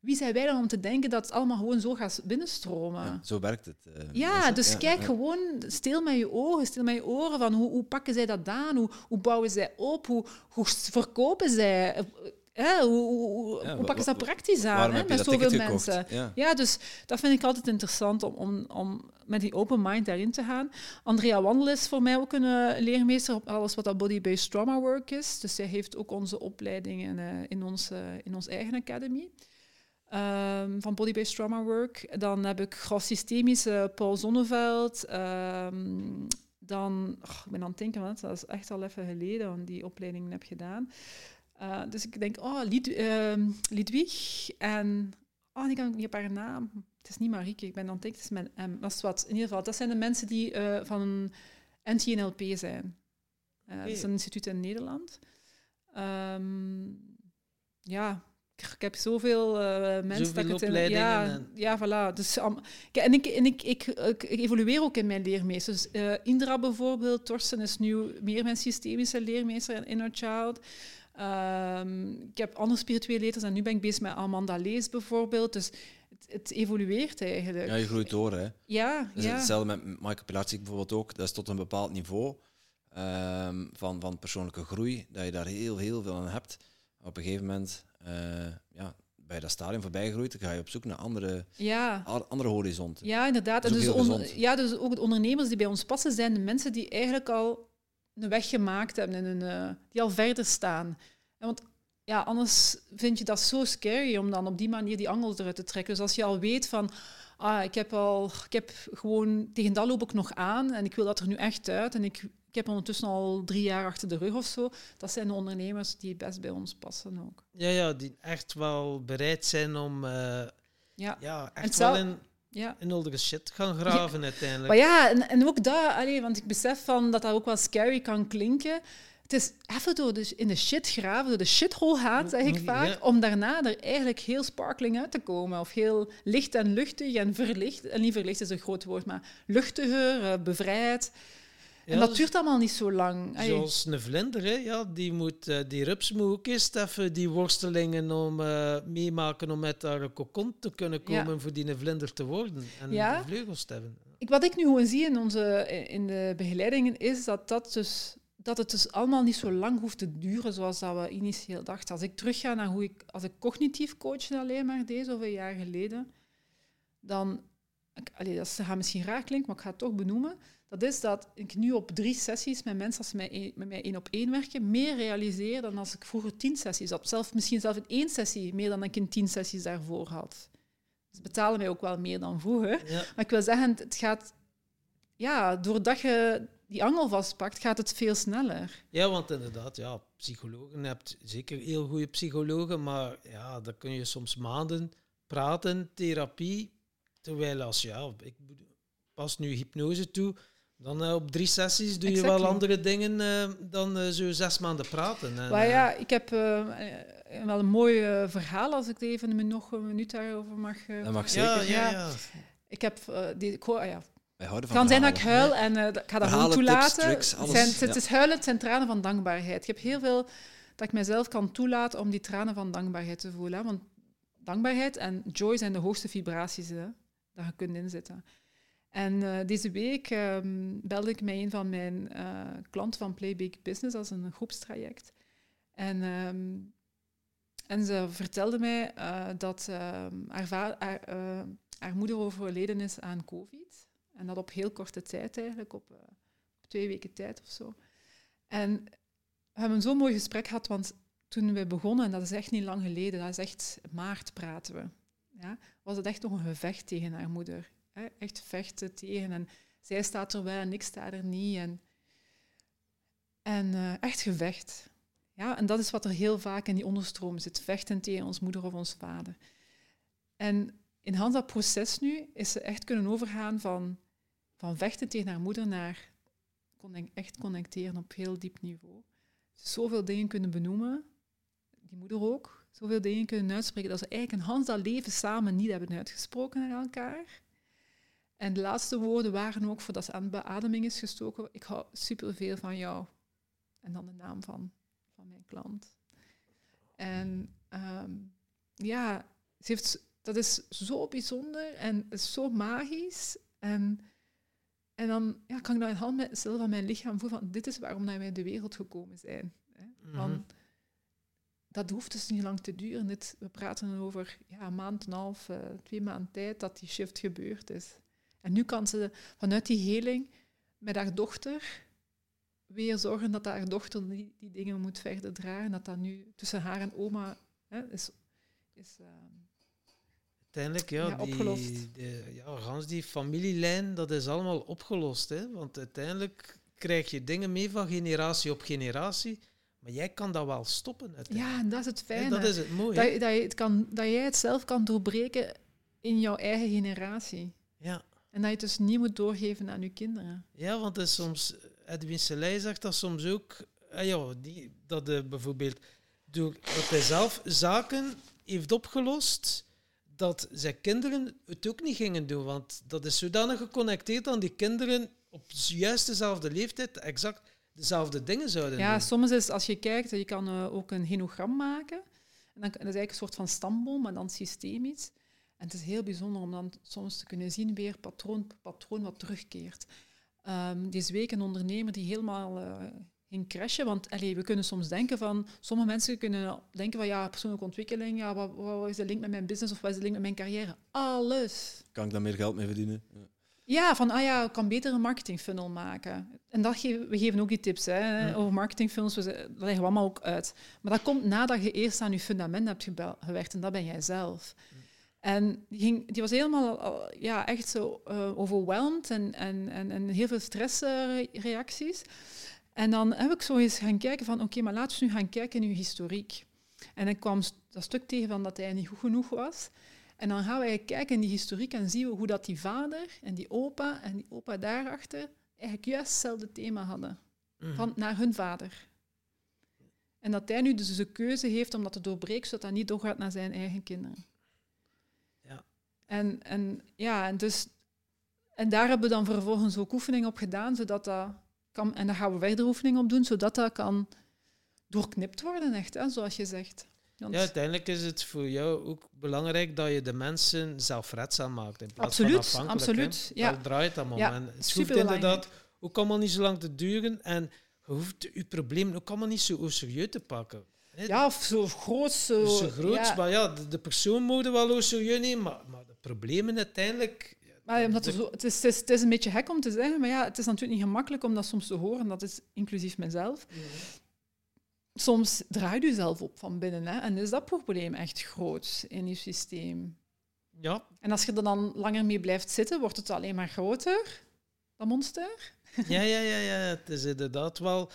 Wie zijn wij dan om te denken dat het allemaal gewoon zo gaat binnenstromen? Ja, zo werkt het. eh, Ja, dus Ja, kijk ja. gewoon, stil met je ogen, stil met je oren van hoe, hoe pakken zij dat aan, hoe, hoe bouwen zij op, hoe, hoe verkopen zij, eh, hè, hoe, pakken ze dat praktisch aan hè, met zoveel mensen. Ja. Dus dat vind ik altijd interessant om, om, om met die open mind daarin te gaan. Andrea Wandel is voor mij ook een eh, leermeester op alles wat dat body-based trauma work is. Dus zij heeft ook onze opleidingen in, ons, eh, in ons eigen academy. Ehm, van Body-Based Trauma Work. Dan heb ik grof-systemische Paul Zonneveld. Ehm, dan, och, ik ben aan het denken, want dat is echt al even geleden ik die opleidingen heb gedaan. Eh, dus ik denk, oh, Lied, ehm, Lidwig en... Oh, ik kan niet op haar naam. Het is niet Marieke, ik ben aan het denken, het is mijn M. Dat is wat. In ieder geval, dat zijn de mensen die eh, van NTNLP zijn. Eh, Dat is een instituut in Nederland. Ja, ik, heb zoveel eh, mensen Zoveel dat ik het in- ja, en- ja, voilà. Dus, en ik, en ik, ik, ik, ik evolueer ook in mijn leermeesters. Dus, eh, Indra bijvoorbeeld, Torsten is nu meer mijn systemische leermeester in Inner Child. Ehm, ik heb andere spirituele leerders en nu ben ik bezig met Amanda Lees bijvoorbeeld. Dus het, het evolueert eigenlijk. ja, je groeit door. Hè. Ja, ja. hetzelfde met Michael Pilatschik bijvoorbeeld ook. Dat is tot een bepaald niveau ehm, van, van persoonlijke groei, dat je daar heel, heel veel aan hebt. Op een gegeven moment ja, bij dat stadium voorbij gegroeid, dan ga je op zoek naar andere, ja. andere horizonten. Ja, inderdaad. En dus, on- ja, dus ook de ondernemers die bij ons passen, zijn de mensen die eigenlijk al een weg gemaakt hebben, en een, eh, die al verder staan. En want ja, anders vind je dat zo scary om dan op die manier die angels eruit te trekken. Dus als je al weet van, ah, ik heb al, ik heb gewoon, tegen dat loop ik nog aan en ik wil dat er nu echt uit en ik, ik heb ondertussen al drie jaar achter de rug of zo. Dat zijn de ondernemers die best bij ons passen ook. Ja, ja, die echt wel bereid zijn om eh, Ja, ja, echt wel in, ja. in nullige shit te gaan graven uiteindelijk. Maar ja, en, en ook dat, allee, want ik besef van dat dat ook wel scary kan klinken. het is even door dus in de shit graven, door de shithole gaan, zeg ik Ja. vaak, om daarna er eigenlijk heel sparkling uit te komen. Of heel licht en luchtig en verlicht. En niet verlicht is een groot woord, maar luchtiger, eh, bevrijd. En dat dus duurt allemaal niet zo lang. Zoals een vlinder, hè? Ja, die, moet, eh, die rups moet ook eerst even die worstelingen om, eh, meemaken om uit haar kokon te kunnen Ja. komen voor die een vlinder te worden en Ja. de vleugels te hebben. Ik, wat ik nu gewoon zie in, onze, in de begeleidingen is dat, dat, dus, dat het dus allemaal niet zo lang hoeft te duren zoals dat we initieel dachten. Als ik terugga naar hoe ik, als ik cognitief coachen alleen maar deed, zoveel jaar geleden, dan, ik, allee, dat gaat misschien raar klinken, maar ik ga het toch benoemen, dat is dat ik nu op drie sessies met mensen, als ze met, mij één op één werken, meer realiseer dan als ik vroeger tien sessies had. Zelf, misschien zelf in één sessie meer dan ik in tien sessies daarvoor had. Ze betalen mij ook wel meer dan vroeger. Ja. Maar ik wil zeggen, het gaat... Ja, doordat je die angel vastpakt, gaat het veel sneller. ja, want inderdaad, ja, psychologen, je hebt zeker heel goede psychologen, maar ja, dan kun je soms maanden praten, therapie, terwijl als, ja, ik pas nu hypnose toe, dan eh, op drie sessies doe je wel andere dingen eh, dan eh, zo zes maanden praten. En, maar ja, ik heb wel een mooi verhaal, als ik even me nog een minuut daarover mag... Dat mag ja, zeker. ja, Ja. ja. Ik heb... die, ik hoor, ah ja, Wij houden Het van kan zijn dat ik huil en eh, ik ga dat gewoon tips, toelaten. tricks, alles, Het, zijn, het is huilen, het zijn tranen van dankbaarheid. Ik heb heel veel dat ik mezelf kan toelaten om die tranen van dankbaarheid te voelen. hè. Want dankbaarheid en joy zijn de hoogste vibraties hè, dat je kunt inzetten. En eh, deze week ehm, belde ik met een van mijn eh, klanten van Play Big Business, is een groepstraject. En, ehm, en ze vertelde mij eh, dat ehm, haar, haar, haar moeder overleden is aan COVID. En dat op heel korte tijd eigenlijk, op, op twee weken tijd of zo. En we hebben zo'n mooi gesprek gehad, want toen we begonnen, en dat is echt niet lang geleden, dat is echt maart praten we, ja, was het echt nog een gevecht tegen haar moeder. Echt vechten tegen. En zij staat er wel en ik sta er niet. En, en eh, echt gevecht. Ja, en dat is wat er heel vaak in die onderstroom zit. Vechten tegen ons moeder of ons vader. En in Hans dat proces nu is ze echt kunnen overgaan van, van vechten tegen haar moeder naar echt connecteren op heel diep niveau. Zoveel dingen kunnen benoemen, die moeder ook, zoveel dingen kunnen uitspreken, dat ze eigenlijk een Hans dat leven samen niet hebben uitgesproken naar elkaar. En de laatste woorden waren ook, voordat ze aan beademing is gestoken, ik hou superveel van jou. En dan de naam van, van mijn klant. En ehm, ja, ze heeft, dat is zo bijzonder en is zo magisch. En, en dan ja, kan ik dat in hand met, zelf aan mijn lichaam voelen van dit is waarom wij in de wereld gekomen zijn. Hè. Van, Mhm. Dat hoeft dus niet lang te duren. Dit, we praten over ja, een maand en een half, eh, twee maanden tijd dat die shift gebeurd is. En nu kan ze vanuit die heling met haar dochter weer zorgen dat haar dochter die, die dingen moet verder dragen. Dat dat nu tussen haar en oma hè, is, is ehm, Uiteindelijk, ja, Ja, die. De, ja, gans die familielijn, dat is allemaal opgelost. Hè? Want uiteindelijk krijg je dingen mee van generatie op generatie, maar jij kan dat wel stoppen. uiteindelijk. Ja, en dat is het fijne. dat is het mooie. dat, dat, je het kan, dat jij het zelf kan doorbreken in jouw eigen generatie. Ja. En dat je het dus niet moet doorgeven aan je kinderen. ja, want het is soms, Edwin Selei zegt dat soms ook, ah ja, die, dat de, bijvoorbeeld doordat hij zelf zaken heeft opgelost, dat zijn kinderen het ook niet gingen doen. Want dat is zodanig geconnecteerd aan die kinderen op juist dezelfde leeftijd exact dezelfde dingen zouden Ja, doen. soms is als je kijkt, je kan eh, ook een henogram maken. En dan, dat is eigenlijk een soort van stamboom, maar dan systemisch. En het is heel bijzonder om dan soms te kunnen zien weer patroon per patroon wat terugkeert. Ehm, deze week een ondernemer die helemaal eh, ging crashen. Want allee, we kunnen soms denken van... Sommige mensen kunnen denken van ja, persoonlijke ontwikkeling. Ja, wat, wat is de link met mijn business of wat is de link met mijn carrière? Alles. Kan ik daar meer geld mee verdienen? Ja. Ja, van ah ja, ik kan beter een marketingfunnel maken. En dat geven, we geven ook die tips hè, Ja. over marketingfunnels. Dat leggen we allemaal ook uit. Maar dat komt nadat je eerst aan je fundament hebt gewerkt. En dat ben jij zelf. En die, ging, die was helemaal al- ja, echt zo eh, overweldigd en, en, en, en heel veel stressreacties. en dan heb ik zo eens gaan kijken van oké, maar laten we nu gaan kijken in uw historiek. En ik kwam dat stuk tegen van dat hij niet goed genoeg was. En dan gaan wij kijken in die historiek en zien we hoe dat die vader en die opa en die opa daarachter eigenlijk juist hetzelfde thema hadden. Mhm. Van, naar hun vader. En dat hij nu dus de keuze heeft om dat te doorbreken, zodat dat niet doorgaat naar zijn eigen kinderen. En, en, ja, en, dus, en daar hebben we dan vervolgens ook oefeningen op gedaan, zodat dat kan, en daar gaan we verder oefeningen op doen, zodat dat kan doorknipt worden, echt, hè, zoals je zegt. Want- Ja, uiteindelijk is het voor jou ook belangrijk dat je de mensen zelfredzaam maakt. In plaats Absoluut, van afhankelijk, absoluut, ja. Daar draait het allemaal Ja, om. En het hoeft inderdaad ook allemaal niet zo lang te duren. En je hoeft je probleem ook allemaal niet zo serieus te pakken. ja, of zo groot, zo... zo groot, ja. maar ja, de, de persoon moet er wel serieus nemen, maar, problemen uiteindelijk... Maar omdat er de- zo, het, is, het, is, het is een beetje gek om te zeggen, maar ja, het is natuurlijk niet gemakkelijk om dat soms te horen. Dat is inclusief mezelf. Soms draai je jezelf op van binnen hè, en is dat probleem echt groot in je systeem. Ja, En als je er dan langer mee blijft zitten, wordt het alleen maar groter, dat monster. ja, ja, ja, ja, het is inderdaad wel...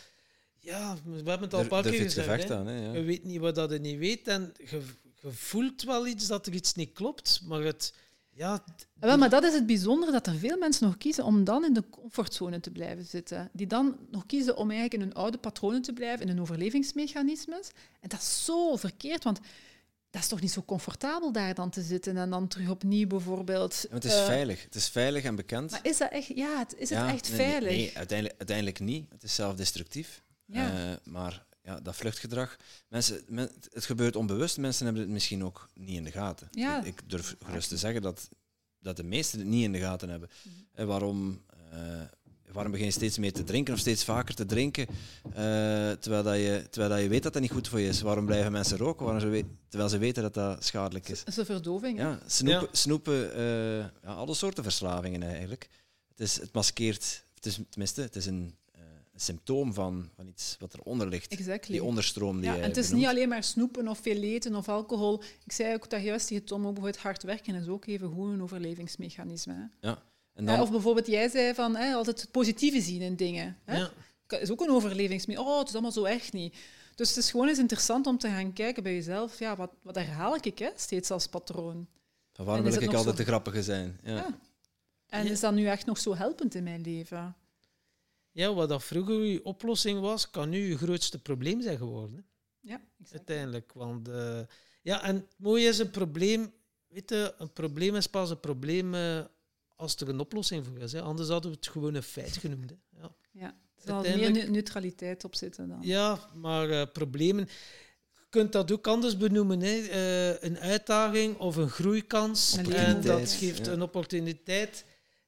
Ja, we hebben het al een paar keer je het gezegd. hè. Je weet niet wat dat je niet weet en je, je voelt wel iets dat er iets niet klopt, maar het... Ja, Ja, Wel, maar dat is het bijzondere, dat er veel mensen nog kiezen om dan in de comfortzone te blijven zitten. Die dan nog kiezen om eigenlijk in hun oude patronen te blijven, in hun overlevingsmechanismes. En dat is zo verkeerd, want dat is toch niet zo comfortabel daar dan te zitten en dan terug opnieuw bijvoorbeeld... Ja, Het is eh, veilig. Het is veilig en bekend. Maar is dat echt... Ja, het, is het echt nee, veilig? Nee, uiteindelijk, uiteindelijk niet. Het is zelfdestructief. Ja. Eh, maar ja, dat vluchtgedrag, mensen, men- het gebeurt onbewust. Mensen hebben het misschien ook niet in de gaten. Ja. Ik, ik durf gerust te zeggen dat, dat de meesten het niet in de gaten hebben. Mhm. En waarom, eh, waarom begin je steeds meer te drinken of steeds vaker te drinken, eh, terwijl, dat je, terwijl dat je weet dat dat niet goed voor je is? Waarom blijven mensen roken waarom ze terwijl ze weten dat dat schadelijk is? Dat is een verdoving. hè? Ja, snoepen, Ja. snoepen eh, ja, alle soorten verslavingen eigenlijk. Het, is, het maskeert, het is, tenminste, het is een symptoom van, van iets wat eronder ligt. Exactly. Die onderstroom die Ja, en het is benoemt. niet alleen maar snoepen of veel eten of alcohol. Ik zei ook dat juist tegen Tom, ook bijvoorbeeld hard werken is ook even goed een overlevingsmechanisme. Hè? En dan, Of bijvoorbeeld, jij zei van hè, altijd het positieve zien in dingen. Hè? ja. is ook een overlevingsmechanisme. Oh, het is allemaal zo echt niet. Dus het is gewoon eens interessant om te gaan kijken bij jezelf. Ja, wat, wat herhaal ik hè, steeds als patroon? van waarom wil ik altijd zo- de grappige zijn? Ja. Ja. En Ja. is dat nu echt nog zo helpend in mijn leven? Ja, wat dat vroeger je oplossing was, kan nu je grootste probleem zijn geworden. hè. Ja, exact. Uiteindelijk. Want, eh, ja, en het mooie is een probleem. Weet je, een probleem is pas een probleem eh, als er een oplossing voor is. Hè. Anders hadden we het gewoon een feit genoemd. Hè. Ja. Ja. Er zal meer neutraliteit op zitten dan. Ja, maar eh, problemen. Je kunt dat ook anders benoemen. Hè. Eh, een uitdaging of een groeikans. En dat geeft ja. een opportuniteit.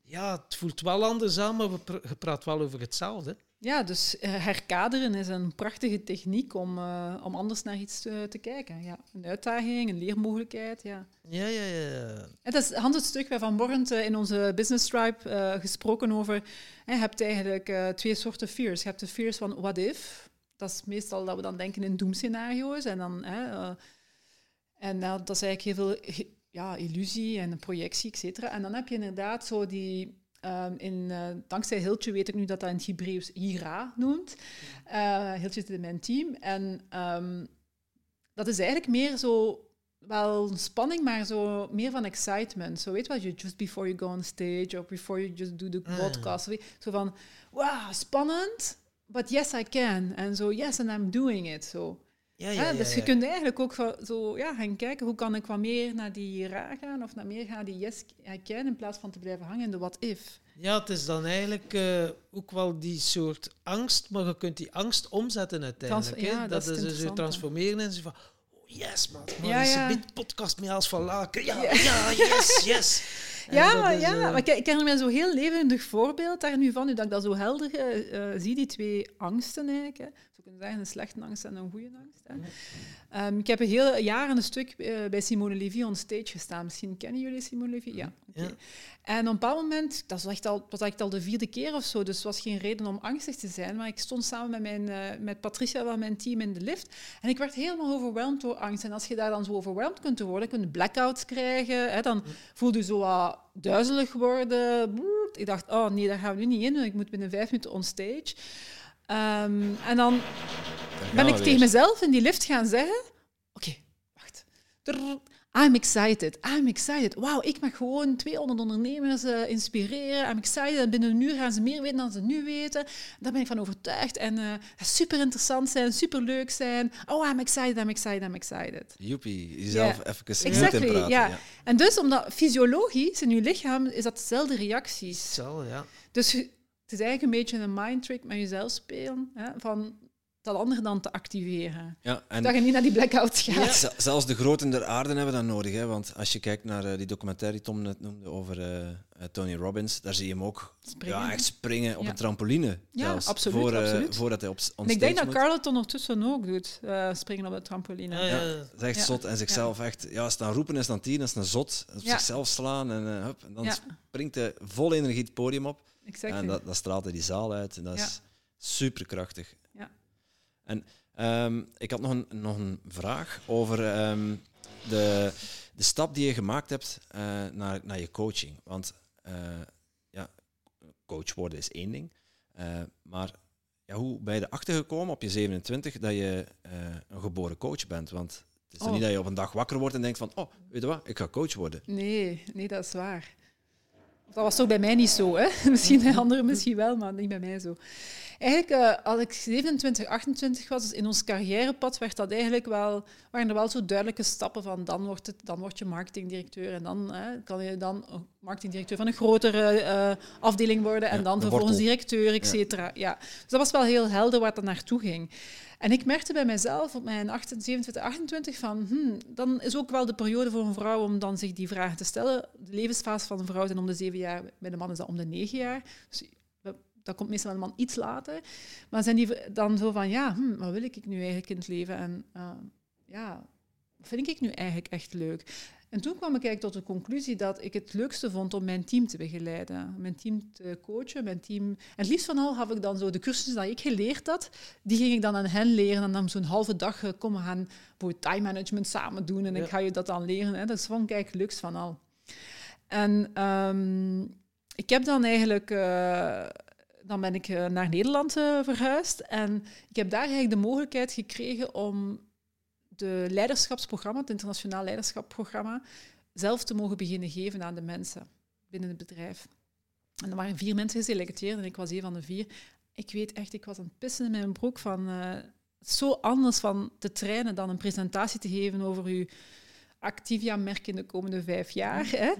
Ja, het voelt wel anders aan, maar we pr- je praat wel over hetzelfde. Ja, dus eh, herkaderen is een prachtige techniek om, eh, om anders naar iets te, te kijken. Ja, een uitdaging, een leermogelijkheid. Ja. Ja, ja, ja. En dat is Hans het stuk Van Borrent eh, in onze Business Tribe gesproken over. Je hebt eigenlijk twee soorten fears. Je hebt de fears van what if. Dat is meestal dat we dan denken in doemscenario's. En, dan, en dat is eigenlijk heel veel ja, illusie en projectie, et cetera. En dan heb je inderdaad zo die... ehm, in, eh, dankzij Hiltje weet ik nu dat dat in het Hebreeuws Ira noemt. Eh Hiltje zit in mijn team. En ehm, dat is eigenlijk meer zo wel spanning, maar zo meer van excitement. Zo weet je wat, you just before you go on stage or before you just do the Ah. podcast. Zo van, wow, spannend, but yes I can. En zo, yes and I'm doing it. Zo. Ja, Ja, dus je kunt eigenlijk ook zo, zo ja, gaan kijken, hoe kan ik wat meer naar die ra gaan of naar meer gaan die yes I can, in plaats van te blijven hangen in de what if. Ja, het is dan eigenlijk eh, ook wel die soort angst, maar je kunt die angst omzetten uiteindelijk. Trans- hè. ja, dat dat is dus je transformeren en zo van, oh yes man, man Ja, ja. een podcast met als van Laken. Ja, Ja. yes, yes. Ja, maar, is, ja eh, maar ik, herinner me zo'n heel levendig voorbeeld daar nu van, nu dat ik dat zo helder eh, eh, zie, die twee angsten eigenlijk. Hè. Kunnen zeggen, een slechte angst en een goede angst. Hè. Ehm, ik heb een heel jaar een stuk eh, bij Simone Levy on stage gestaan. Misschien kennen jullie Simone Levy? Ja. oké. Ja. En op een bepaald moment, dat was echt al, was echt al de vierde keer of zo, dus het was geen reden om angstig te zijn, maar ik stond samen met, mijn, eh, met Patricia van mijn team in de lift en ik werd helemaal overweldigd door angst. En als je daar dan zo overweldigd kunt worden, kun je blackouts krijgen, hè, dan voel je zo wat duizelig worden. Ik dacht, oh nee, daar gaan we nu niet in ik moet binnen vijf minuten on stage. Ehm, en dan ben ik tegen mezelf in die lift gaan zeggen: Oké, wacht. I'm excited, I'm excited. Wauw, ik mag gewoon 200 ondernemers uh, inspireren. I'm excited. En binnen een uur gaan ze meer weten dan ze nu weten. Daar ben ik van overtuigd. En uh, super interessant zijn, super leuk zijn. Oh, I'm excited, I'm excited, I'm excited. Joepie, jezelf yeah. even exactly, in praten. Ja. ja. En dus, omdat fysiologisch in je lichaam is dat dezelfde reacties. Zo, ja. Dus het is eigenlijk een beetje een mind trick met jezelf spelen. Hè, van dat andere dan te activeren. Ja, en dat je niet naar die blackouts gaat. Ja. Zelfs de groten der aarde hebben dat nodig. Hè? Want als je kijkt naar uh, die documentaire die Tom net noemde over uh, Tony Robbins, daar zie je hem ook springen. Ja, echt springen op een trampoline. Ja, absoluut, voor, absoluut. Voordat hij op en Ik denk dat Carleton ondertussen ook doet, springen op de trampoline. Ja, dat is echt zot. En zichzelf echt ja, staan roepen is dan tien, dat is een zot. Op zichzelf slaan en, hup, en dan springt hij vol energie het podium op. Exactly. En dat, dat straalt hij die zaal uit. En dat is superkrachtig. En um, ik had nog een, nog een vraag over um, de, de stap die je gemaakt hebt uh, naar, naar je coaching. Want uh, ja, coach worden is één ding. Uh, maar ja, hoe ben je erachter gekomen op je 27 dat je een geboren coach bent? Want het is oh. niet dat je op een dag wakker wordt en denkt van, oh, weet je wat, ik ga coach worden. Nee, nee, dat is waar. Dat was toch bij mij niet zo, hè? Misschien bij anderen misschien wel, maar niet bij mij zo. Eigenlijk, uh, als ik 27, 28 was, dus in ons carrièrepad, werd dat eigenlijk wel, waren er wel zo duidelijke stappen van dan, wordt het, dan word je marketingdirecteur en dan hè, kan je dan marketingdirecteur van een grotere uh, afdeling worden en dan vervolgens directeur, et cetera. Ja. Dus dat was wel heel helder waar dat naartoe ging. En ik merkte bij mezelf op mijn 27, 28 van, hmm, dan is ook wel de periode voor een vrouw om dan zich die vragen te stellen. De levensfase van een vrouw is om de zeven jaar, bij de man is dat om de negen jaar. Dus dat komt meestal een man iets later. Maar zijn die dan zo van, ja, hm, wat wil ik nu eigenlijk in het leven? En uh, ja, vind ik nu eigenlijk echt leuk? En toen kwam ik eigenlijk tot de conclusie dat ik het leukste vond om mijn team te begeleiden, mijn team te coachen, mijn team. En het liefst van al had ik dan zo de cursussen die ik geleerd had, die ging ik dan aan hen leren en dan zo'n halve dag uh, komen gaan voor time management samen doen en ik ga je dat dan leren. Hè. Dat vond ik eigenlijk het leukst van al. En um, ik heb dan eigenlijk uh, dan ben ik eh, naar Nederland uh, verhuisd en ik heb daar eigenlijk de mogelijkheid gekregen om de leiderschapsprogramma, het internationaal leiderschapsprogramma, zelf te mogen beginnen geven aan de mensen binnen het bedrijf. En er waren vier mensen geselecteerd en ik was een van de vier. Ik weet echt, ik was aan het pissen in mijn broek van uh, zo anders van te trainen dan een presentatie te geven over uw Activia-merk in de komende vijf jaar. Hè.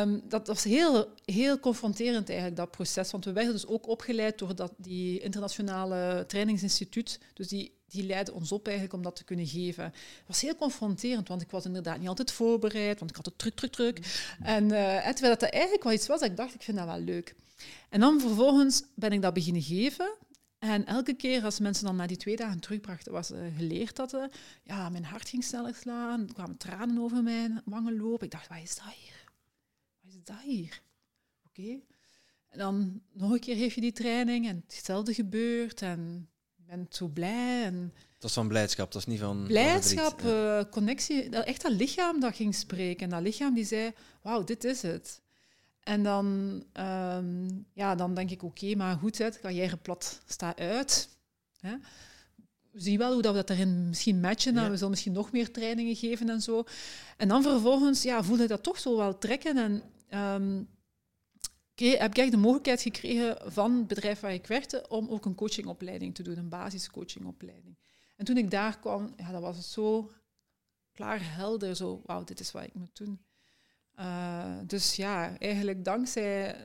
Um, dat was heel, heel confronterend eigenlijk, dat proces. Want we werden dus ook opgeleid door dat, die internationale trainingsinstituut. Dus die, die leidde ons op eigenlijk om dat te kunnen geven. Het was heel confronterend, want ik was inderdaad niet altijd voorbereid, want ik had het druk, druk, druk. En uh, terwijl dat eigenlijk wel iets was dat ik dacht, ik vind dat wel leuk. En dan vervolgens ben ik dat beginnen geven. En elke keer als mensen dan na die twee dagen terugbrachten, was uh, geleerd dat uh, ja, mijn hart ging sneller slaan, er kwamen tranen over mijn wangen lopen. Ik dacht, wat is dat hier? Wat is dat hier? Oké. En dan nog een keer geef je die training en hetzelfde gebeurt en je bent zo blij. En dat is van blijdschap, dat is niet van Blijdschap, uh, connectie, dat, echt dat lichaam dat ging spreken. En dat lichaam die zei, wauw, dit is het. En dan, um, ja, dan denk ik, oké, maar goed, het carrièreplat staat uit. Hè. We zien wel hoe dat we dat erin misschien matchen. Ja. We zullen misschien nog meer trainingen geven en zo. En dan vervolgens ja, voelde ik dat toch zo wel trekken. En um, heb ik de mogelijkheid gekregen van het bedrijf waar ik werkte om ook een coachingopleiding te doen, een basiscoachingopleiding. En toen ik daar kwam, ja, dat was het zo klaar helder, zo, wauw, dit is wat ik moet doen. Uh, dus ja, eigenlijk dankzij,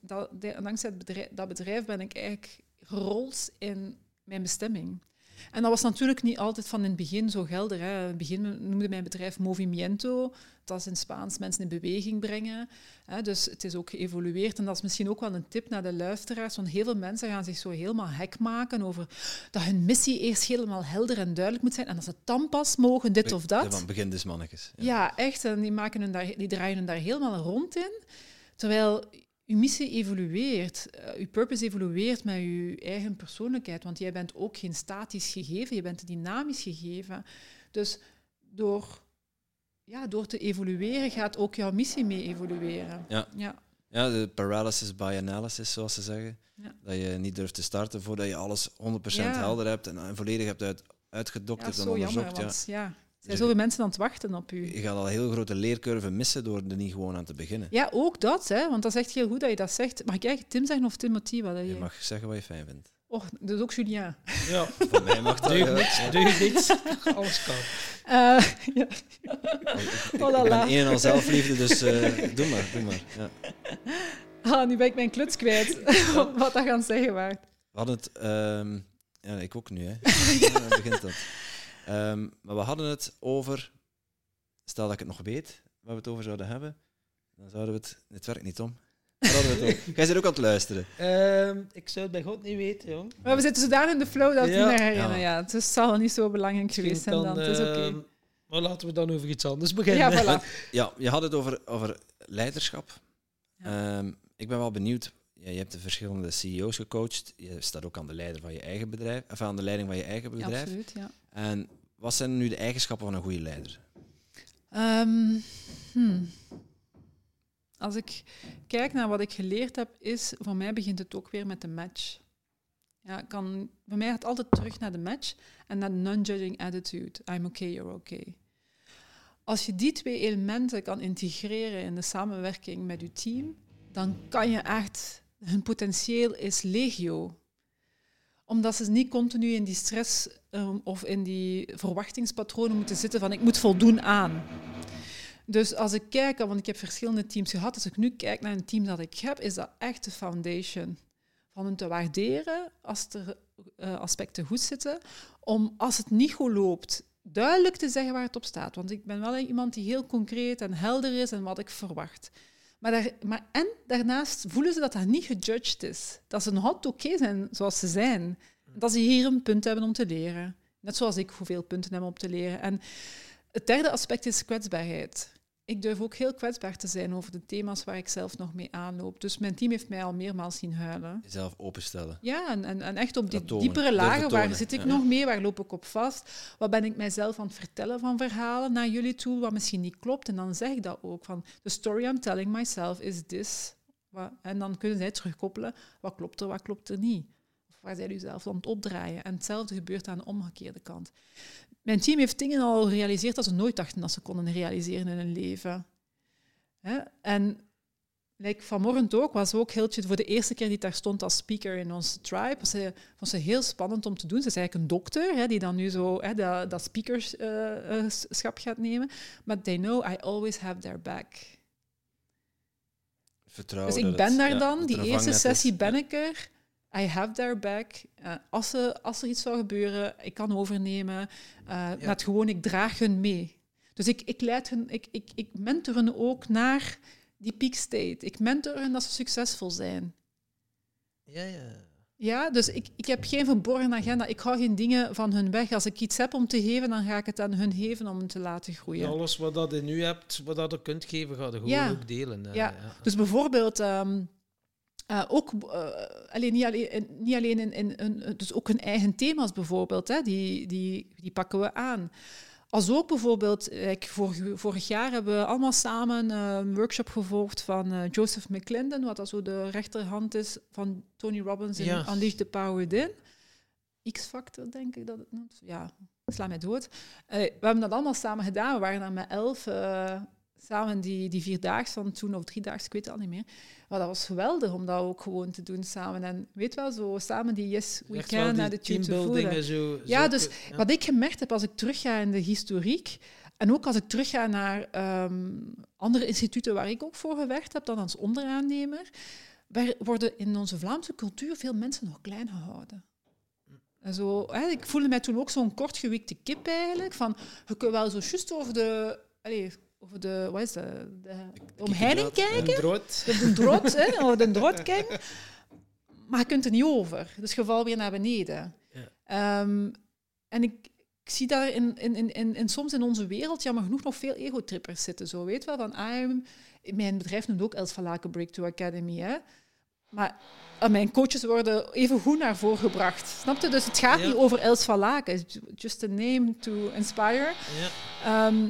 dat, dankzij bedrijf, dat bedrijf ben ik eigenlijk gerold in mijn bestemming. En dat was natuurlijk niet altijd van in het begin zo gelder. Hè. In het begin noemde mijn bedrijf Movimiento. Dat is in Spaans mensen in beweging brengen. Hè. Dus het is ook geëvolueerd. En dat is misschien ook wel een tip naar de luisteraars. Want heel veel mensen gaan zich zo helemaal hek maken over dat hun missie eerst helemaal helder en duidelijk moet zijn. En dat ze dan pas mogen dit of dat. van begin dus mannetjes. Ja. ja, echt. En die, maken hun daar, die draaien hun daar helemaal rond in. Terwijl uw missie evolueert, uh, uw purpose evolueert met uw eigen persoonlijkheid, want jij bent ook geen statisch gegeven, je bent een dynamisch gegeven. Dus door, ja, door te evolueren gaat ook jouw missie mee evolueren. Ja, ja. ja de paralysis by analysis, zoals ze zeggen. Ja. Dat je niet durft te starten voordat je alles 100% helder hebt en, volledig hebt uit, uitgedokterd ja, en onderzocht. Jammer, want, ja. Zijn zoveel mensen aan het wachten op u. Je gaat al heel grote leercurve missen door er niet gewoon aan te beginnen. Ja, ook dat, hè, want dat is echt heel goed dat je dat zegt. Mag ik eigenlijk Tim zeggen of Timothy? Wat Je je... mag zeggen wat je fijn vindt. Oh, dus ook Julien. Ja, Voor mij mag dat. ja. niks, deugd niks. Alles kan. Eh, ja. Ik, ik Oh la ben een en al zelfliefde, dus eh, doe maar, doe maar. Ja. Ah, nu ben ik mijn kluts kwijt. Wat dat gaan zeggen waard. We hadden het... ehm, ja, ik ook nu, hè. Ja, begint dat. Ehm, maar we hadden het over... Stel dat ik het nog weet, waar we het over zouden hebben, dan zouden we het... Het werkt niet om. Het? Jij zit ook aan het luisteren. Ehm, ik zou het bij God niet weten, jong. Maar we zitten zodanig in de flow dat we het Ja. niet herinneren. Ja. Ja. het is- zal wel niet zo belangrijk geweest zijn dan. Het is oké. ehm, Maar laten we dan over iets anders beginnen. Ja, voilà. Ja, je had het over, over leiderschap. Ja. Ehm, ik ben wel benieuwd. Ja, je hebt de verschillende CEO's gecoacht. Je staat ook aan de, leider van je eigen bedrijf, of aan de leiding van je eigen Ja, bedrijf. absoluut, ja. en wat zijn nu de eigenschappen van een goede leider? Ehm, hmm. Als ik kijk naar wat ik geleerd heb, is voor mij begint het ook weer met de match. Ja, kan, bij mij gaat het altijd terug naar de match en naar non-judging attitude. I'm okay, you're okay. Als je die twee elementen kan integreren in de samenwerking met je team, dan kan je echt, hun potentieel is legio. Omdat ze niet continu in die stress ehm, of in die verwachtingspatronen moeten zitten van ik moet voldoen aan. Dus als ik kijk, want ik heb verschillende teams gehad, als ik nu kijk naar een team dat ik heb, is dat echt de foundation. Van hen te waarderen als er eh, aspecten goed zitten, om als het niet goed loopt, duidelijk te zeggen waar het op staat. Want ik ben wel iemand die heel concreet en helder is en wat ik verwacht. Maar, daar, maar en daarnaast voelen ze dat dat niet gejudged is. Dat ze nog altijd oké zijn zoals ze zijn. Dat ze hier een punt hebben om te leren. Net zoals ik hoeveel punten heb om te leren. En het derde aspect is kwetsbaarheid. Ik durf ook heel kwetsbaar te zijn over de thema's waar ik zelf nog mee aanloop. Dus mijn team heeft mij al meermaals zien huilen. Jezelf openstellen. Ja, en, en, en echt op die tonen, diepere lagen, waar zit ik ja. nog mee, waar loop ik op vast? Wat ben ik mijzelf aan het vertellen van verhalen naar jullie toe, wat misschien niet klopt? En dan zeg ik dat ook, van the story I'm telling myself is this. En dan kunnen zij terugkoppelen, wat klopt er, wat klopt er niet? Of waar zijn jullie zelf aan het opdraaien? En hetzelfde gebeurt aan de omgekeerde kant. Mijn team heeft dingen al gerealiseerd dat ze nooit dachten dat ze konden realiseren in hun leven. Hè? En like vanmorgen ook, was ook chill. Voor de eerste keer die daar stond als speaker in onze tribe, was ze, vond ze heel spannend om te doen. Ze is eigenlijk een dokter, hè, die dan nu zo hè, dat, dat speakerschap gaat nemen. Maar they know I always have their back. Vertrouwen. Dus ik ben het- daar dan, die er eerste is. sessie ben ik er. I have their back. Eh, als, ze, als er iets zou gebeuren, ik kan overnemen. Eh Met gewoon, ik draag hun mee. Dus ik, ik leid hun, ik, ik, ik mentor hun ook naar die peak state. Ik mentor hun dat ze succesvol zijn. Ja, ja. Ja, dus ik, ik heb geen verborgen agenda. Ik hou geen dingen van hun weg. Als ik iets heb om te geven, dan ga ik het aan hun geven om het te laten groeien. Alles wat dat je nu hebt, wat dat je kunt geven, ga je gewoon Ja. ook delen. eh, Ja. Dus bijvoorbeeld ehm, eh, ook, eh, alleen, niet alleen, in- niet alleen in, in, in- dus ook hun eigen thema's bijvoorbeeld, hè, die, die, die pakken we aan. Als ook bijvoorbeeld, eh, ik, vorig, vorig jaar hebben we allemaal samen eh, een workshop gevolgd van eh, Joseph McClendon, wat dat zo de rechterhand is van Tony Robbins in Ja. Unleash the Power Within. X-Factor, denk ik dat het noemt. Ja, sla mij dood. Eh, we hebben dat allemaal samen gedaan. We waren daar met elf eh, samen die, die vierdaagse van toen, of driedaags, ik weet het al niet meer. Maar dat was geweldig om dat ook gewoon te doen samen. En weet wel, zo samen die yes, we Echt can die attitude te zo. Ja, zo dus ja. Wat ik gemerkt heb als ik terugga in de historiek, en ook als ik terugga naar ehm, andere instituten waar ik ook voor gewerkt heb, dan als onderaannemer, worden in onze Vlaamse cultuur veel mensen nog klein gehouden. En zo, hè, ik voelde mij toen ook zo'n kortgewikte kip eigenlijk, van je kunt wel zo juist over de... Allez, over de, wat is dat, de, de omheining kijken, Een drood. de drot, hè, over de drot kijken. Maar je kunt er niet over. Dus je valt weer naar beneden. Ja. Ehm, en ik, ik zie daar in, in, in, in, in soms in onze wereld jammer genoeg nog veel ego-trippers zitten. Zo, weet wel, van I'm, mijn bedrijf noemt ook Els van Laken Breakthrough Academy. Hè. Maar eh, mijn coaches worden even goed naar voren gebracht. Snap je? Dus het gaat Ja. niet over Els van Laken. It's just a name to inspire. Ja. Ehm,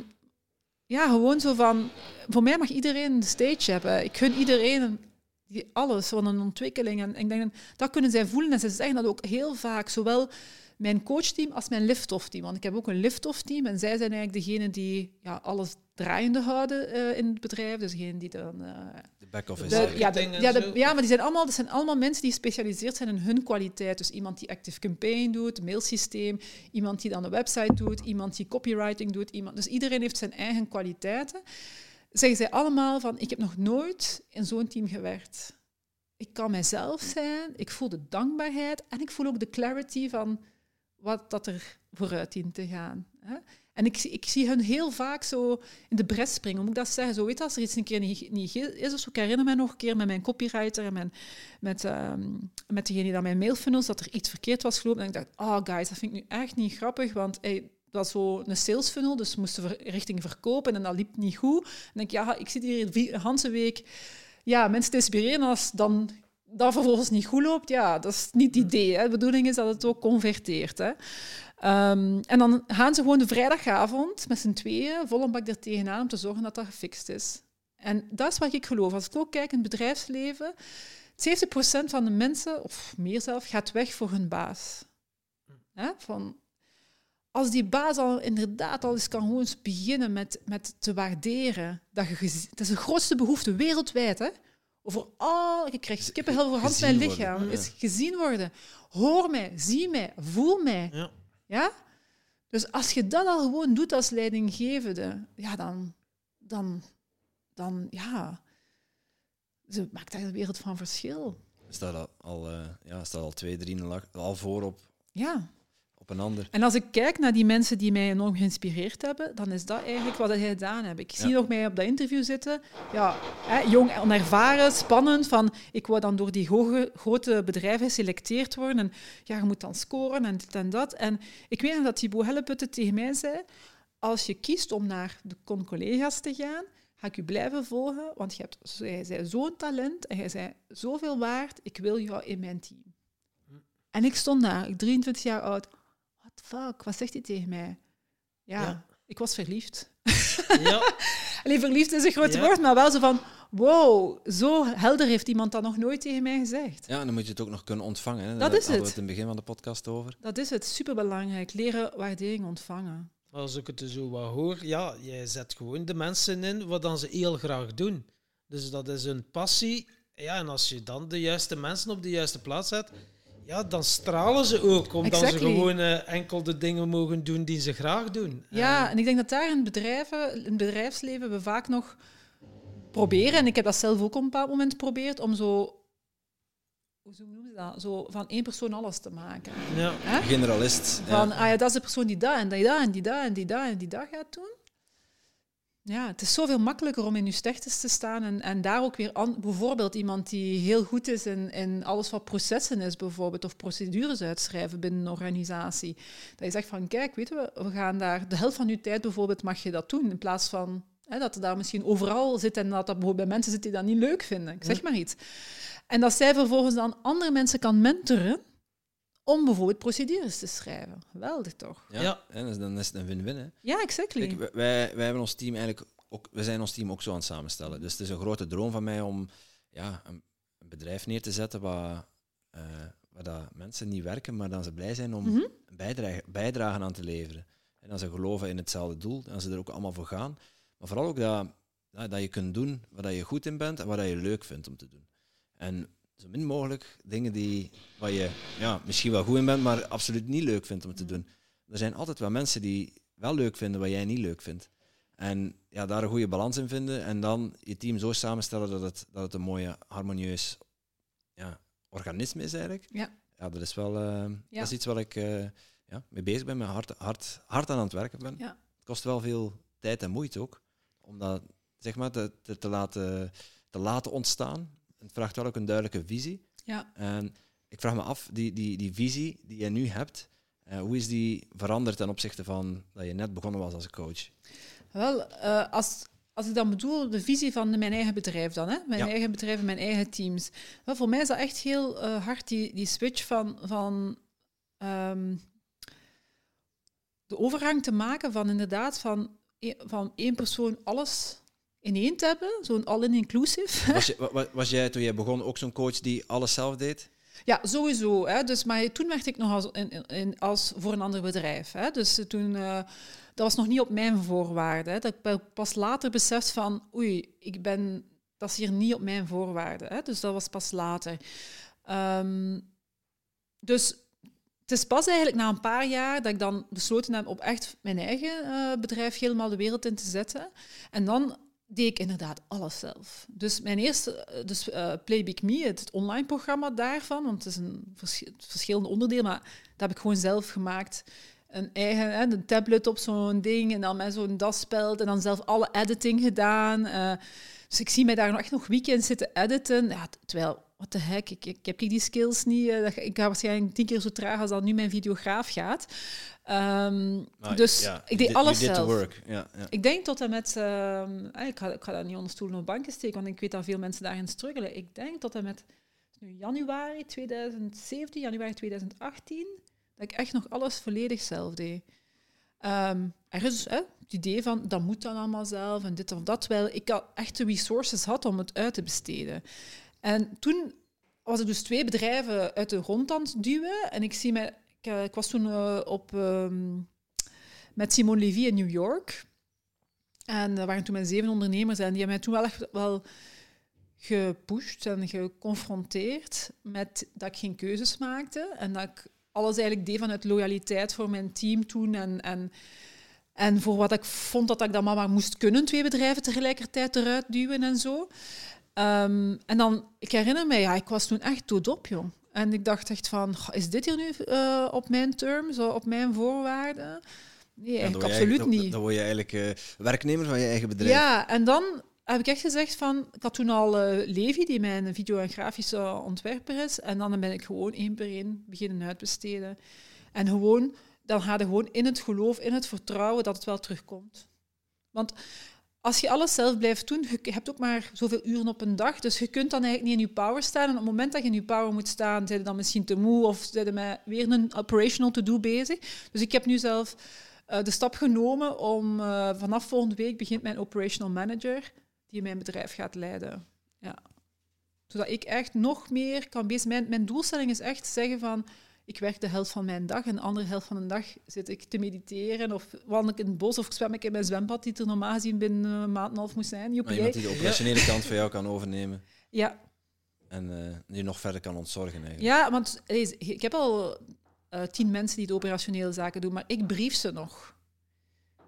ja, gewoon zo van... Voor mij mag iedereen een stage hebben. Ik gun iedereen die alles van een ontwikkeling. En ik denk, dat kunnen zij voelen. En ze zeggen dat ook heel vaak. Zowel mijn coachteam als mijn lift-off team. Want ik heb ook een lift-off team en zij zijn eigenlijk degene die ja, alles draaiende houden uh, in het bedrijf. Dus degene die dan... Uh, de back-office. Ja, ja, ja, maar die zijn allemaal, dat zijn allemaal mensen die gespecialiseerd zijn in hun kwaliteit. Dus iemand die Active Campaign doet, mailsysteem, iemand die dan een website doet, iemand die copywriting doet. Iemand, dus iedereen heeft zijn eigen kwaliteiten. Zeggen zij allemaal van, ik heb nog nooit in zo'n team gewerkt. Ik kan mijzelf zijn, ik voel de dankbaarheid en ik voel ook de clarity van wat dat er vooruit dient te gaan. Hè? En ik, ik zie hun heel vaak zo in de bres springen. Moet ik dat zeggen? Zo, weet als er iets een keer niet, niet is zo. Ik herinner me nog een keer met mijn copywriter en met, um, met degene die mijn mailfunnels, dat er iets verkeerd was gelopen. En ik dacht, oh guys, dat vind ik nu echt niet grappig, want hey, dat was een sales funnel, dus we moesten richting verkopen en dat liep niet goed. En denk ja, ik zit hier de hele week ja, mensen te inspireren als dan dat vervolgens niet goed loopt, ja, dat is niet het idee. Hè. De bedoeling is dat het ook converteert. Hè. Um, en dan gaan ze gewoon de vrijdagavond met z'n tweeën vol een bak er tegenaan om te zorgen dat dat gefixt is. En dat is wat ik geloof. Als ik ook kijk in het bedrijfsleven, 70% van de mensen, of meer zelf, gaat weg voor hun baas. Hè? Van, als die baas al inderdaad al eens kan gewoon beginnen met, met te waarderen, dat je, het is de grootste behoefte wereldwijd, hè? Over al, ik krijg kippenhel voor hand mijn lichaam, is gezien worden. Hoor mij, zie mij, voel mij. Ja. ja. Dus als je dat al gewoon doet als leidinggevende, ja, dan, dan, dan ja, ze maakt daar een wereld van verschil. Staat al, al, uh, ja, staat al twee, drie al voor op. Ja een ander. En als ik kijk naar die mensen die mij enorm geïnspireerd hebben, dan is dat eigenlijk wat hij gedaan heeft. Ik zie nog mij op dat interview zitten. Ja, hè, jong, onervaren, spannend. Van, ik word dan door die hoge, grote bedrijven geselecteerd worden. En ja, je moet dan scoren en dit en dat. En ik weet nog dat Thibaut Helleputte tegen mij zei, als je kiest om naar de con-collega's te gaan, ga ik u blijven volgen, want je hebt, jij zei zo'n talent en jij zei zoveel waard, ik wil jou in mijn team. En ik stond daar, 23 jaar oud fuck, wat zegt hij tegen mij? Ja, ik was verliefd. Ja. Alleen verliefd is een groot woord, maar wel zo van, wow, zo helder heeft iemand dat nog nooit tegen mij gezegd. Ja, en dan moet je het ook nog kunnen ontvangen. Hè. Dat is het. we het in het begin van de podcast over. Dat is het, superbelangrijk. Leren waardering ontvangen. Als ik het zo wat hoor, ja, jij zet gewoon de mensen in wat dan ze heel graag doen. Dus dat is een passie. Ja, en als je dan de juiste mensen op de juiste plaats zet, ja, dan stralen ze ook, omdat ze gewoon uh, enkel de dingen mogen doen die ze graag doen. Ja, en ik denk dat daar in, bedrijven, in het bedrijfsleven we vaak nog proberen, en ik heb dat zelf ook op een bepaald moment geprobeerd, om zo hoe noemen ze dat? Zo van één persoon alles te maken. Ja. Generalist. Van, ah ja, dat is de persoon die dat en die dat en die dat en die dat en die dat gaat doen. Ja, het is zoveel makkelijker om in je sterktes te staan en, en daar ook weer aan, bijvoorbeeld iemand die heel goed is in, in alles wat processen is, bijvoorbeeld, of procedures uitschrijven binnen een organisatie. Dat je zegt van, kijk, weten we, we gaan daar de helft van je tijd bijvoorbeeld mag je dat doen, in plaats van hè, dat er daar misschien overal zit en dat dat bijvoorbeeld bij mensen zit die dat niet leuk vinden. Ik zeg maar iets. En dat zij vervolgens dan andere mensen kan mentoren om bijvoorbeeld procedures te schrijven. Geweldig toch? Ja, En dan is het een win-win. Ja, exactly. wij, wij hebben ons team eigenlijk ook, we zijn ons team ook zo aan het samenstellen. Dus het is een grote droom van mij om ja, een, bedrijf neer te zetten waar, uh, waar dat mensen niet werken, maar dan ze blij zijn om mm -hmm. bijdrage, bijdragen aan te leveren. En dan ze geloven in hetzelfde doel, en ze er ook allemaal voor gaan. Maar vooral ook dat, dat je kunt doen waar je goed in bent en wat je leuk vindt om te doen. En zo min mogelijk dingen die, waar je ja, misschien wel goed in bent, maar absoluut niet leuk vindt om te doen. Er zijn altijd wel mensen die wel leuk vinden wat jij niet leuk vindt. En ja, daar een goede balans in vinden en dan je team zo samenstellen dat het, dat het een mooie, harmonieus ja, organisme is eigenlijk. Ja. Ja, dat is wel uh, dat is iets waar ik uh, ja, mee bezig ben, met hard, hard, hard aan het werken ben. Ja. Het kost wel veel tijd en moeite ook, om dat zeg maar, te, te, te laten, te laten ontstaan het vraagt wel ook een duidelijke visie. Ja. En ik vraag me af, die, die, die visie die je nu hebt, uh, hoe is die veranderd ten opzichte van dat je net begonnen was als coach? Wel, uh, als, als ik dan bedoel de visie van mijn eigen bedrijf dan, hè? mijn eigen bedrijf en mijn eigen teams. Wel, voor mij is dat echt heel uh, hard die, die switch van, van um, de overgang te maken van inderdaad van, e, van één persoon alles in één te hebben, zo'n all-in-inclusive. Was, was, was, jij toen jij begon ook zo'n coach die alles zelf deed? Ja, sowieso. Hè. Dus, maar toen werkte ik nog als, in, in, als voor een ander bedrijf. Hè. Dus toen, uh, dat was nog niet op mijn voorwaarden. Hè. Dat ik pas later beseft van, oei, ik ben, dat is hier niet op mijn voorwaarden. Hè. Dus dat was pas later. Um, dus het is pas eigenlijk na een paar jaar dat ik dan besloten heb op echt mijn eigen uh, bedrijf helemaal de wereld in te zetten. En dan deed ik inderdaad alles zelf. Dus mijn eerste, eh, dus uh, Play Big Me, het online programma daarvan, want het is een vers verschillende onderdeel, maar dat heb ik gewoon zelf gemaakt. Een eigen hè, een tablet op zo'n ding en dan met zo'n daspeld en dan zelf alle editing gedaan. Uh, dus ik zie mij daar nog echt nog weekends zitten editen. Ja, terwijl, wat de heck, ik, ik, heb die skills niet. ik ga waarschijnlijk tien keer zo traag als dat nu mijn videograaf gaat. Um, dus ja, ik deed alles zelf. Ja, ja. Ik denk tot en met... Uh, ik, ga, ik ga dat niet onder stoelen of banken steken, want ik weet dat veel mensen daarin struggelen. Ik denk tot en met nu januari 2017, januari 2018, dat ik echt nog alles volledig zelf deed. Um, er is hè, het idee van, dat moet dan allemaal zelf en dit of dat. Terwijl ik al echt de resources had om het uit te besteden. En toen was ik dus twee bedrijven uit de grond aan het duwen. En ik zie mij eh, ik, was toen uh, op, um, met Simone Levy in New York. En er waren toen met zeven ondernemers en die hebben mij toen wel echt wel gepusht en geconfronteerd met dat ik geen keuzes maakte en dat ik alles eigenlijk deed vanuit loyaliteit voor mijn team toen en, en, en voor wat ik vond dat ik dat maar moest kunnen, twee bedrijven tegelijkertijd eruit duwen en zo. Um, en dan, ik herinner me, ja, ik was toen echt doodop, jong. En ik dacht echt van, is dit hier nu uh, op mijn terms, op mijn voorwaarden? Nee, ja, absoluut niet. Dan, word je eigenlijk uh, werknemer van je eigen bedrijf. Ja, en dan heb ik echt gezegd van, ik had toen al uh, Levi, die mijn video- en grafische ontwerper is, en dan ben ik gewoon één per één beginnen uitbesteden. En gewoon, dan ga je gewoon in het geloof, in het vertrouwen dat het wel terugkomt. Want als je alles zelf blijft doen, je hebt ook maar zoveel uren op een dag, dus je kunt dan eigenlijk niet in je power staan. En op het moment dat je in je power moet staan, zijn je dan misschien te moe of zijn je met weer een operational to-do bezig. Dus ik heb nu zelf uh, de stap genomen om uh, vanaf volgende week begint mijn operational manager, die mijn bedrijf gaat leiden. Ja. Zodat ik echt nog meer kan bezig mijn, mijn doelstelling is echt zeggen van ik werk de helft van mijn dag en de andere helft van de dag zit ik te mediteren of wandel ik in het bos of zwem ik in mijn zwembad die er normaal gezien binnen een maand en een half moet zijn. Maar iemand die de operationele kant van jou kan overnemen. Ja. En uh, die nog verder kan ontzorgen eigenlijk. Ja, want ik heb al uh, tien mensen die de operationele zaken doen, maar ik brief ze nog.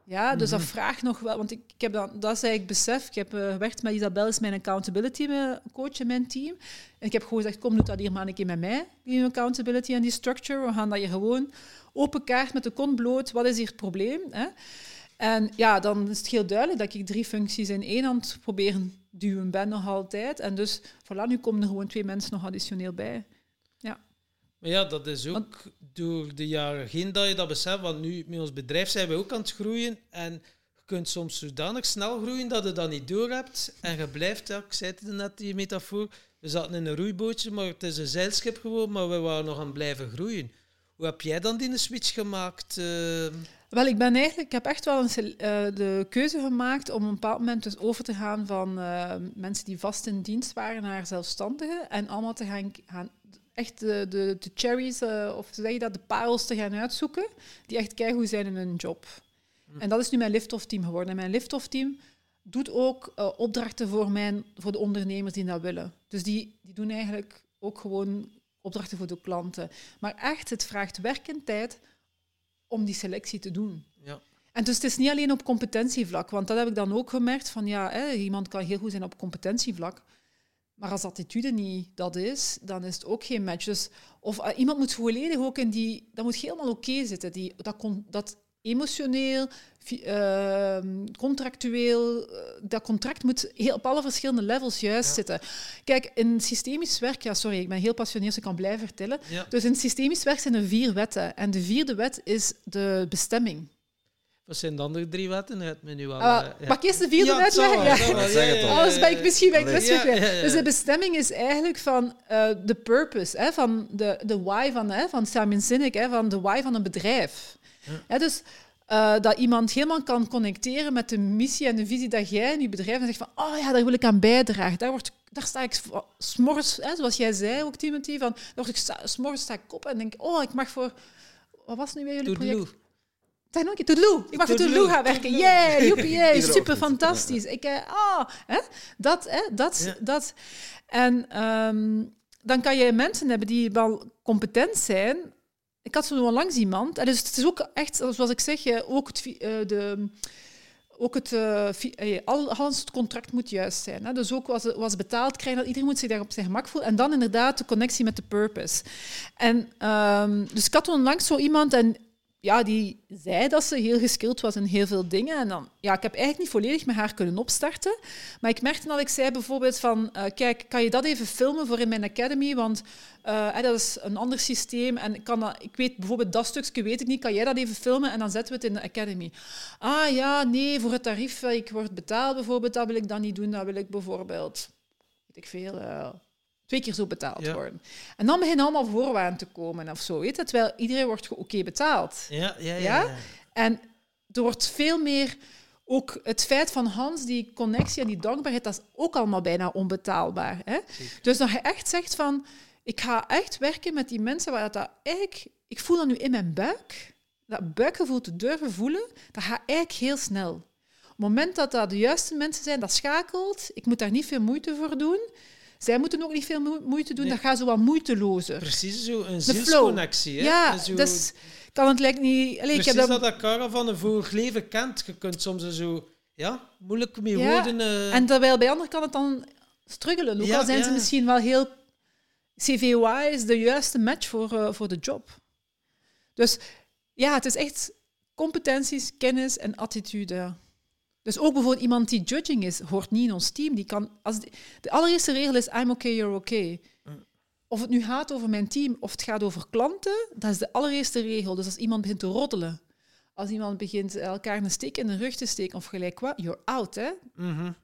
Ja, dus dat mhm. vraagt nog wel, want ik, ik heb dan, dat is eigenlijk besef. Ik heb uh, gewerkt met Isabel, is mijn accountability coach in mijn team. En ik heb gewoon gezegd, kom, doe dat hier maar een keer met mij, die accountability en die structure. We gaan dat je gewoon open kaart met de kont bloot, wat is hier het probleem? Hè? En ja, dan is het heel duidelijk dat ik drie functies in één het proberen duwen ben nog altijd. En dus, voilà, nu komen er gewoon twee mensen nog additioneel bij. Maar ja, dat is ook door de jaren heen dat je dat beseft. Want nu, met ons bedrijf zijn we ook aan het groeien. En je kunt soms zodanig snel groeien dat je dat niet door hebt. En je blijft, ja, ik zei het net, die metafoor. We zaten in een roeibootje, maar het is een zeilschip gewoon. Maar we waren nog aan het blijven groeien. Hoe heb jij dan die switch gemaakt? Uh... Wel, ik ben eigenlijk, ik heb echt wel een, uh, de keuze gemaakt om op een bepaald moment dus over te gaan van uh, mensen die vast in dienst waren naar zelfstandigen en allemaal te gaan, gaan echt de, de, de cherries, uh, of zeg je dat, de parels te gaan uitzoeken, die echt kijken hoe zijn in hun job. Hm. En dat is nu mijn liftoff team geworden. En mijn liftoff team doet ook uh, opdrachten voor, mijn, voor de ondernemers die dat willen. Dus die, die doen eigenlijk ook gewoon opdrachten voor de klanten. Maar echt, het vraagt werk en tijd om die selectie te doen. Ja. En dus het is niet alleen op competentievlak, want dat heb ik dan ook gemerkt van ja, hè, iemand kan heel goed zijn op competentievlak, maar als attitude niet dat is, dan is het ook geen match. Dus, of uh, iemand moet volledig ook in die... Dat moet helemaal oké zitten. Die, dat, dat emotioneel, uh, contractueel... Uh, dat contract moet heel, op alle verschillende levels juist zitten. Kijk, in systemisch werk... Ja, sorry, ik ben heel passioneerd, dus ik kan blijven vertellen. Ja. Dus in systemisch werk zijn er vier wetten. En de vierde wet is de bestemming. Wat zijn de andere drie wetten? Het menu al, uh, Pak eerst de vierde ja, uitleggen. Ja. Ja, Anders ben ik misschien ben ik Dus de bestemming is eigenlijk van uh, de purpose, hè, van de, de why van, hè, van Simon Sinek, hè, van de why van een bedrijf. Ja. dus eh, dat iemand helemaal kan connecteren met de missie en de visie dat jij in je bedrijf en zegt van, oh ja, daar wil ik aan bijdragen. Daar, wordt, daar sta ik s'morgens, hè, zoals jij zei ook, Timothy, van, daar word ik s'morgens sta ik op en denk, oh, ik mag voor, wat was nu weer jullie project? Keer, Toedeloe. Ik mag voor Toedeloe gaan werken. Yeah, joepie, yeah, super fantastisch. Ik, uh, oh, hè? Dat, hè? Dat, ja. dat. En um, dan kan je mensen hebben die wel competent zijn. Ik had zo langs iemand. En dus het is ook echt, zoals ik zeg, ook het, uh, de, ook het, uh, alles het contract moet juist zijn. Hè? Dus ook was, was betaald krijgen, dat iedereen moet zich daar op zijn gemak voelen. En dan inderdaad de connectie met de purpose. En um, dus ik had onlangs zo iemand en ja, die zei dat ze heel geskild was in heel veel dingen. En dan, ja, ik heb eigenlijk niet volledig met haar kunnen opstarten. Maar ik merkte dat ik zei bijvoorbeeld van, uh, kijk, kan je dat even filmen voor in mijn academy? Want uh, dat is een ander systeem. En kan dat, ik weet bijvoorbeeld dat stukje weet ik niet. Kan jij dat even filmen en dan zetten we het in de academy? Ah ja, nee, voor het tarief, ik word betaald bijvoorbeeld, dat wil ik dan niet doen. Dat wil ik bijvoorbeeld, weet ik veel... Uh, twee keer zo betaald worden. En dan beginnen allemaal voorwaarden te komen of zo, weet je? Terwijl iedereen wordt oké betaald. Ja, ja, ja, ja, En er wordt veel meer... Ook het feit van Hans, die connectie en die dankbaarheid, dat is ook allemaal bijna onbetaalbaar. Hè? Dus dat je echt zegt van... Ik ga echt werken met die mensen waar dat eigenlijk... Ik voel dat nu in mijn buik. Dat buikgevoel te durven voelen, dat gaat eigenlijk heel snel. Op het moment dat dat de juiste mensen zijn, dat schakelt. Ik moet daar niet veel moeite voor doen. Zij moeten ook niet veel moeite doen, dat gaat zo wat moeitelozer. Precies, zo een zielsconnectie. Ja, zo... dus kan het lijkt niet... Allee, Precies ik heb dat... dat Cara van een vorig leven kent. Je kunt soms zo ja, moeilijk mee ja. woorden... Uh... En terwijl bij anderen kan het dan struggelen. Ook ja, al zijn ze misschien wel heel... CVY is de juiste match voor, uh, voor de job. Dus ja, het is echt competenties, kennis en attitude. Dus ook bijvoorbeeld iemand die judging is, hoort niet in ons team. Die kan, als de, allereerste regel is I'm okay, you're okay. Of het nu gaat over mijn team of het gaat over klanten, dat is de allereerste regel. Dus als iemand begint te roddelen, als iemand begint elkaar een steek in de rug te steken of gelijk wat, you're out, hè. Mm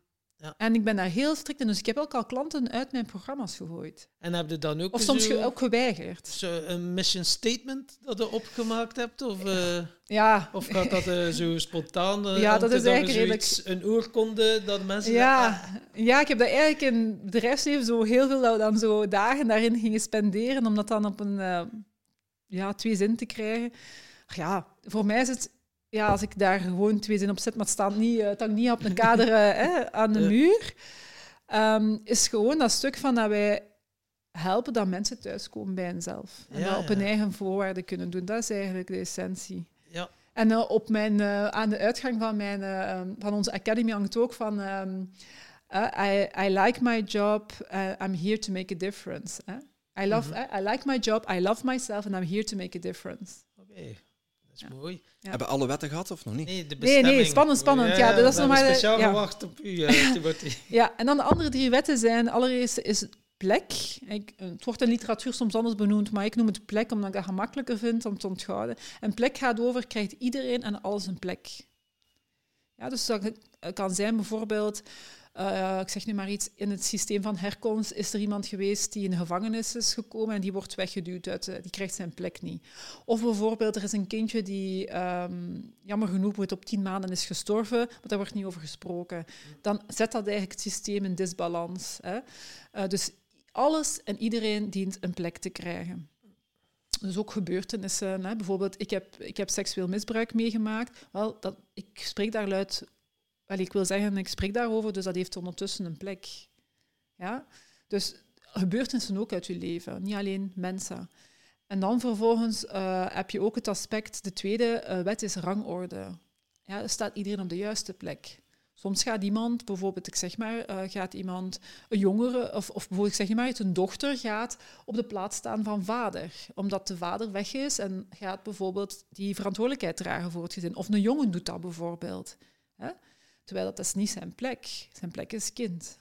ja. En ik ben daar heel strikt in. Dus ik heb ook al klanten uit mijn programma's gegooid. En heb je dan ook... Of soms ook geweigerd. Zo een mission statement dat je opgemaakt hebt? Of, uh, ja. of gaat dat uh, zo spontaan? Uh, ja, dat is eigenlijk redelijk... Een oorkonde dat mensen... Ja. Ah. ja, ik heb dat eigenlijk in het bedrijfsleven zo heel veel dat dan zo dagen daarin gingen spenderen om dat dan op een... ja, twee zin te krijgen. Ja, voor mij is het ja, als ik daar gewoon twee zinnen op zet, maar het staat niet, het hangt niet op een kader eh, aan de muur, um, is gewoon dat stuk van dat wij helpen dat mensen thuiskomen bij henzelf. En dat op hun eigen voorwaarden kunnen doen. Dat is eigenlijk de essentie. Ja. En uh, op mijn, uh, aan de uitgang van, mijn, uh, van onze academy hangt ook van... Um, I, I like my job, I'm here to make a difference. I, love, mm -hmm. I like my job, I love myself and I'm here to make a difference. Oké. Okay. Dat is mooi. Hebben alle wetten gehad of nog niet? Nee, de nee, nee, spannend, spannend. Ja, dat is nog maar speciaal gewacht op u, uh, ja, en dan de andere drie wetten zijn, allereerst is plek. Ik, het wordt in literatuur soms anders benoemd, maar ik noem het plek omdat ik dat gemakkelijker vind om te onthouden. En plek gaat over, krijgt iedereen en alles een plek. Ja, dus dat kan zijn bijvoorbeeld uh, ik zeg nu maar iets, in het systeem van herkomst is er iemand geweest die in de gevangenis is gekomen en die wordt weggeduwd, uit, die krijgt zijn plek niet. Of bijvoorbeeld, er is een kindje die um, jammer genoeg op tien maanden is gestorven, maar daar wordt niet over gesproken. Dan zet dat eigenlijk het systeem in disbalans. Hè. Uh, dus alles en iedereen dient een plek te krijgen. Dus ook gebeurtenissen. Hè. Bijvoorbeeld, ik heb, ik heb seksueel misbruik meegemaakt. Wel, dat, ik spreek daar luid wel, ik wil zeggen, ik spreek daarover, dus dat heeft ondertussen een plek. Ja? Dus gebeurtenissen ook uit je leven, niet alleen mensen. En dan vervolgens uh, heb je ook het aspect, de tweede uh, wet is rangorde. Ja, staat iedereen op de juiste plek. Soms gaat iemand, bijvoorbeeld, ik zeg maar, uh, gaat iemand, een jongere, of, of bijvoorbeeld, ik zeg maar, een dochter gaat op de plaats staan van vader. Omdat de vader weg is en gaat bijvoorbeeld die verantwoordelijkheid dragen voor het gezin. Of een jongen doet dat bijvoorbeeld. Hè? Terwijl dat is niet zijn plek. Zijn plek is kind.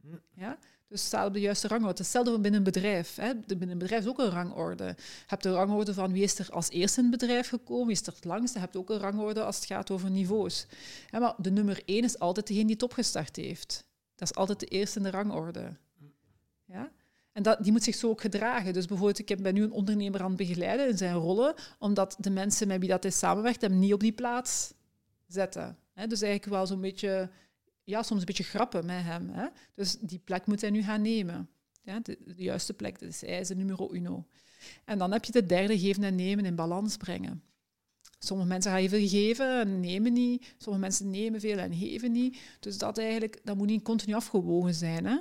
Hm. Ja? Dus staat op de juiste rangorde. Hetzelfde binnen een bedrijf. Hè. Binnen een bedrijf is ook een rangorde. Je hebt de rangorde van wie is er als eerste in het bedrijf gekomen, wie is er het langste. Je hebt ook een rangorde als het gaat over niveaus. Ja, maar de nummer één is altijd degene die het opgestart heeft. Dat is altijd de eerste in de rangorde. Ja? En dat, die moet zich zo ook gedragen. Dus bijvoorbeeld, ik ben nu een ondernemer aan het begeleiden in zijn rollen, omdat de mensen met wie dat hij samenwerkt hem niet op die plaats zetten. Dus eigenlijk wel zo'n beetje, ja, soms een beetje grappen met hem. Dus die plek moet hij nu gaan nemen. Ja, de, de juiste plek, dus hij is de numero uno. En dan heb je de derde, geven en nemen, in balans brengen. Sommige mensen gaan veel geven en nemen niet. Sommige mensen nemen veel en geven niet. Dus dat eigenlijk, dat moet niet continu afgewogen zijn. Hè?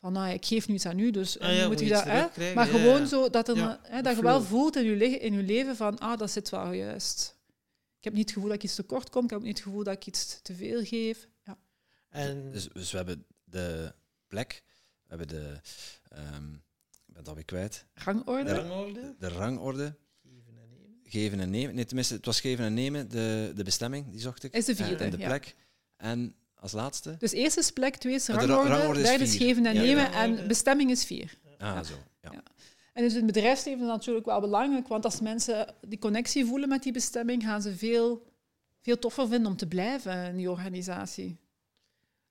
Van, nou, ik geef nu iets aan u, dus Ah ja, moet je je dat... Hè? Maar ja, gewoon zo dat, er, Ja, hè, dat je wel voelt in je, in je leven van, ah, dat zit wel juist. Ik heb niet het gevoel dat ik iets tekort kom, ik heb niet het gevoel dat ik iets te veel geef. Ja. En Dus, dus we hebben de plek, we hebben de, ehm, ik ben het alweer kwijt, Rangorde. rangorde, de rangorde, geven en nemen. geven en nemen. Nee, tenminste, het was geven en nemen, de, de bestemming, die zocht ik. Is de En- vierde, En de ja. plek. En als laatste? Dus eerste is plek, twee is de rangorde, is derde is geven en Ja, nemen ja. en bestemming is vier. Ah, zo. Ja. En dus het bedrijfsleven is natuurlijk wel belangrijk, want als mensen die connectie voelen met die bestemming, gaan ze veel, veel toffer vinden om te blijven in die organisatie.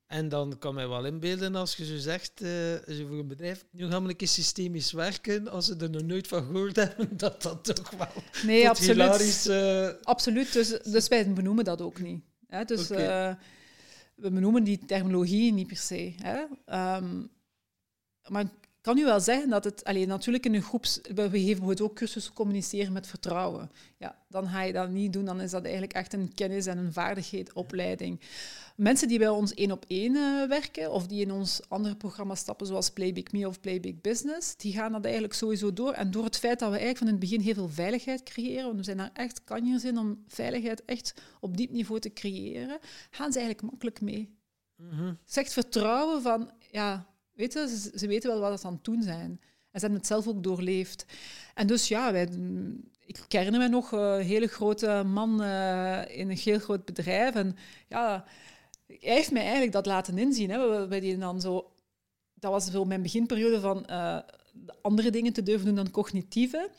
En dan kan mij wel inbeelden als je zo zegt, eh, zo voor een bedrijf, nu gaan we een keer systemisch werken, als ze er nog nooit van gehoord hebben, dat dat toch wel Nee, absoluut. hilarisch... eh, Absoluut, dus, dus wij benoemen dat ook niet. Hè? Dus eh, we benoemen die terminologie niet per se. Hè? Ehm, maar kan u wel zeggen dat het, alleen natuurlijk in een groeps, we geven bijvoorbeeld ook cursussen communiceren met vertrouwen. Ja, dan ga je dat niet doen, dan is dat eigenlijk echt een kennis- en een vaardigheid, opleiding. Mensen die bij ons één op één eh, werken, of die in ons andere programma's stappen, zoals Play Big Me of Play Big Business, die gaan dat eigenlijk sowieso door. En door het feit dat we eigenlijk van in het begin heel veel veiligheid creëren, want we zijn daar echt kanjers in om veiligheid echt op diep niveau te creëren, gaan ze eigenlijk makkelijk mee. mhm. Zegt vertrouwen van, ja, weet ze, ze weten wel wat ze aan het doen zijn. En ze hebben het zelf ook doorleefd. En dus ja, wij, ik herinner me nog een hele grote man eh, in een heel groot bedrijf. En ja, hij heeft mij eigenlijk dat laten inzien. Hè. We die dan zo, dat was zo mijn beginperiode van eh, de andere dingen te durven doen dan cognitieve.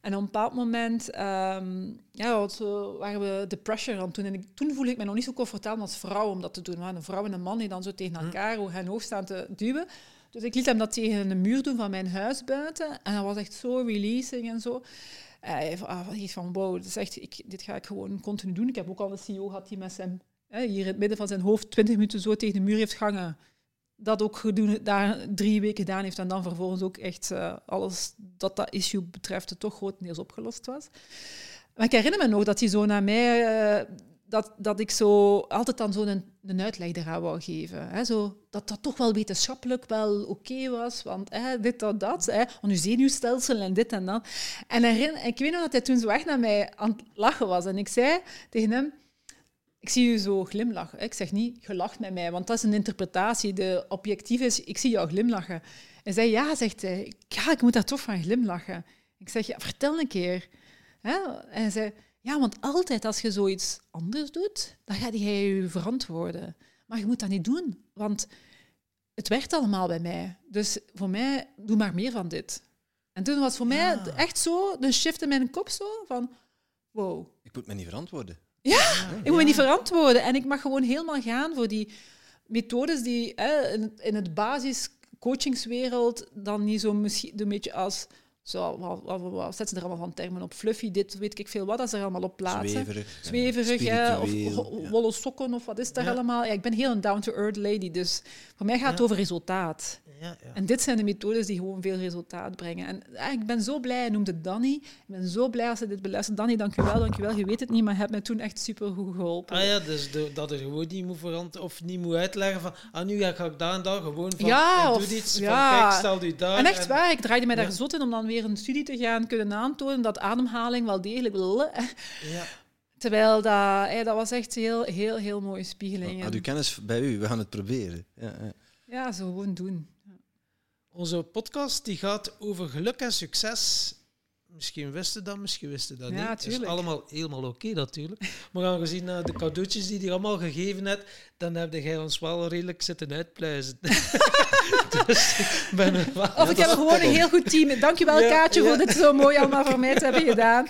En op een bepaald moment ehm, ja, wat, waren we de pressure aan het doen. En ik, toen voelde ik me nog niet zo comfortabel als vrouw om dat te doen. We waren een vrouw en een man die dan zo tegen elkaar hoe hen hoofd staan te duwen. Dus ik liet hem dat tegen een muur doen van mijn huis buiten. En dat was echt zo releasing en zo. En hij iets van, wow, dit, is echt, ik, dit ga ik gewoon continu doen. Ik heb ook al een CEO gehad die met zijn, hè, hier in het midden van zijn hoofd 20 minuten zo tegen de muur heeft gehangen. Dat ook daar drie weken gedaan heeft en dan vervolgens ook echt eh, alles dat dat issue betreft toch grotendeels opgelost was. Maar ik herinner me nog dat hij zo naar mij, eh, dat, dat ik zo altijd dan zo een, een uitleg eraan wou geven. Hè, zo, dat dat toch wel wetenschappelijk wel oké was, want hè, dit, dat, dat, hè, want uw zenuwstelsel en dit en dat. En ik weet nog dat hij toen zo echt naar mij aan het lachen was. En ik zei tegen hem, ik zie u zo glimlachen. Ik zeg niet, je lacht met mij, want dat is een interpretatie. De objectief is, ik zie jou glimlachen. En zei, ja, zegt hij, ja, ik moet daar toch van glimlachen. Ik zeg, ja, vertel een keer. Hè? En hij zei, ja, want altijd als je zoiets anders doet, dan ga jij je verantwoorden. Maar je moet dat niet doen, want het werkt allemaal bij mij. Dus voor mij, doe maar meer van dit. En toen was voor mij Ja. echt zo, de shift in mijn kop zo, van wow, Ik moet me niet verantwoorden. Ik moet me niet verantwoorden. En ik mag gewoon helemaal gaan voor die methodes die hè, in, het, in het basis coachingswereld dan niet zo misschien een beetje als zo, wat, wat, wat, zetten ze er allemaal van termen op? Fluffy, dit weet ik veel wat, dat ze er allemaal op plaatsen. Zweverig. eh, Zweverig, hè, of ja. wollen sokken, of wat is daar Ja. allemaal? Ja, ik ben heel een down-to-earth lady, dus voor mij gaat het Ja. over resultaat. Ja, ja. En dit zijn de methodes die gewoon veel resultaat brengen. En ja, ik ben zo blij, hij noemde het Danny. Ik ben zo blij als ze dit beluistert. Danny, dank je wel, dank je wel. Je weet het niet, maar je hebt mij toen echt super goed geholpen. Ah ja, dus de- dat er gewoon niet moet verant of niet moet uitleggen van, ah nu ga ik daar en daar gewoon van, Ja, of- doe iets ja. van, kijk, stel u daar. En echt waar, ik draaide mij daar zot in om dan weer een studie te gaan kunnen aantonen dat ademhaling wel degelijk... Ja. Terwijl dat, hè, dat was echt heel, heel, heel mooie spiegeling. Had u kennis bij u? We gaan het proberen. Ja, ja. Ja, zo gewoon doen. Onze podcast die gaat over geluk en succes. Misschien wisten dat, misschien wisten dat Ja, niet. Het is allemaal helemaal oké natuurlijk. Maar aangezien naar de cadeautjes die hij allemaal gegeven hebt, dan heb jij ons wel redelijk zitten uitpluizen. dus ik ben er wel... Of ik heb gewoon een heel goed team. Dankjewel, Ja, Kaatje, ja. voor dit zo mooi allemaal voor mij te hebben gedaan.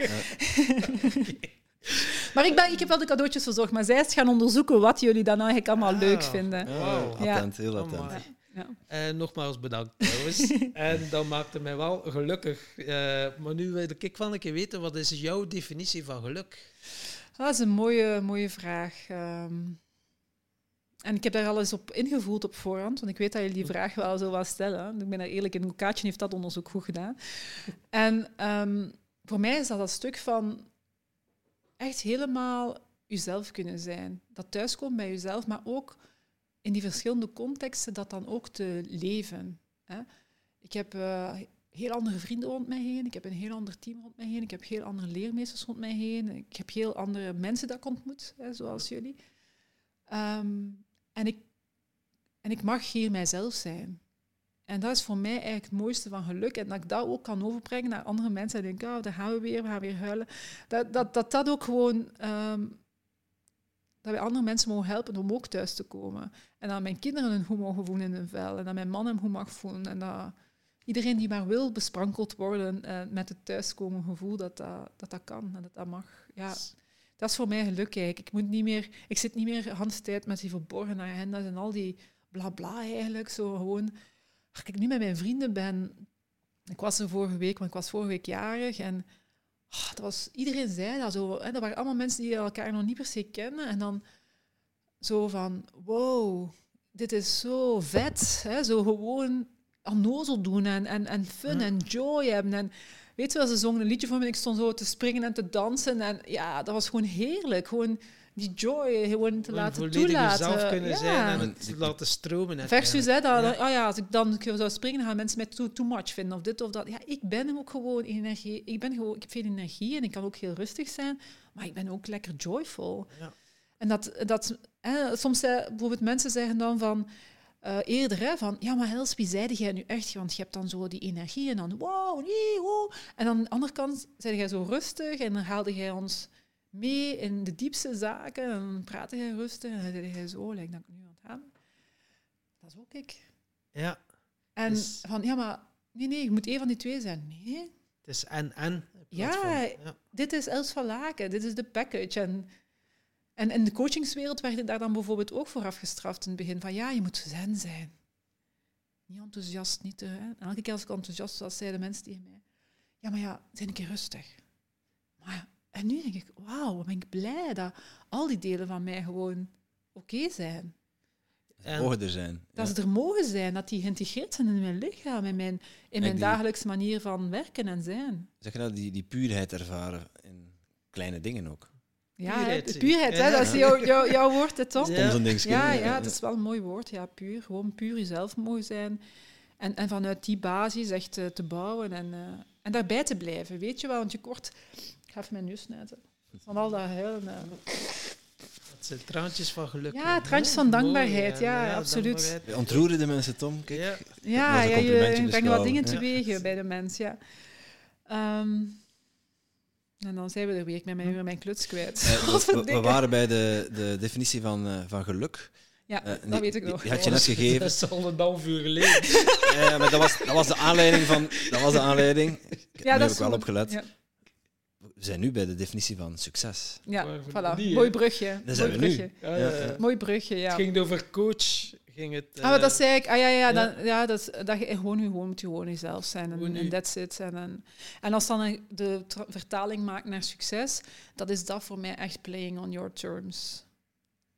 maar ik, ben, ik heb wel de cadeautjes verzorgd, maar zij is gaan onderzoeken wat jullie dan eigenlijk allemaal Ah. leuk vinden. Ja, Wauw. Ja. Attent, heel attent. Amai. Ja. En nogmaals bedankt trouwens. en dat maakte mij wel gelukkig. Eh, maar nu wil ik van een keer weten, wat is jouw definitie van geluk? Dat is een mooie, mooie vraag. Ehm, en ik heb daar al eens op ingevoeld op voorhand, want ik weet dat je die vraag wel zo wel stellen. Ik ben er eerlijk in. Kaatje heeft dat onderzoek goed gedaan. En ehm, voor mij is dat dat stuk van echt helemaal jezelf kunnen zijn. Dat thuiskomen bij jezelf, maar ook in die verschillende contexten dat dan ook te leven. Hè. Ik heb uh, heel andere vrienden rond mij heen, ik heb een heel ander team rond mij heen, ik heb heel andere leermeesters rond mij heen, ik heb heel andere mensen dat ik ontmoet, hè, zoals jullie. Ehm, en, ik, en ik mag hier mijzelf zijn. En dat is voor mij eigenlijk het mooiste van geluk. En dat ik dat ook kan overbrengen naar andere mensen. En denk, oh, daar gaan we weer, we gaan weer huilen. Dat dat, dat, dat ook gewoon... Ehm, dat wij andere mensen mogen helpen om ook thuis te komen. En dat mijn kinderen hun goed mogen voelen in hun vel. En dat mijn man hem goed mag voelen. En dat iedereen die maar wil besprankeld worden uh, met het thuiskomen gevoel, dat dat, dat dat kan en dat dat mag. Ja, dat is voor mij geluk eigenlijk. Ik, moet niet meer, ik zit niet meer handstijd met die verborgen agenda's en al die bla bla eigenlijk. Zo gewoon als ik nu met mijn vrienden ben, ik was er vorige week, want ik was vorige week jarig en oh, dat was, iedereen zei dat zo. Hè, dat waren allemaal mensen die elkaar nog niet per se kennen. En dan zo van, wow, dit is zo vet. Hè, zo gewoon onnozel doen en, en, en fun en joy hebben. En weet je wel, ze zongen een liedje voor me en ik stond zo te springen en te dansen. En ja, dat was gewoon heerlijk. Gewoon die joy gewoon te laten toelaten. zelf kunnen zijn en te laten stromen. Versus, hè, dat, ja. Oh ja, als ik dan zou springen, gaan mensen mij too, too much vinden of dit of dat. Ja, ik ben ook gewoon energie. Ik, ben gewoon, ik heb veel energie en ik kan ook heel rustig zijn, maar ik ben ook lekker joyful. Ja. En dat, dat hè, soms hè, bijvoorbeeld mensen zeggen dan van... Uh, eerder hè, van, ja, maar Els, wie zeide jij nu echt? Want je hebt dan zo die energie en dan wow, nee, wow. En aan de andere kant zei jij zo rustig en dan haalde jij ons mee in de diepste zaken. En dan praatte hij rustig en dan zei hij zo, lijkt dat ik nu aan het hebben. Dat is ook ik. Ja. En dus van, ja, maar nee, nee, je moet één van die twee zijn. Nee. Het is en-en. Ja, ja, dit is Els van Laken, dit is de package. En, en in de coachingswereld werd ik daar dan bijvoorbeeld ook voor afgestraft in het begin. Van ja, je moet zen zijn. Niet enthousiast, niet te... Hè. Elke keer als ik enthousiast was, zeiden mensen tegen mij... Ja, maar ja, zijn een keer rustig. Maar ja, en nu denk ik, wauw, wat ben ik blij dat al die delen van mij gewoon oké zijn. En mogen er zijn. Dat ze er mogen zijn, dat die geïntegreerd zijn in mijn lichaam, in mijn, in mijn dagelijkse manier van werken en zijn. Zeg je nou, die, die puurheid ervaren in kleine dingen ook? Ja, puurheid, puurheid hè, dat is jouw, jou, jouw woord, het toch? Ja, ja, ja, het is wel een mooi woord. Ja, puur. Gewoon puur jezelf mogen zijn. En, en vanuit die basis echt uh, te bouwen en, uh, en daarbij te blijven, weet je wel. Want je kort even mijn neus snuiten. Van al dat huilen. Uh. Dat zijn traantjes van geluk. Ja, traantjes van dankbaarheid. ja, ja, absoluut. Dankbaarheid. Ontroeren de mensen, Tom. Kijk. Ja, ja, ja je brengt wat dingen teweeg bij de mens. Ja. Um, en dan zijn we er weer. Ik ben mijn, mijn kluts kwijt. Uh, we, we, waren bij de, de definitie van, uh, van geluk. Ja, uh, dat weet ik nog. Die had je net gegeven. Dat is al een half uur geleden. ja, maar dat was, dat was de aanleiding van... Dat was de aanleiding. Ja, Daar heb ik wel op gelet. Ja we zijn nu bij de definitie van succes. Ja, voilà. Mooi brugje. Daar zijn Mooi we nu. Ja, ja, ja. Mooi brugje, ja. Het ging over coach. Ging het, uh, ah, dat zei ik. Ah ja, ja, dan, ja dat, dat je gewoon, gewoon moet je gewoon jezelf zijn. En, en that's it. En, en, en als dan de vertaling maakt naar succes, dat is dat voor mij echt playing on your terms.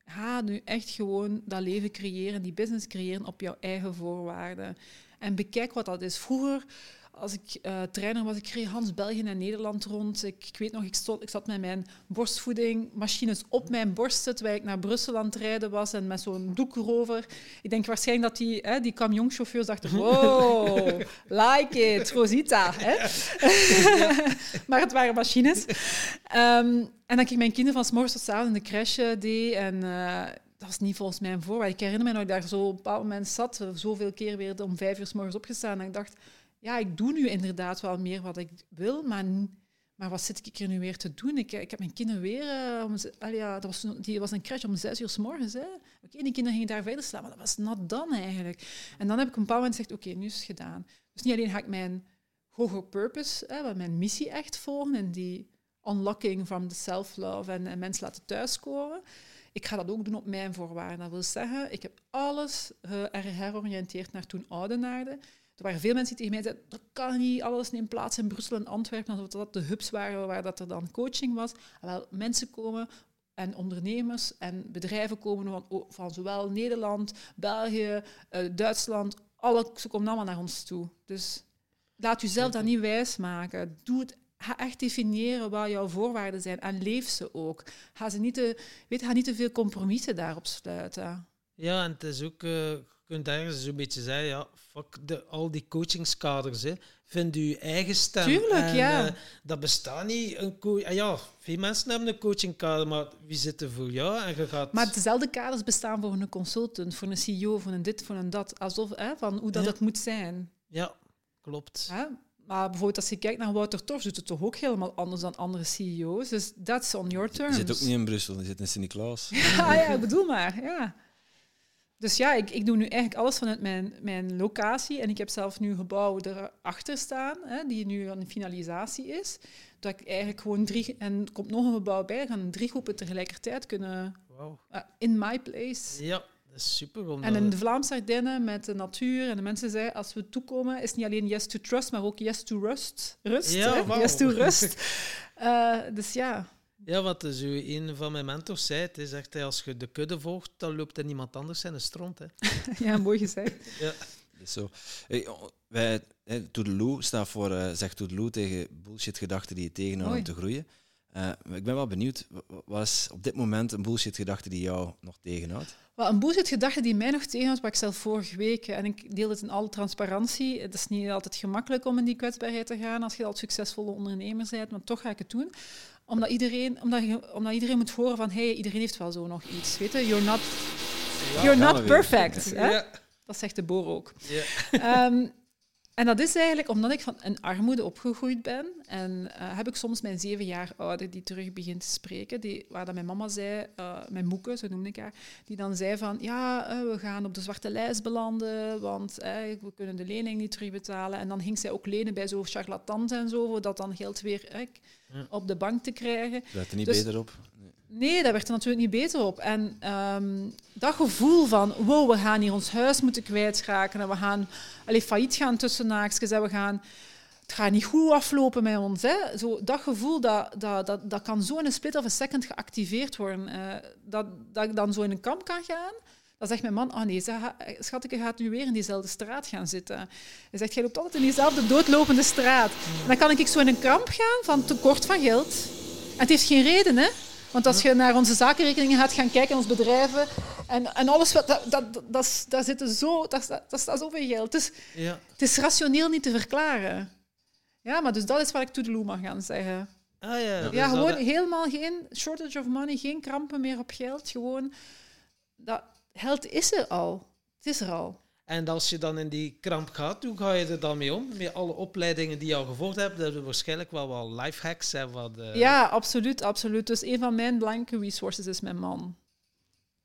Ga nu echt gewoon dat leven creëren, die business creëren op jouw eigen voorwaarden. En bekijk wat dat is. Vroeger als ik uh, trainer was, ik reed Hans België en Nederland rond. Ik, ik, weet nog, ik, stond, ik zat met mijn borstvoedingmachines op mijn borst, terwijl ik naar Brussel aan het rijden was en met zo'n doek erover. Ik denk waarschijnlijk dat die, hè, die camionchauffeurs dachten, wow, like it, Rosita. Hè? maar het waren machines. Um, en dat ik mijn kinderen van s morgens tot in de crash deed en... Uh, dat was niet volgens mij een voorwaarde. Ik herinner me nog dat ik daar zo op een bepaald moment zat, zoveel keer weer om vijf uur s morgens opgestaan. En ik dacht, ja, ik doe nu inderdaad wel meer wat ik wil, maar, maar wat zit ik hier nu weer te doen? Ik, ik heb mijn kinderen weer... Uh, ja, dat was, die was een crash om zes uur s morgens. Oké, die kinderen gingen daar verder slaan, maar dat was not dan eigenlijk. En dan heb ik een bepaald moment gezegd, oké, nu is het gedaan. Dus niet alleen ga ik mijn hoger purpose, hè, mijn missie echt volgen en die unlocking van de self-love en, en mensen laten thuiskomen. ik ga dat ook doen op mijn voorwaarden. Dat wil zeggen, ik heb alles uh, heroriënteerd naar toen Oudenaarde. Er waren veel mensen die tegen mij zeiden, dat kan niet, alles neemt plaats in Brussel en Antwerpen, alsof dat de hubs waren waar dat er dan coaching was. Wel, mensen komen en ondernemers en bedrijven komen van, van zowel Nederland, België, uh, Duitsland, alle, ze komen allemaal naar ons toe. Dus laat jezelf dat niet wijsmaken. Doe het Ga echt definiëren wat jouw voorwaarden zijn en leef ze ook. Ga, ze niet, te, weet, ga niet te veel compromissen daarop sluiten. Ja, en het is ook, uh, je kunt ergens zo'n beetje zeggen, ja, fuck de, al die coachingskaders. Hè. Vind je eigen stem. Tuurlijk, en, ja. Uh, dat bestaat niet. Een ah, ja, veel mensen hebben een coachingkader, maar wie zit er voor jou? En je gaat... Maar dezelfde kaders bestaan voor een consultant, voor een CEO, voor een dit, voor een dat. Alsof, hè, van hoe dat het moet zijn. Ja, klopt. Maar bijvoorbeeld als je kijkt naar Wouter Tors, doet het toch ook helemaal anders dan andere CEO's. Dus that's on your terms. Je zit ook niet in Brussel, je zit in Sint-Niklaas. ja, ja, ik bedoel maar, ja. Dus ja, ik, ik doe nu eigenlijk alles vanuit mijn, mijn locatie. En ik heb zelf nu een gebouw erachter staan, hè, die nu aan de finalisatie is. Dat ik eigenlijk gewoon drie... En er komt nog een gebouw bij, gaan drie groepen tegelijkertijd kunnen... Wow. Uh, in my place. Ja, dat is super. En in de Vlaamse Ardennen met de natuur en de mensen zeggen, als we toekomen, is niet alleen yes to trust, maar ook yes to rust. Rust, ja, wow. yes to rust. uh, dus ja... Ja, wat dus een van mijn mentors zei, het is echt, als je de kudde volgt, dan loopt er niemand anders in de stront. Hè. ja, mooi gezegd. ja. Zo. Hey, wij, Toedeloe staat voor, uh, zegt Toedeloe tegen bullshit-gedachten die je tegenhouden om te groeien. Uh, ik ben wel benieuwd, wat is op dit moment een bullshit-gedachte die jou nog tegenhoudt? Wel, een bullshit-gedachte die mij nog tegenhoudt, wat ik zelf vorige week, en ik deel het in alle transparantie, het is niet altijd gemakkelijk om in die kwetsbaarheid te gaan als je al succesvolle ondernemer bent, maar toch ga ik het doen omdat iedereen, omdat, je, omdat iedereen moet horen van hey, iedereen heeft wel zo nog iets. Weet je, you're not, you're not perfect. Hè? Ja. Dat zegt de boer ook. Ja. Um, en dat is eigenlijk omdat ik van in armoede opgegroeid ben. En uh, heb ik soms mijn zeven jaar ouder die terug begint te spreken. Die, waar dat mijn mama zei, uh, mijn moeke, zo noemde ik haar, die dan zei van ja, uh, we gaan op de zwarte lijst belanden, want we kunnen de lening niet terugbetalen. En dan ging zij ook lenen bij zo'n charlatan en zo, voor dat dan geld weer op de bank te krijgen. Dat er niet dus, beter op. Nee, daar werd er natuurlijk niet beter op. En um, dat gevoel van, wow, we gaan hier ons huis moeten kwijtraken en we gaan allez, failliet gaan tussen naakjes en we gaan, het gaat niet goed aflopen met ons. Hè. Zo, dat gevoel, dat, dat, dat, dat kan zo in een split of een second geactiveerd worden. Uh, dat, dat ik dan zo in een kamp kan gaan. Dan zegt mijn man, oh nee, schat, ik gaat nu weer in diezelfde straat gaan zitten. Hij zegt, jij loopt altijd in diezelfde doodlopende straat. En dan kan ik zo in een kamp gaan van tekort van geld. En het heeft geen reden, hè. Want als je naar onze zakenrekeningen gaat gaan kijken, onze bedrijven, en, en alles wat, dat, dat, dat, daar zit zo, daar, daar staat zoveel geld. Dus ja. het is rationeel niet te verklaren. Ja, maar dus dat is wat ik Toedeloe mag gaan zeggen. Ah, ja, ja, ja gewoon helemaal geen shortage of money, geen krampen meer op geld. Gewoon, dat, geld is er al. Het is er al. En als je dan in die kramp gaat, hoe ga je er dan mee om? Met alle opleidingen die je al gevolgd hebt, hebben we waarschijnlijk wel wat lifehacks. Hè, wat, uh... Ja, absoluut, absoluut. Dus een van mijn belangrijke resources is mijn man.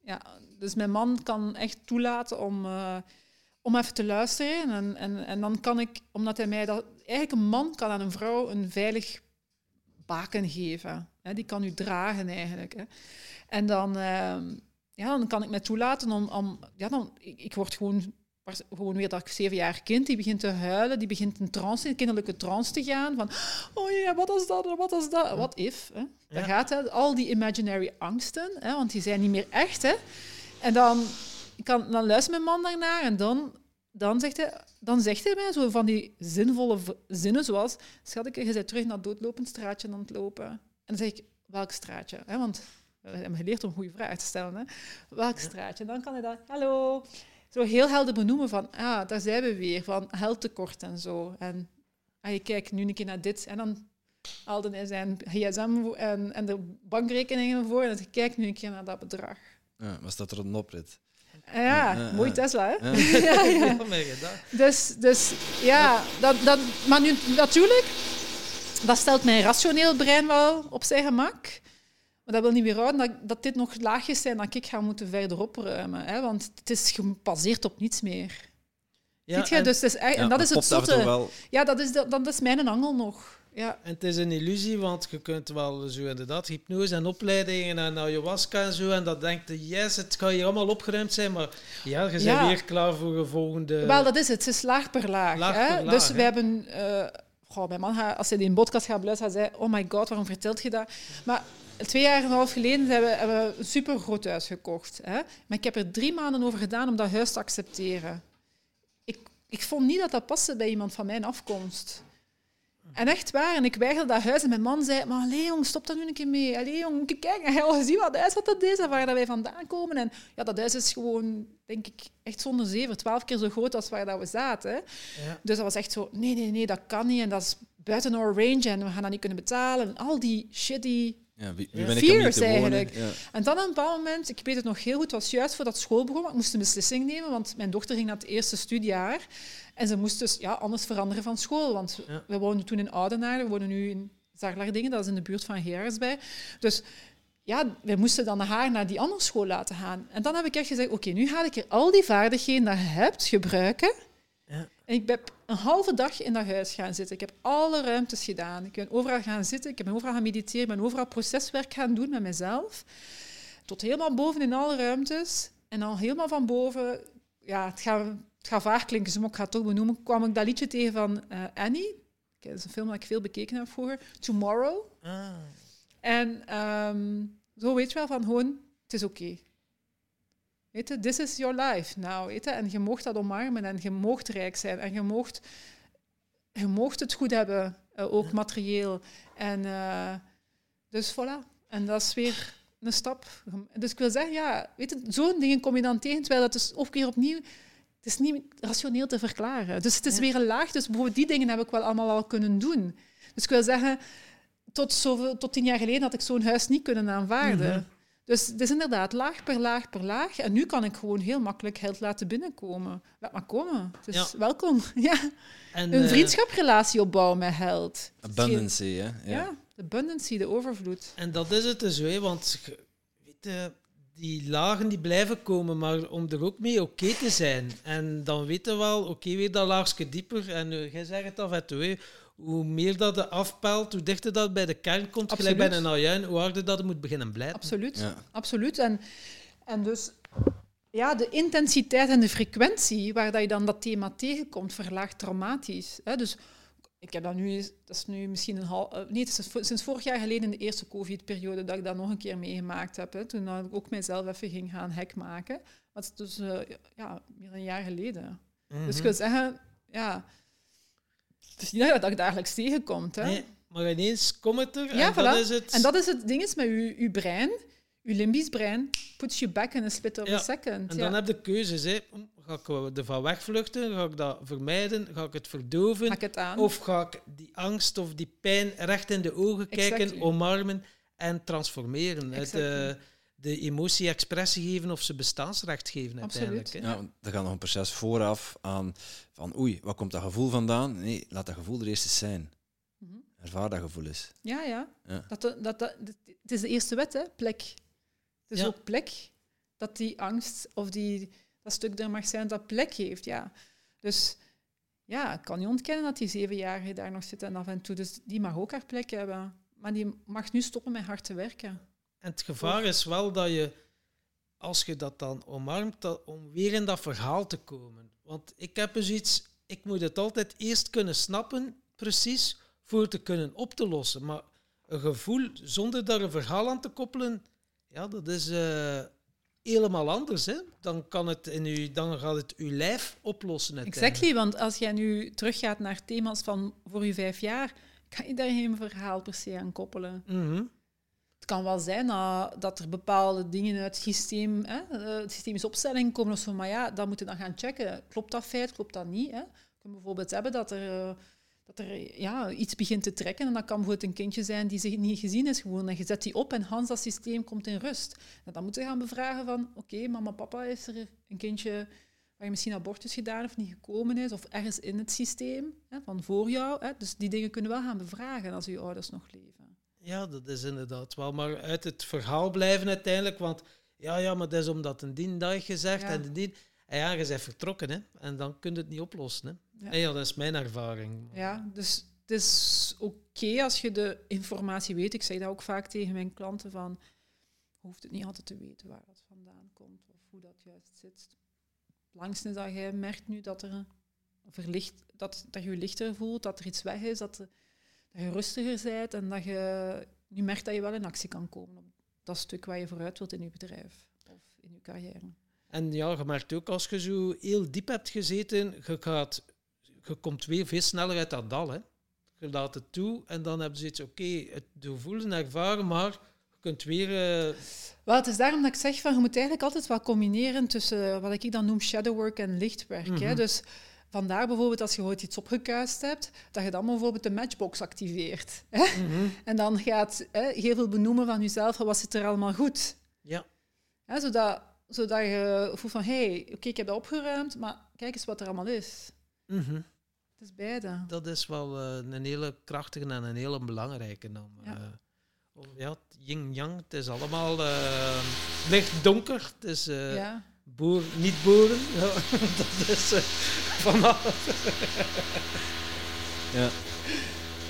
Ja, dus mijn man kan echt toelaten om, uh, om even te luisteren. En, en, en dan kan ik, omdat hij mij dat... Eigenlijk een man kan aan een vrouw een veilig baken geven. Hè, die kan u dragen eigenlijk. Hè. En dan, uh, ja, dan kan ik mij toelaten om... om ja, dan, ik, ik word gewoon gewoon weer dat zeven jaar kind, die begint te huilen, die begint in trance, in kinderlijke trance te gaan. Van, oh ja, wat is dat, wat is dat? Wat if? Hè? Daar gaat hè, al die imaginary angsten, hè, want die zijn niet meer echt. Hè. En dan, kan, dan luistert mijn man daarnaar en dan, dan, zegt hij, dan zegt hij mij zo van die zinvolle zinnen zoals, schat je bent terug naar het doodlopend straatje aan het lopen. En dan zeg ik, welk straatje? Hè, want we hebben geleerd om goede vragen te stellen. Hè. Welk straatje? Dan kan hij dat, hallo zo heel helder benoemen van, ah, daar zijn we weer, van heldtekort en zo. En ah, je kijkt nu een keer naar dit en dan haalde hij zijn gsm en, en de bankrekeningen voor en dan kijkt nu een keer naar dat bedrag. Ja, maar staat er een oprit? Ja, mooi Tesla, hè? Ja. ja, Dus, dus ja, dat, dat, maar nu natuurlijk, dat stelt mijn rationeel brein wel op zijn gemak. Maar dat wil niet weer houden dat, dat dit nog laagjes zijn dat ik ga moeten verder opruimen. Hè? Want het is gebaseerd op niets meer. Ja, Ziet je? en, Dus het is echt, en dat is het zotte. Ja, dat is, de, dat is mijn angel nog. Ja. en het is een illusie, want je kunt wel zo inderdaad hypnose en opleidingen en ayahuasca en zo. En dat denkt je, yes, het gaat hier allemaal opgeruimd zijn. Maar ja, je bent Ja. weer klaar voor een volgende... Wel, dat is het. Het is laag per laag. Laag hè? per laag, dus hè? we hebben... goh, mijn man, als hij die podcast gaat beluisteren, hij zei... Oh my god, waarom vertelt je dat? Maar twee jaar en een half geleden hebben we, een super groot huis gekocht. Hè? Maar ik heb er drie maanden over gedaan om dat huis te accepteren. Ik, ik vond niet dat dat paste bij iemand van mijn afkomst. En echt waar. En ik weigerde dat huis. En mijn man zei, maar allee jong, stop daar nu een keer mee. Allee jong, kijk, heb je al gezien wat huis wat dat is en waar dat wij vandaan komen? En ja, dat huis is gewoon, denk ik, echt zonder zeven, twaalf keer zo groot als waar dat we zaten. Ja. Dus dat was echt zo, nee, nee, nee, dat kan niet. En dat is buiten our range en we gaan dat niet kunnen betalen. En al die shitty... Ja, wie, ben ik eigenlijk. Ja. En dan op een bepaald moment, ik weet het nog heel goed, het was juist voordat school begon, maar ik moest een beslissing nemen, want mijn dochter ging naar het eerste studiejaar. En ze moest dus ja, anders veranderen van school, want Ja. we woonden toen in Oudenaarde, we wonen nu in Zarlardingen, dat is in de buurt van Gerardsbij. Dus ja, we moesten dan haar naar die andere school laten gaan. En dan heb ik echt gezegd, oké, nu ga ik er al die vaardigheden dat je hebt gebruiken. Ja. En ik ben een halve dag in dat huis gaan zitten. Ik heb alle ruimtes gedaan. Ik ben overal gaan zitten, ik heb overal gaan mediteren, ik ben overal proceswerk gaan doen met mezelf. Tot helemaal boven in alle ruimtes. En dan helemaal van boven, ja, het gaat, het gaat vaag klinken, dus maar ik ga het toch benoemen, kwam ik dat liedje tegen van eh, Annie. Dat is een film dat ik veel bekeken heb vroeger. Tomorrow. Ah. En ehm, zo weet je wel van gewoon, het is oké. Weet je, this is your life now. Weet je? En je moogt dat omarmen en je moogt rijk zijn en je moogt, je moogt het goed hebben, eh, ook materieel. En eh, dus voilà. En dat is weer een stap. Dus ik wil zeggen, ja, weet je, zo'n dingen kom je dan tegen, terwijl dat dus ook weer opnieuw, het is niet rationeel te verklaren. Dus het is Ja. weer een laag. Dus bijvoorbeeld die dingen heb ik wel allemaal al kunnen doen. Dus ik wil zeggen, tot, zoveel, tot tien jaar geleden had ik zo'n huis niet kunnen aanvaarden. Mhm. Dus het is inderdaad laag per laag per laag. En nu kan ik gewoon heel makkelijk geld laten binnenkomen. Laat maar komen. Het is Ja. welkom. Ja. En, Een eh, vriendschaprelatie opbouwen met geld. Abundance, hè? Ja. Ja. de abundance, de overvloed. En dat is het dus, hè, want je- weet je, die lagen die blijven komen, maar om er ook mee oké te zijn. En dan weten we wel, oké, weer dat laagje dieper. En eh, jij zegt het af en toe, hè, hoe meer dat je afpelt, hoe dichter dat bij de kern komt, gelijk bij een ajuin, hoe harder dat het moet beginnen blijven. Absoluut. Ja. Absoluut. En, en dus ja, de intensiteit en de frequentie waar dat je dan dat thema tegenkomt, verlaagt dramatisch. Hè? Dus ik heb dat nu, dat is nu misschien een half... eh, nee, het is vo- sinds vorig jaar geleden in de eerste covid-periode dat ik dat nog een keer meegemaakt heb. Hè? Toen ik ook mijzelf even ging gaan hek maken. Maar het is dus eh, ja, meer dan een jaar geleden. Mhm. Dus ik wil zeggen, ja... Het is niet dat je dat dagelijks tegenkomt. Hè? Nee, maar ineens komt het er Ja, en dat is het. En dat is het ding is met je, je brein, je limbisch brein, puts you back in a split of Ja, a second. En dan heb je keuzes. Hè. Ga ik ervan wegvluchten? Ga ik dat vermijden? Ga ik het verdoven? Maak het aan. Of ga ik die angst of die pijn recht in de ogen kijken, Exactly. omarmen en transformeren? Het, Exactly. De emotie expressie geven of ze bestaansrecht geven Absoluut. uiteindelijk. hè. Ja, want er gaat nog een proces vooraf aan van oei, wat komt dat gevoel vandaan? Nee, laat dat gevoel er eerst eens zijn. Mhm. Ervaar dat gevoel eens. Ja, ja. Ja. Dat, dat, dat, dat- het is de eerste wet, hè? plek. Het is Ja. ook plek dat die angst of die, dat stuk er mag zijn dat plek heeft. Ja. Dus ja, ik kan niet ontkennen dat die zevenjarige daar nog zit en af en toe. Dus die mag ook haar plek hebben. Maar die mag nu stoppen met hard te werken. En het gevaar is wel dat je, als je dat dan omarmt, dat, om weer in dat verhaal te komen. Want ik heb dus iets, ik moet het altijd eerst kunnen snappen, precies, voor te kunnen op te lossen. Maar een gevoel zonder daar een verhaal aan te koppelen, ja, dat is eh, helemaal anders. Hè? Dan, kan het in u, dan gaat het uw lijf oplossen. Exactly, want als jij nu teruggaat naar thema's van voor je vijf jaar, kan je daar geen verhaal per se aan koppelen. Mhm. Het kan wel zijn dat, dat er bepaalde dingen uit het systeem, hè, eh, het systemische opstelling komen of zo, maar ja, dan moeten we dan gaan checken. Klopt dat feit, klopt dat niet? Hè? Je bijvoorbeeld hebben dat er, eh, dat er ja, iets begint te trekken en dat kan bijvoorbeeld een kindje zijn die zich niet gezien is gewoon en je zet die op en Hans, dat systeem komt in rust. En dan moeten we gaan bevragen van, oké, mama, papa, is er een kindje waar je misschien abortus gedaan of niet gekomen is, of ergens in het systeem hè, van voor jou. Hè? Dus die dingen kunnen we wel gaan bevragen als je ouders nog leven. Ja, dat is inderdaad wel. Maar uit het verhaal blijven uiteindelijk, want ja, ja, maar dat is omdat een dien dat gezegd Ja. en een dien. En ja, je bent vertrokken, hè. En dan kun je het niet oplossen, hè. Ja. En ja, dat is mijn ervaring. Ja, dus het is oké als je de informatie weet. Ik zeg dat ook vaak tegen mijn klanten van, je hoeft het niet altijd te weten waar dat vandaan komt of hoe dat juist zit. Belangrijkste is dat jij merkt nu dat, er verlicht, dat, dat je je lichter voelt, dat er iets weg is, dat, dat je rustiger bent en dat je nu merkt dat je wel in actie kan komen op dat stuk waar je vooruit wilt in je bedrijf of in je carrière. En ja, je merkt ook als je zo heel diep hebt gezeten, je, gaat, je komt weer veel sneller uit dat dal. Hè. Je laat het toe en dan hebben ze iets, oké, het doorvoelen, ervaren, maar je kunt weer... Wel, het is daarom dat ik zeg van je moet eigenlijk altijd wat combineren tussen wat ik dan noem shadowwork en lichtwerk. hè. Mhm. Dus vandaar bijvoorbeeld als je ooit iets opgekuist hebt, dat je dan bijvoorbeeld de matchbox activeert. Hè? mhm. En dan gaat hè, heel veel benoemen van jezelf, wat zit er allemaal goed. Ja, Hè, zodat, zodat je voelt van, hé, hey, oké, ik heb dat opgeruimd, maar kijk eens wat er allemaal is. mhm. Het is beide. dat is wel eh, een hele krachtige en een hele belangrijke. Om, Ja. eh, om, ja, yin-yang, het is allemaal eh, licht donker. Het is eh, ja. boer, niet boeren. Dat is vanaf. Ja.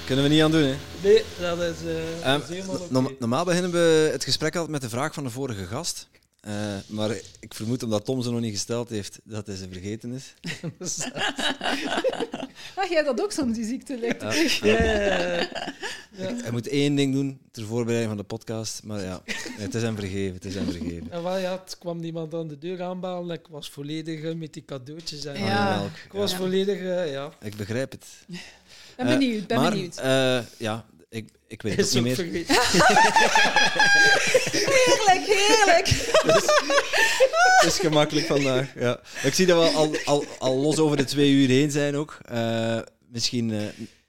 Kunnen we niet aan doen, hè? Nee, dat is, norm- normaal beginnen we het gesprek altijd met de vraag van de vorige gast. Eh, maar ik vermoed, omdat Tom ze nog niet gesteld heeft, dat hij ze vergeten is. Ah, jij dat ook soms, die ziekte lijkt Ja. Ja. Hij moet één ding doen ter voorbereiding van de podcast. Maar ja, het is hem vergeven. Het is hem vergeven. En wel, ja, het kwam niemand aan de deur aanbellen. Ik was volledig eh, met die cadeautjes. En, Ja. Ik was Ja. volledig, eh, ja. Ik begrijp het. Ben benieuwd, ben maar, benieuwd. eh, ja, ik, weet het Is ook ook niet meer. Heerlijk, heerlijk. Het is gemakkelijk vandaag. Ja. Ik zie dat we al, al, al los over de twee uur heen zijn ook. Eh, misschien... eh,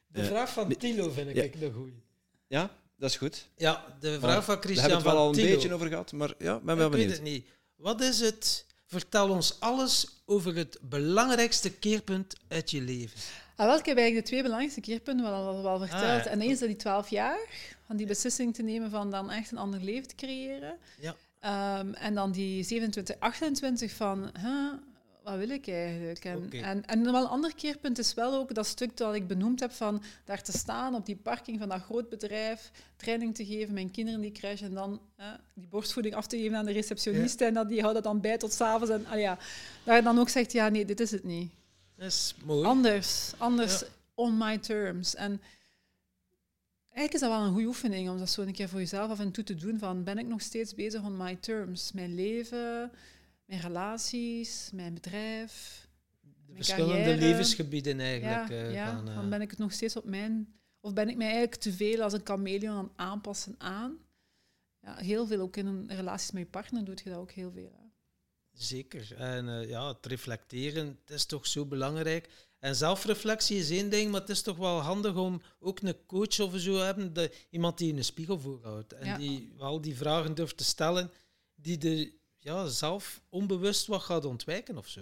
De eh, vraag van. Tilo vind Ja. ik een goeie. ja, dat is goed. Ja, de Maar vraag van Daar Christian hebben we het wel al een Tilo. beetje over gehad. Maar ja, ik ben wel ik weet het niet. Wat is het? Vertel ons alles over het belangrijkste keerpunt uit je leven. Ah, wel, ik heb eigenlijk de twee belangrijkste keerpunten wel, al wel verteld. Ah, ja. En één is dat die 12 jaar, van die beslissing te nemen van dan echt een ander leven te creëren. Ja. Ehm, en dan die 27, 28 van, huh, wat wil ik eigenlijk? En, en, en wel een ander keerpunt is wel ook dat stuk dat ik benoemd heb van daar te staan op die parking van dat groot bedrijf, training te geven, mijn kinderen die crash en dan eh, die borstvoeding af te geven aan de receptioniste en dat die houdt dat dan bij tot s'avonds. En ah ja, daar je dan ook zegt, ja nee, dit is het niet. Dat is mooi. Anders, anders Ja. on my terms. En eigenlijk is dat wel een goede oefening om dat zo een keer voor jezelf af en toe te doen. Van ben ik nog steeds bezig on my terms? Mijn leven, mijn relaties, mijn bedrijf. de verschillende carrière. levensgebieden eigenlijk. eh, ja. gaan, eh, Dan ben ik het nog steeds op mijn... Of ben ik mij eigenlijk te veel als een chameleon aan aanpassen aan? Ja, heel veel, ook in een relaties met je partner doet je dat ook heel veel. Hè. Zeker. En eh, ja, het reflecteren, het is toch zo belangrijk. En zelfreflectie is één ding, maar het is toch wel handig om ook een coach of zo te hebben, de, iemand die je een spiegel voorhoudt. En Ja. die wel die vragen durft te stellen, die de ja, zelf onbewust wat gaat ontwijken of zo.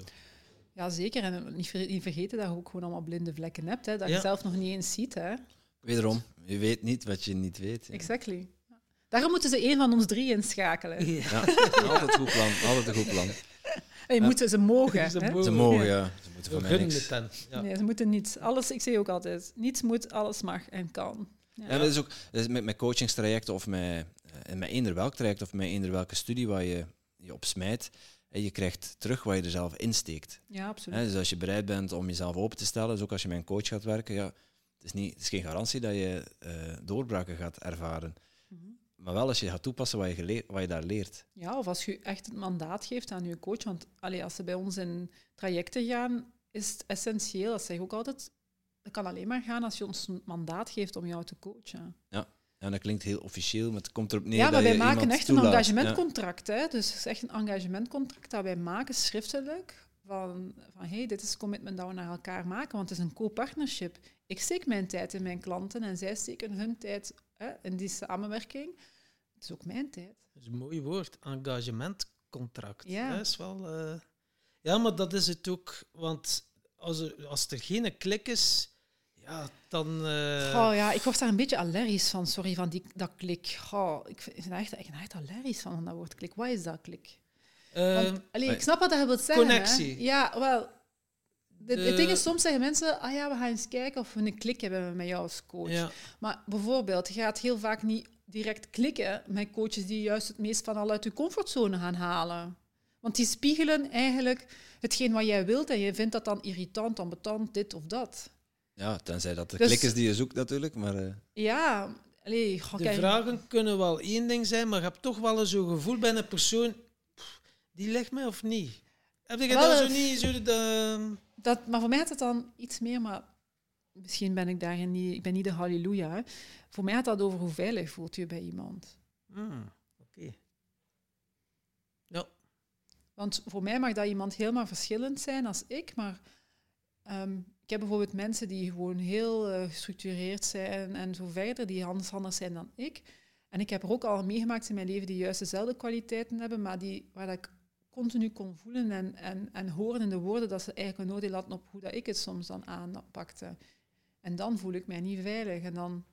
Ja, zeker. En niet, ver- niet vergeten dat je ook gewoon allemaal blinde vlekken hebt. Hè, dat Ja. je zelf nog niet eens ziet. Hè. Wederom, je weet niet wat je niet weet. Exactly. Daarom moeten ze één van ons drie inschakelen. Ja, altijd een goed plan. Altijd een goed plan. En je moet ze, ze mogen. Ze hè. mogen. Ze mogen, Ja. ja. Ze moeten van mij niks. het dan. Ja. Nee, ze moeten niets. Alles, ik zeg ook altijd, niets moet, alles mag en kan. Ja. Ja, dat is ook dat is met, met coachingstrajecten of met, eh, met eender welk traject of met eender welke studie waar je je op smijt. En je krijgt terug wat je er zelf insteekt. Ja, absoluut. Hè, dus als je bereid bent om jezelf open te stellen, dus ook als je met een coach gaat werken, ja, het, is niet, het is geen garantie dat je eh, doorbraken gaat ervaren. Maar wel als je gaat toepassen wat je, geleer- wat je daar leert. Ja, of als je echt het mandaat geeft aan je coach. Want allee, als ze bij ons in trajecten gaan, is het essentieel. Dat zeg ik ook altijd. Dat kan alleen maar gaan als je ons een mandaat geeft om jou te coachen. En dat klinkt heel officieel, maar het komt erop neer ja, dat maar wij je maken echt een engagementcontract. Hè? Dus het is echt een engagementcontract dat wij maken schriftelijk. Van, van hey, dit is het commitment dat we naar elkaar maken, want het is een co-partnership. Ik steek mijn tijd in mijn klanten en zij steken hun tijd hè, in die samenwerking. Is ook mijn tijd. Dat is een mooi woord, engagementcontract. Ja. Dat is wel... eh, Ja, maar dat is het ook. Want als er, als er geen klik is, ja, dan... eh, Oh ja, ik word daar een beetje allergisch van, sorry, van die, dat klik. Oh, ik vind- ben echt, ik ben echt allergisch van, dat woord klik. Wat is dat klik? Eh, Want, allee, ik snap wat je wilt zeggen. Connectie. Hè? Ja, wel. Het ding is, soms zeggen mensen, ah ja, we gaan eens kijken of we een klik hebben met jou als coach. ja. Maar bijvoorbeeld, je gaat heel vaak niet direct klikken met coaches die juist het meest van al uit je comfortzone gaan halen. Want die spiegelen eigenlijk hetgeen wat jij wilt en je vindt dat dan irritant, ambetant, dit of dat. Ja, tenzij dat de Dus- klik is die je zoekt natuurlijk, maar... eh, Ja, allee, goh, De kijk, vragen kunnen wel één ding zijn, maar je hebt toch wel eens zo'n gevoel bij een persoon, pff, die ligt mij of niet? Heb je dat zo niet? Zo de, dat, maar voor mij had het dan iets meer, maar misschien ben ik daarin niet, ik ben niet de halleluja. Voor mij gaat dat over hoe veilig voelt je bij iemand. Hmm, Oké. Ja. Want voor mij mag dat iemand helemaal verschillend zijn als ik, maar ehm, ik heb bijvoorbeeld mensen die gewoon heel eh, gestructureerd zijn en zo verder, die anders, anders zijn dan ik. En ik heb er ook al meegemaakt in mijn leven die juist dezelfde kwaliteiten hebben, maar die, waar dat ik continu kon voelen en, en, en horen in de woorden dat ze eigenlijk een oordeel hadden op hoe dat ik het soms dan aanpakte. En dan voel ik mij niet veilig. En dan,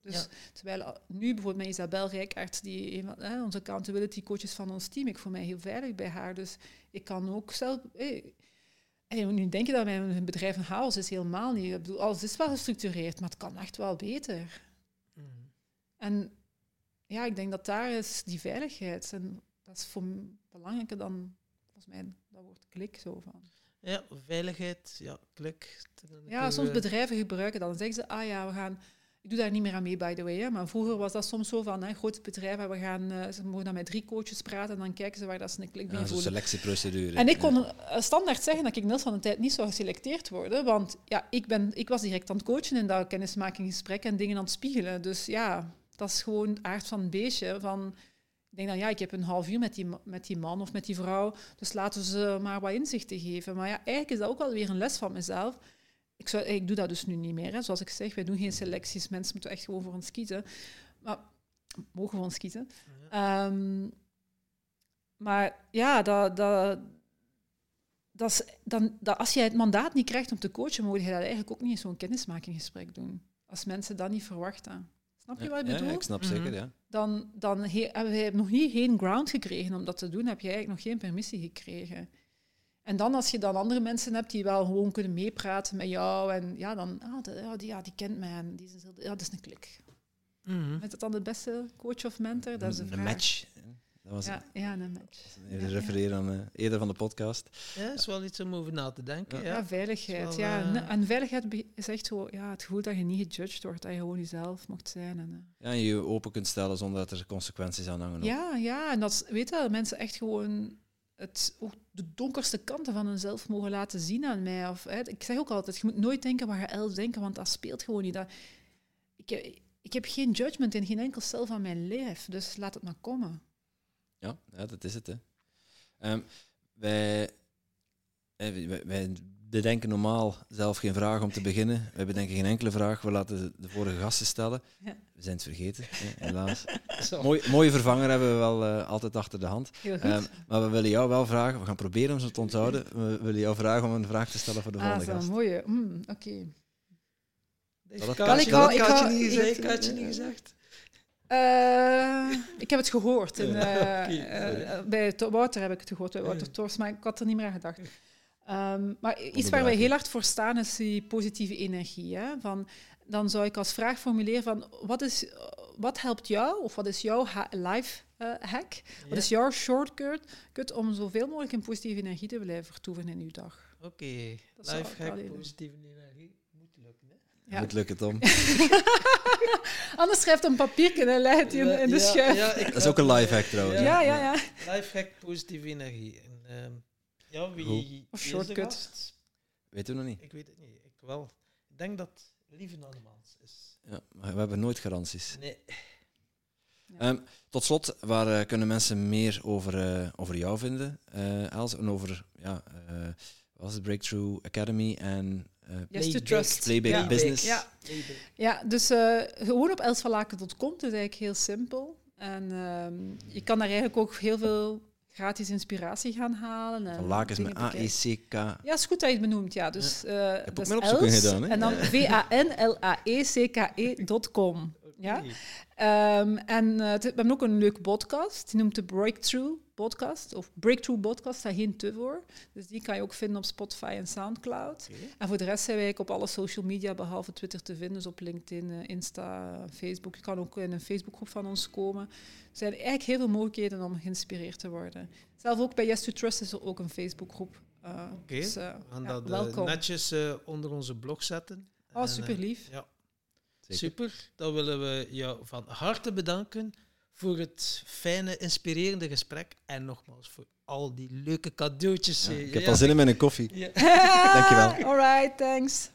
dus, Ja. Terwijl eh, nu bijvoorbeeld met Isabel Rijkaard, die hè, onze accountability coaches van ons team, ik voel mij heel veilig bij haar. Dus ik kan ook zelf... eh, en nu denk je dat mijn bedrijf een chaos is, helemaal niet. Ik bedoel, alles is wel gestructureerd, maar het kan echt wel beter. Hmm. En ja, ik denk dat daar is die veiligheid. En dat is voor belangrijker dan, volgens mij, dat woord klik zo van. Ja, veiligheid, ja, klik. Ja, soms bedrijven gebruiken dat. Dan zeggen ze, ah ja, we gaan... Ik doe daar niet meer aan mee, by the way. Hè, maar vroeger was dat soms zo van, hè, grote bedrijven, we gaan, eh, ze mogen dan met drie coaches praten en dan kijken ze waar dat ze een klik bij ja, voelen. selectieprocedure. En ik kon eh, standaard zeggen dat ik Niels van de tijd niet zou geselecteerd worden, want ja, ik, ben, ik was direct aan het coachen in dat kennismakingsgesprek en dingen aan het spiegelen. Dus ja, dat is gewoon aard van het beestje. Van, denk dan, ja, ik heb een half uur met die, met die man of met die vrouw, dus laten ze maar wat inzichten geven. Maar ja, eigenlijk is dat ook wel weer een les van mezelf. Ik, zou, ik doe dat dus nu niet meer. Hè. Zoals ik zeg, wij doen geen selecties. Mensen moeten echt gewoon voor ons kiezen. Maar mogen voor ons kiezen. Ehm, maar ja, dat, dat, dat is, dan, dat als jij het mandaat niet krijgt om te coachen, moet je dat eigenlijk ook niet in zo'n kennismakinggesprek doen. Als mensen dat niet verwachten. Snap je Ja, wat ik bedoel? ja, ik snap Mhm. zeker, ja. dan, dan he, hebben wij nog niet geen ground gekregen om dat te doen, heb je eigenlijk nog geen permissie gekregen. En dan als je dan andere mensen hebt die wel gewoon kunnen meepraten met jou en ja, dan, ah, de- ja, die, ja, die kent mij en die is, ja, dat is een klik. Mhm. Is dat dan de beste coach of mentor? Dat is een vraag. match. Dat was Ja, ja, een match. Even Ja, refereren aan eh, eerder van de podcast. Ja, is wel iets om over na te denken. Ja. Ja. Ja, veiligheid. wel, ja. eh, En- veiligheid is echt zo, ja, het gevoel dat je niet gejudged wordt, dat je gewoon jezelf mocht zijn. En, eh, Ja, en je je open kunt stellen zonder dat er consequenties aan hangen. Ja, ja, en dat weet je, mensen echt gewoon het, ook de donkerste kanten van hunzelf mogen laten zien aan mij. Of, hè, ik zeg ook altijd, je moet nooit denken wat je elders denken, want dat speelt gewoon niet. Dat, ik, heb, ik heb geen judgment in geen enkel cel van mijn lijf, dus laat het maar komen. Ja, ja, dat is het. Hè. Ehm, wij, eh, wij, wij bedenken normaal zelf geen vraag om te beginnen. Wij bedenken geen enkele vraag. We laten de- vorige gasten stellen. Ja. We zijn het vergeten, hè, helaas. Mooi, mooie vervanger hebben we wel eh, altijd achter de hand. Heel goed. Ehm, maar we willen jou wel vragen. We gaan proberen om ze te onthouden. We willen jou vragen om een vraag te stellen voor de ah, volgende zo, gast. mooie. Mm, Oké. Deze Dat kaartje- ik gezegd. kaartje niet gezegd. Eh, ik heb het gehoord. In, eh, eh, bij Wouter heb ik het gehoord, bij Wouter. Tors, maar ik had er niet meer aan gedacht. Ehm, maar iets waar wij heel hard voor staan is die positieve energie. Hè? Van, dan zou ik als vraag formuleren van wat, is, wat helpt jou of wat is jouw life hack? Wat is jouw shortcut cut om zoveel mogelijk in positieve energie te blijven vertoeven in uw dag? Oké, wel doen. positieve energie. Moet lukken, hè? Ja. Moet lukken, Tom. Anders schrijft een papiertje en legt hij in, in de Ja, schuif. ja, ik Dat is ook een lifehack trouwens. Ja, ja, ja. Lifehack, positieve energie. En, ehm, ja, wie, Goed. Of shortcut. gast? Weten we nog niet. Ik weet het niet. Ik wel. Ik denk dat Lieve Annemans is. Ja, maar we hebben nooit garanties. Nee. Ehm, tot slot, waar eh, kunnen mensen meer over, eh, over jou vinden, eh Els? En over, ja, eh, wat was het Breakthrough Academy en eh, Yes to Playback. trust. Playback Ja. Business? Ja. Dus eh, gewoon op elsverlaken.com. Het is eigenlijk heel simpel. En ehm, je kan daar eigenlijk ook heel veel gratis inspiratie gaan halen. En Van Lakens met E. A-E-C-K. Ja, is goed dat je het benoemt. Ja, dus, eh ook dat is mijn Els, gedaan, hè? En dan V-A-N-L-A-E-C-K-E.com. Ja? Ehm, en het- we hebben ook een leuke podcast. Die noemt de Breakthrough podcast, of Breakthrough Podcast, daar geen te voor. Dus die kan je ook vinden op Spotify en Soundcloud. En voor de rest zijn wij op alle social media, behalve Twitter, te vinden. Dus op LinkedIn, eh, Insta, Facebook. Je kan ook in een Facebookgroep van ons komen. Er zijn eigenlijk heel veel mogelijkheden om geïnspireerd te worden. Zelf ook bij Yes to Trust is er ook een Facebookgroep. Uh, Oké, dus, uh, we gaan ja, dat welkom. netjes onder onze blog zetten. Oh, super lief. ja. Super, dan willen we jou van harte bedanken voor het fijne, inspirerende gesprek. En nogmaals voor al die leuke cadeautjes. ik heb al zin in met een koffie. Ja. Dankjewel. All right, thanks.